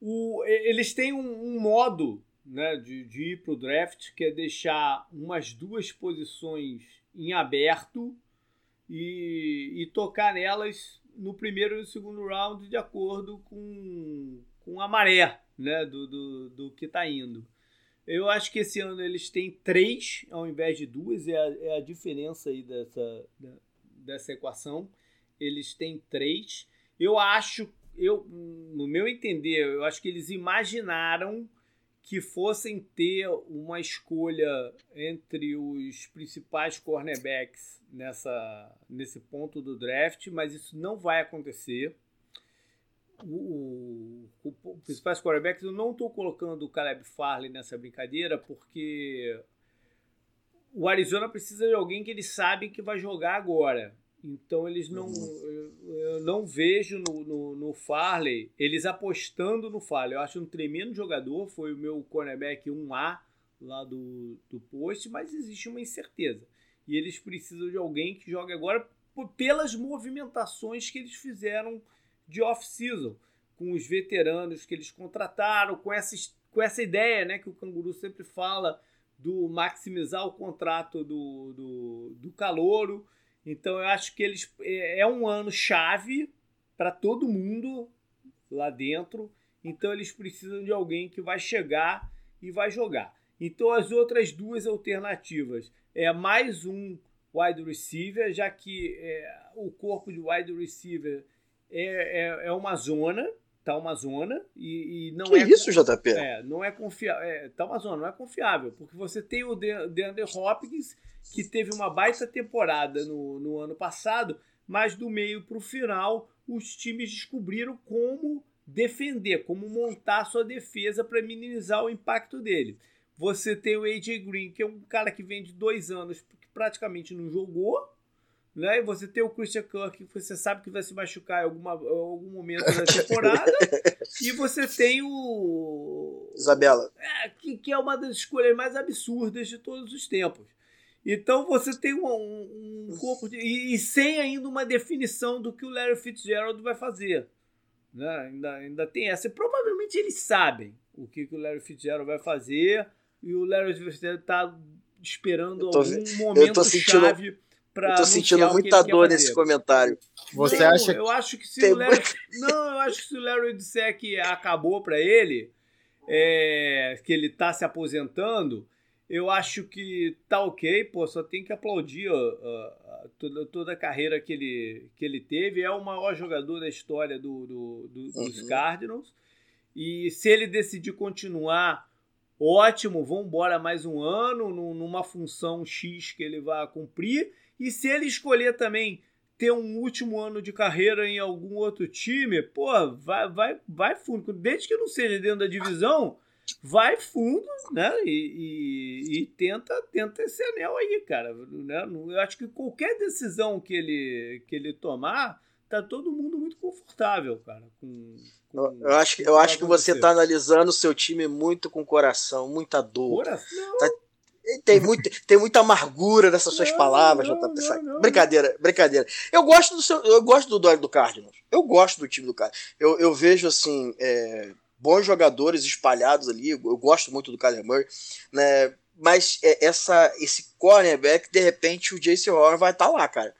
O, eles têm um, um modo né, de, de ir para o draft que é deixar umas duas posições em aberto e, e tocar nelas no primeiro e no segundo round de acordo com, com a maré né, do, do, do que está indo. Eu acho que esse ano eles têm três ao invés de duas, é a, é a diferença aí dessa, dessa equação. Eles têm três. Eu acho, eu, no meu entender, eu acho que eles imaginaram que fossem ter uma escolha entre os principais cornerbacks nessa, nesse ponto do draft, mas isso não vai acontecer. O, o, o principais quarterbacks, eu não estou colocando o Caleb Farley nessa brincadeira, porque o Arizona precisa de alguém que eles sabem que vai jogar agora. Então eles não. Uhum. Eu, eu não vejo no, no, no, Farley eles apostando no Farley. Eu acho um tremendo jogador, foi o meu cornerback 1A lá do, do post, mas existe uma incerteza. E eles precisam de alguém que jogue agora pelas movimentações que eles fizeram de off-season, com os veteranos que eles contrataram, com essa, com essa ideia né, que o Canguru sempre fala do maximizar o contrato do, do, do calouro. Então eu acho que eles é, é um ano chave para todo mundo lá dentro. Então eles precisam de alguém que vai chegar e vai jogar. Então as outras duas alternativas é mais um wide receiver, já que é, o corpo de wide receiver é, é, é uma zona, tá uma zona e, e não que é isso, JP? É, não é confiável, é, tá uma zona, não é confiável, porque você tem o DeAndre Hopkins que teve uma baita temporada no, no ano passado, mas do meio para o final os times descobriram como defender, como montar sua defesa para minimizar o impacto dele. Você tem o AJ Green, que é um cara que vem de dois anos que praticamente não jogou, né? E você tem o Christian Kirk, que você sabe que vai se machucar em alguma, algum momento da temporada. e você tem o. Isabela. É, que, que é uma das escolhas mais absurdas de todos os tempos. Então você tem um, um corpo de, e, e, sem ainda uma definição do que o Larry Fitzgerald vai fazer. Né? Ainda, ainda tem essa. E provavelmente eles sabem o que, que o Larry Fitzgerald vai fazer e o Larry Fitzgerald está esperando algum momento sentindo, chave para. Eu tô sentindo muita dor nesse comentário. Você não, acha? Eu acho que se tem... o Larry, não, eu acho que se o Larry disser que acabou para ele, é, que ele está se aposentando, eu acho que tá ok, pô, só tem que aplaudir toda, toda a carreira que ele, que ele teve. É o maior jogador da história do, do, do dos uhum. Cardinals. E se ele decidir continuar, ótimo, vamos embora mais um ano numa função X que ele vai cumprir. E se ele escolher também ter um último ano de carreira em algum outro time, pô, vai, vai, vai fundo. Desde que não seja dentro da divisão, vai fundo, né? E, e, e, tenta, tenta esse anel aí, cara. Né? Eu acho que qualquer decisão que ele, que ele tomar, tá todo mundo muito confortável, cara. Com, com eu acho, que, eu acho que você tá analisando o seu time muito com coração, muita dor. Coração? Tá, tem, muito, tem muita amargura nessas suas não, palavras, não, JP. Não, não, brincadeira, brincadeira. Eu gosto do seu, eu gosto do duelo do Cardinals. Eu gosto do time do Cardinals. Eu, eu vejo assim, é, bons jogadores espalhados ali. Eu gosto muito do Kyler Murray, né? Mas é, essa, esse cornerback, de repente, o Jace Horn vai estar tá lá, cara.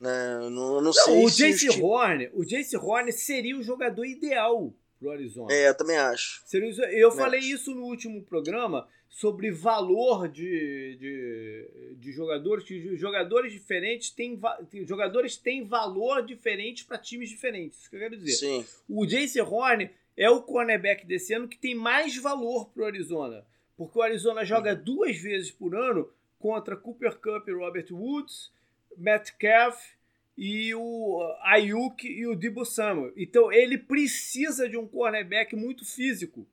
Né? Não, não, sei o se Jace. Horn, o Jace Horn seria o jogador ideal pro Arizona. É, eu também acho. Seria, eu falei isso no último programa sobre valor de, de, de jogadores, que jogadores diferentes têm jogadores têm valor diferente para times diferentes. Isso que eu quero dizer. Sim. O Jace Horn é o cornerback desse ano que tem mais valor para o Arizona. Porque o Arizona joga duas vezes por ano contra Cooper Cup e Robert Woods, Metcalf e o Ayuk e o Debo Samuel. Então ele precisa de um cornerback muito físico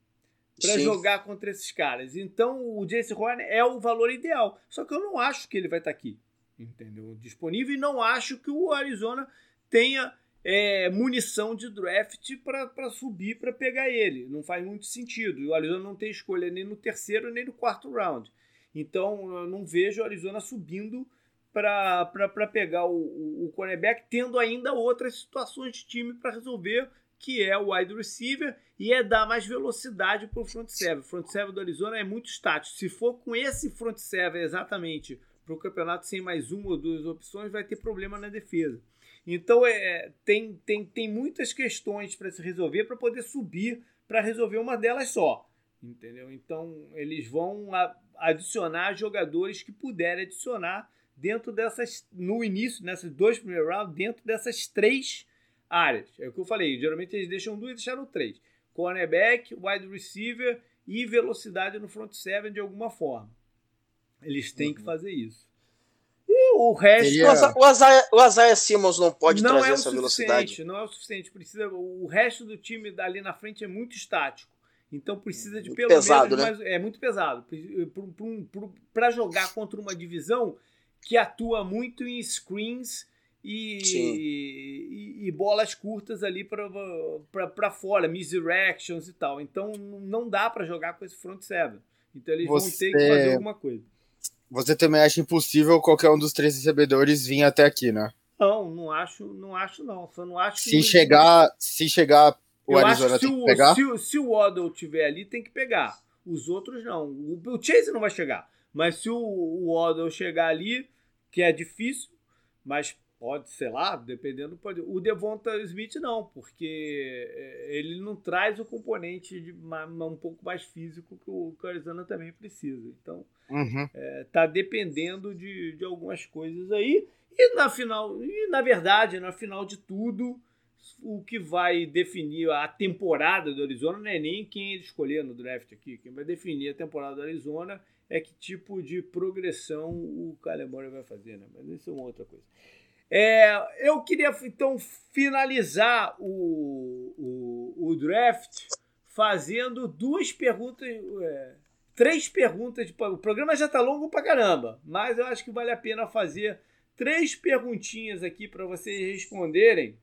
para jogar contra esses caras. Então o Jace Horn é o valor ideal. Só que eu não acho que ele vai estar tá aqui, entendeu? Disponível e não acho que o Arizona tenha é, munição de draft para subir para pegar ele. Não faz muito sentido. E o Arizona não tem escolha nem no terceiro nem no quarto round. Então eu não vejo o Arizona subindo para pegar o, o, o cornerback, tendo ainda outras situações de time para resolver, que é o wide receiver e é dar mais velocidade para o front seven. O front seven do Arizona é muito estático. Se for com esse front seven exatamente para o campeonato sem mais uma ou duas opções, vai ter problema na defesa. Então é, tem, tem, tem muitas questões para se resolver para poder subir para resolver uma delas só. Entendeu? Então eles vão a, adicionar jogadores que puderem adicionar dentro dessas, no início, nessas dois primeiros rounds, dentro dessas três áreas. É o que eu falei, geralmente eles deixam duas e deixaram três. Cornerback, wide receiver e velocidade no front seven de alguma forma. Eles têm uhum. que fazer isso. E o resto. O, Isaiah Simmons não pode não trazer é essa velocidade. Não é o suficiente. Precisa, o resto do time dali na frente é muito estático. Então precisa de muito pelo pesado, menos. Né? Mais, é muito pesado. Para jogar contra uma divisão que atua muito em screens e, e, e, bolas curtas ali para fora, misdirections e tal. Então não dá para jogar com esse front seven. Então eles Você... vão ter que fazer alguma coisa você também acha impossível qualquer um dos três recebedores vir até aqui, né? Não, não acho, não acho não. Só não acho se chegar, se chegar o Eu Arizona tem que pegar. Se, se o Waddle tiver ali, tem que pegar. Os outros não. O, o Chase não vai chegar. Mas se o, o Waddle chegar ali, que é difícil, mas Pode, sei lá, dependendo, pode. O Devonta Smith não, porque é, ele não traz o componente de um pouco mais físico que o Arizona também precisa. Então, uhum. é, tá dependendo de, de algumas coisas aí. E na final, e na verdade, na final de tudo, o que vai definir a temporada do Arizona não é nem quem ele escolher no draft aqui. Quem vai definir a temporada do Arizona é que tipo de progressão o Kyler vai fazer, né? Mas isso é uma outra coisa. É, eu queria então finalizar o, o, o draft fazendo duas perguntas, é, três perguntas. O programa já está longo pra caramba, mas eu acho que vale a pena fazer três perguntinhas aqui para vocês responderem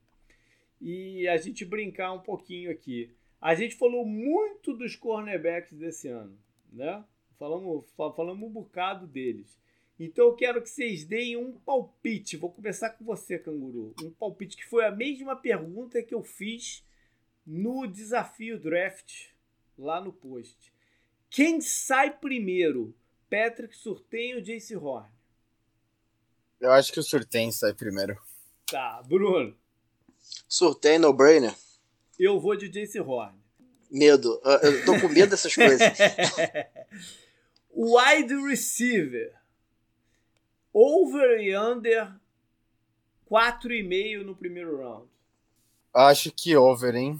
e a gente brincar um pouquinho aqui. A gente falou muito dos cornerbacks desse ano, né? Falamos, falamos um bocado deles. Então eu quero que vocês deem um palpite. Vou começar com você, Canguru. Um palpite que foi a mesma pergunta que eu fiz no desafio draft lá no post. Quem sai primeiro? Patrick Surtain ou Jace Horn? Eu acho que o Surtain sai primeiro. Tá, Bruno. Surtain no brainer. Eu vou de Jace Horn. Medo. Eu tô com medo dessas coisas. Wide receiver. Over e under 4,5 no primeiro round. Acho que over, hein?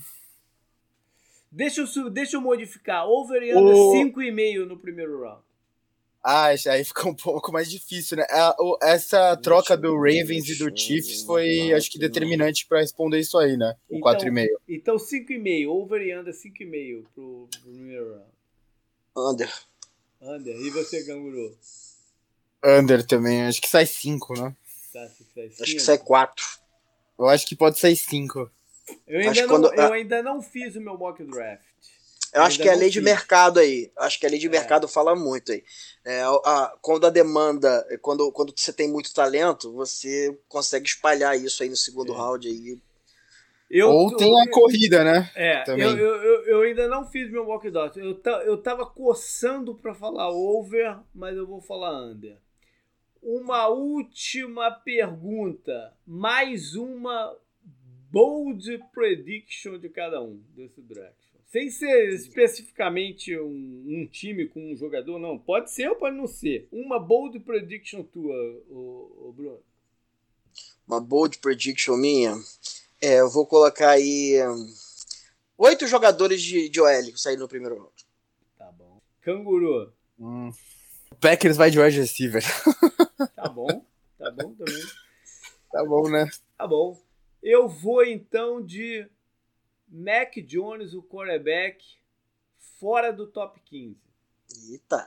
Deixa eu, deixa eu modificar. Over e under o... 5,5 no primeiro round. Ah, aí fica um pouco mais difícil, né? Essa troca do Ravens e do Chiefs foi, acho que, determinante para responder isso aí, né? O então, 4,5. Então 5,5. Over e under 5,5 pro, pro primeiro round. Under. Under. E você, Canguru? Under também. Acho que sai 5, né? Tá, sai acho que sai 4. Eu acho que pode sair 5. Eu, ainda não, quando... eu ainda não fiz o meu mock draft. Eu acho que é a lei de mercado aí. Acho que a lei de é. mercado fala muito aí. É, a, quando a demanda, quando, quando você tem muito talento, você consegue espalhar isso aí no segundo é. round aí. Eu, Ou tem a corrida, né? É, Também. Eu, eu, eu, ainda não fiz meu mock draft. Eu, eu tava coçando para falar over, mas eu vou falar under. Uma última pergunta. Mais uma bold prediction de cada um desse draft. Sem ser especificamente um, um, time com um jogador, não. Pode ser ou pode não ser. Uma bold prediction tua, o, o Bruno. Uma bold prediction minha? É, eu vou colocar aí. Um, oito jogadores de, de OL sair no primeiro round. Tá bom. Canguru. Hum. O Packers vai de wide receiver. Tá bom. Também. Tá bom, né? Tá bom. Eu vou então de Mac Jones, o quarterback, fora do top 15. Eita!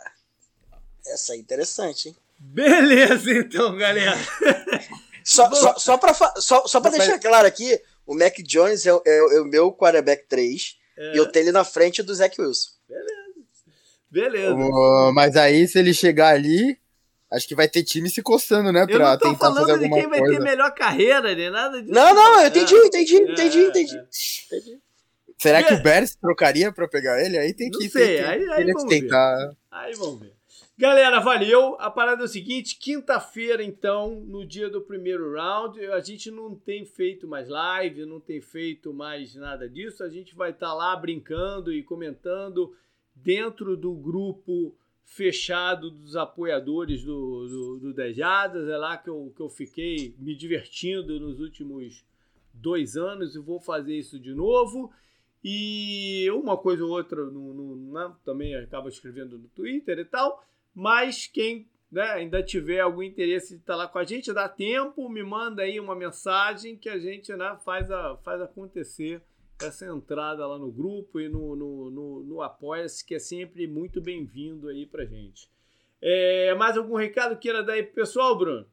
Essa é interessante, hein? Beleza, então, galera. só, só, só pra, só, só pra deixar claro aqui, o Mac Jones é, é, é o meu quarterback 3 é. e eu tenho ele na frente do Zach Wilson. Beleza. Beleza. Uh, mas aí, se ele chegar ali, Acho que vai ter time se coçando, né? Pra tentar fazer alguma coisa. Eu não tô falando de quem vai ter melhor carreira, nem nada disso. Não, não, eu entendi, é. entendi, entendi, é, entendi, entendi. Será que o Bears trocaria pra pegar ele? Aí tem que, não sei, tem, aí, aí vamos tentar. Ver. Aí vamos ver. Galera, valeu. A parada é o seguinte: quinta-feira, então, no dia do primeiro round, a gente não tem feito mais live, não tem feito mais nada disso. A gente vai estar tá lá brincando e comentando dentro do grupo fechado dos apoiadores do, do, do Dejadas. É lá que eu, que eu fiquei me divertindo nos últimos dois anos e vou fazer isso de novo. E uma coisa ou outra no, no, né, também acaba escrevendo no Twitter e tal. Mas quem né, ainda tiver algum interesse de estar lá com a gente, dá tempo, me manda aí uma mensagem que a gente né, faz, a, faz acontecer essa entrada lá no grupo e no, no, no, no Apoia-se, que é sempre muito bem-vindo aí pra gente. É, mais algum recado queira dar aí pro pessoal, Bruno?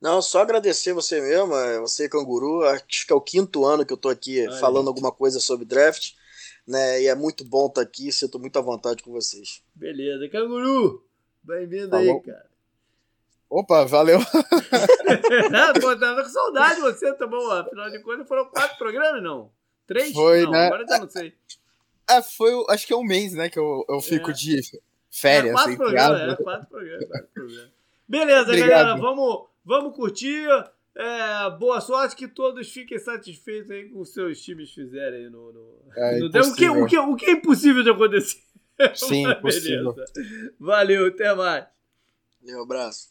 Não, só agradecer você mesmo, é, você Canguru, acho que é o quinto ano que eu tô aqui Ai, falando gente. alguma coisa sobre draft, né, e é muito bom estar tá aqui, sinto muito à vontade com vocês. Beleza, Canguru, bem-vindo aí, cara. Opa, valeu. Pô, tava com saudade de você, tá bom? Afinal de contas, foram quatro programas, não? Três? Foi, não, né? Agora já não sei. É, foi, acho que é um mês, né, que eu, eu fico é. de férias. É, quatro programas, é, quatro programas, quatro programas. Beleza, Obrigado. galera, vamos, vamos curtir. É, boa sorte, que todos fiquem satisfeitos aí com os seus times fizerem no. no, É, no o, que, o, que, o que é impossível de acontecer. Sim, impossível. beleza. Valeu, até mais. Um abraço.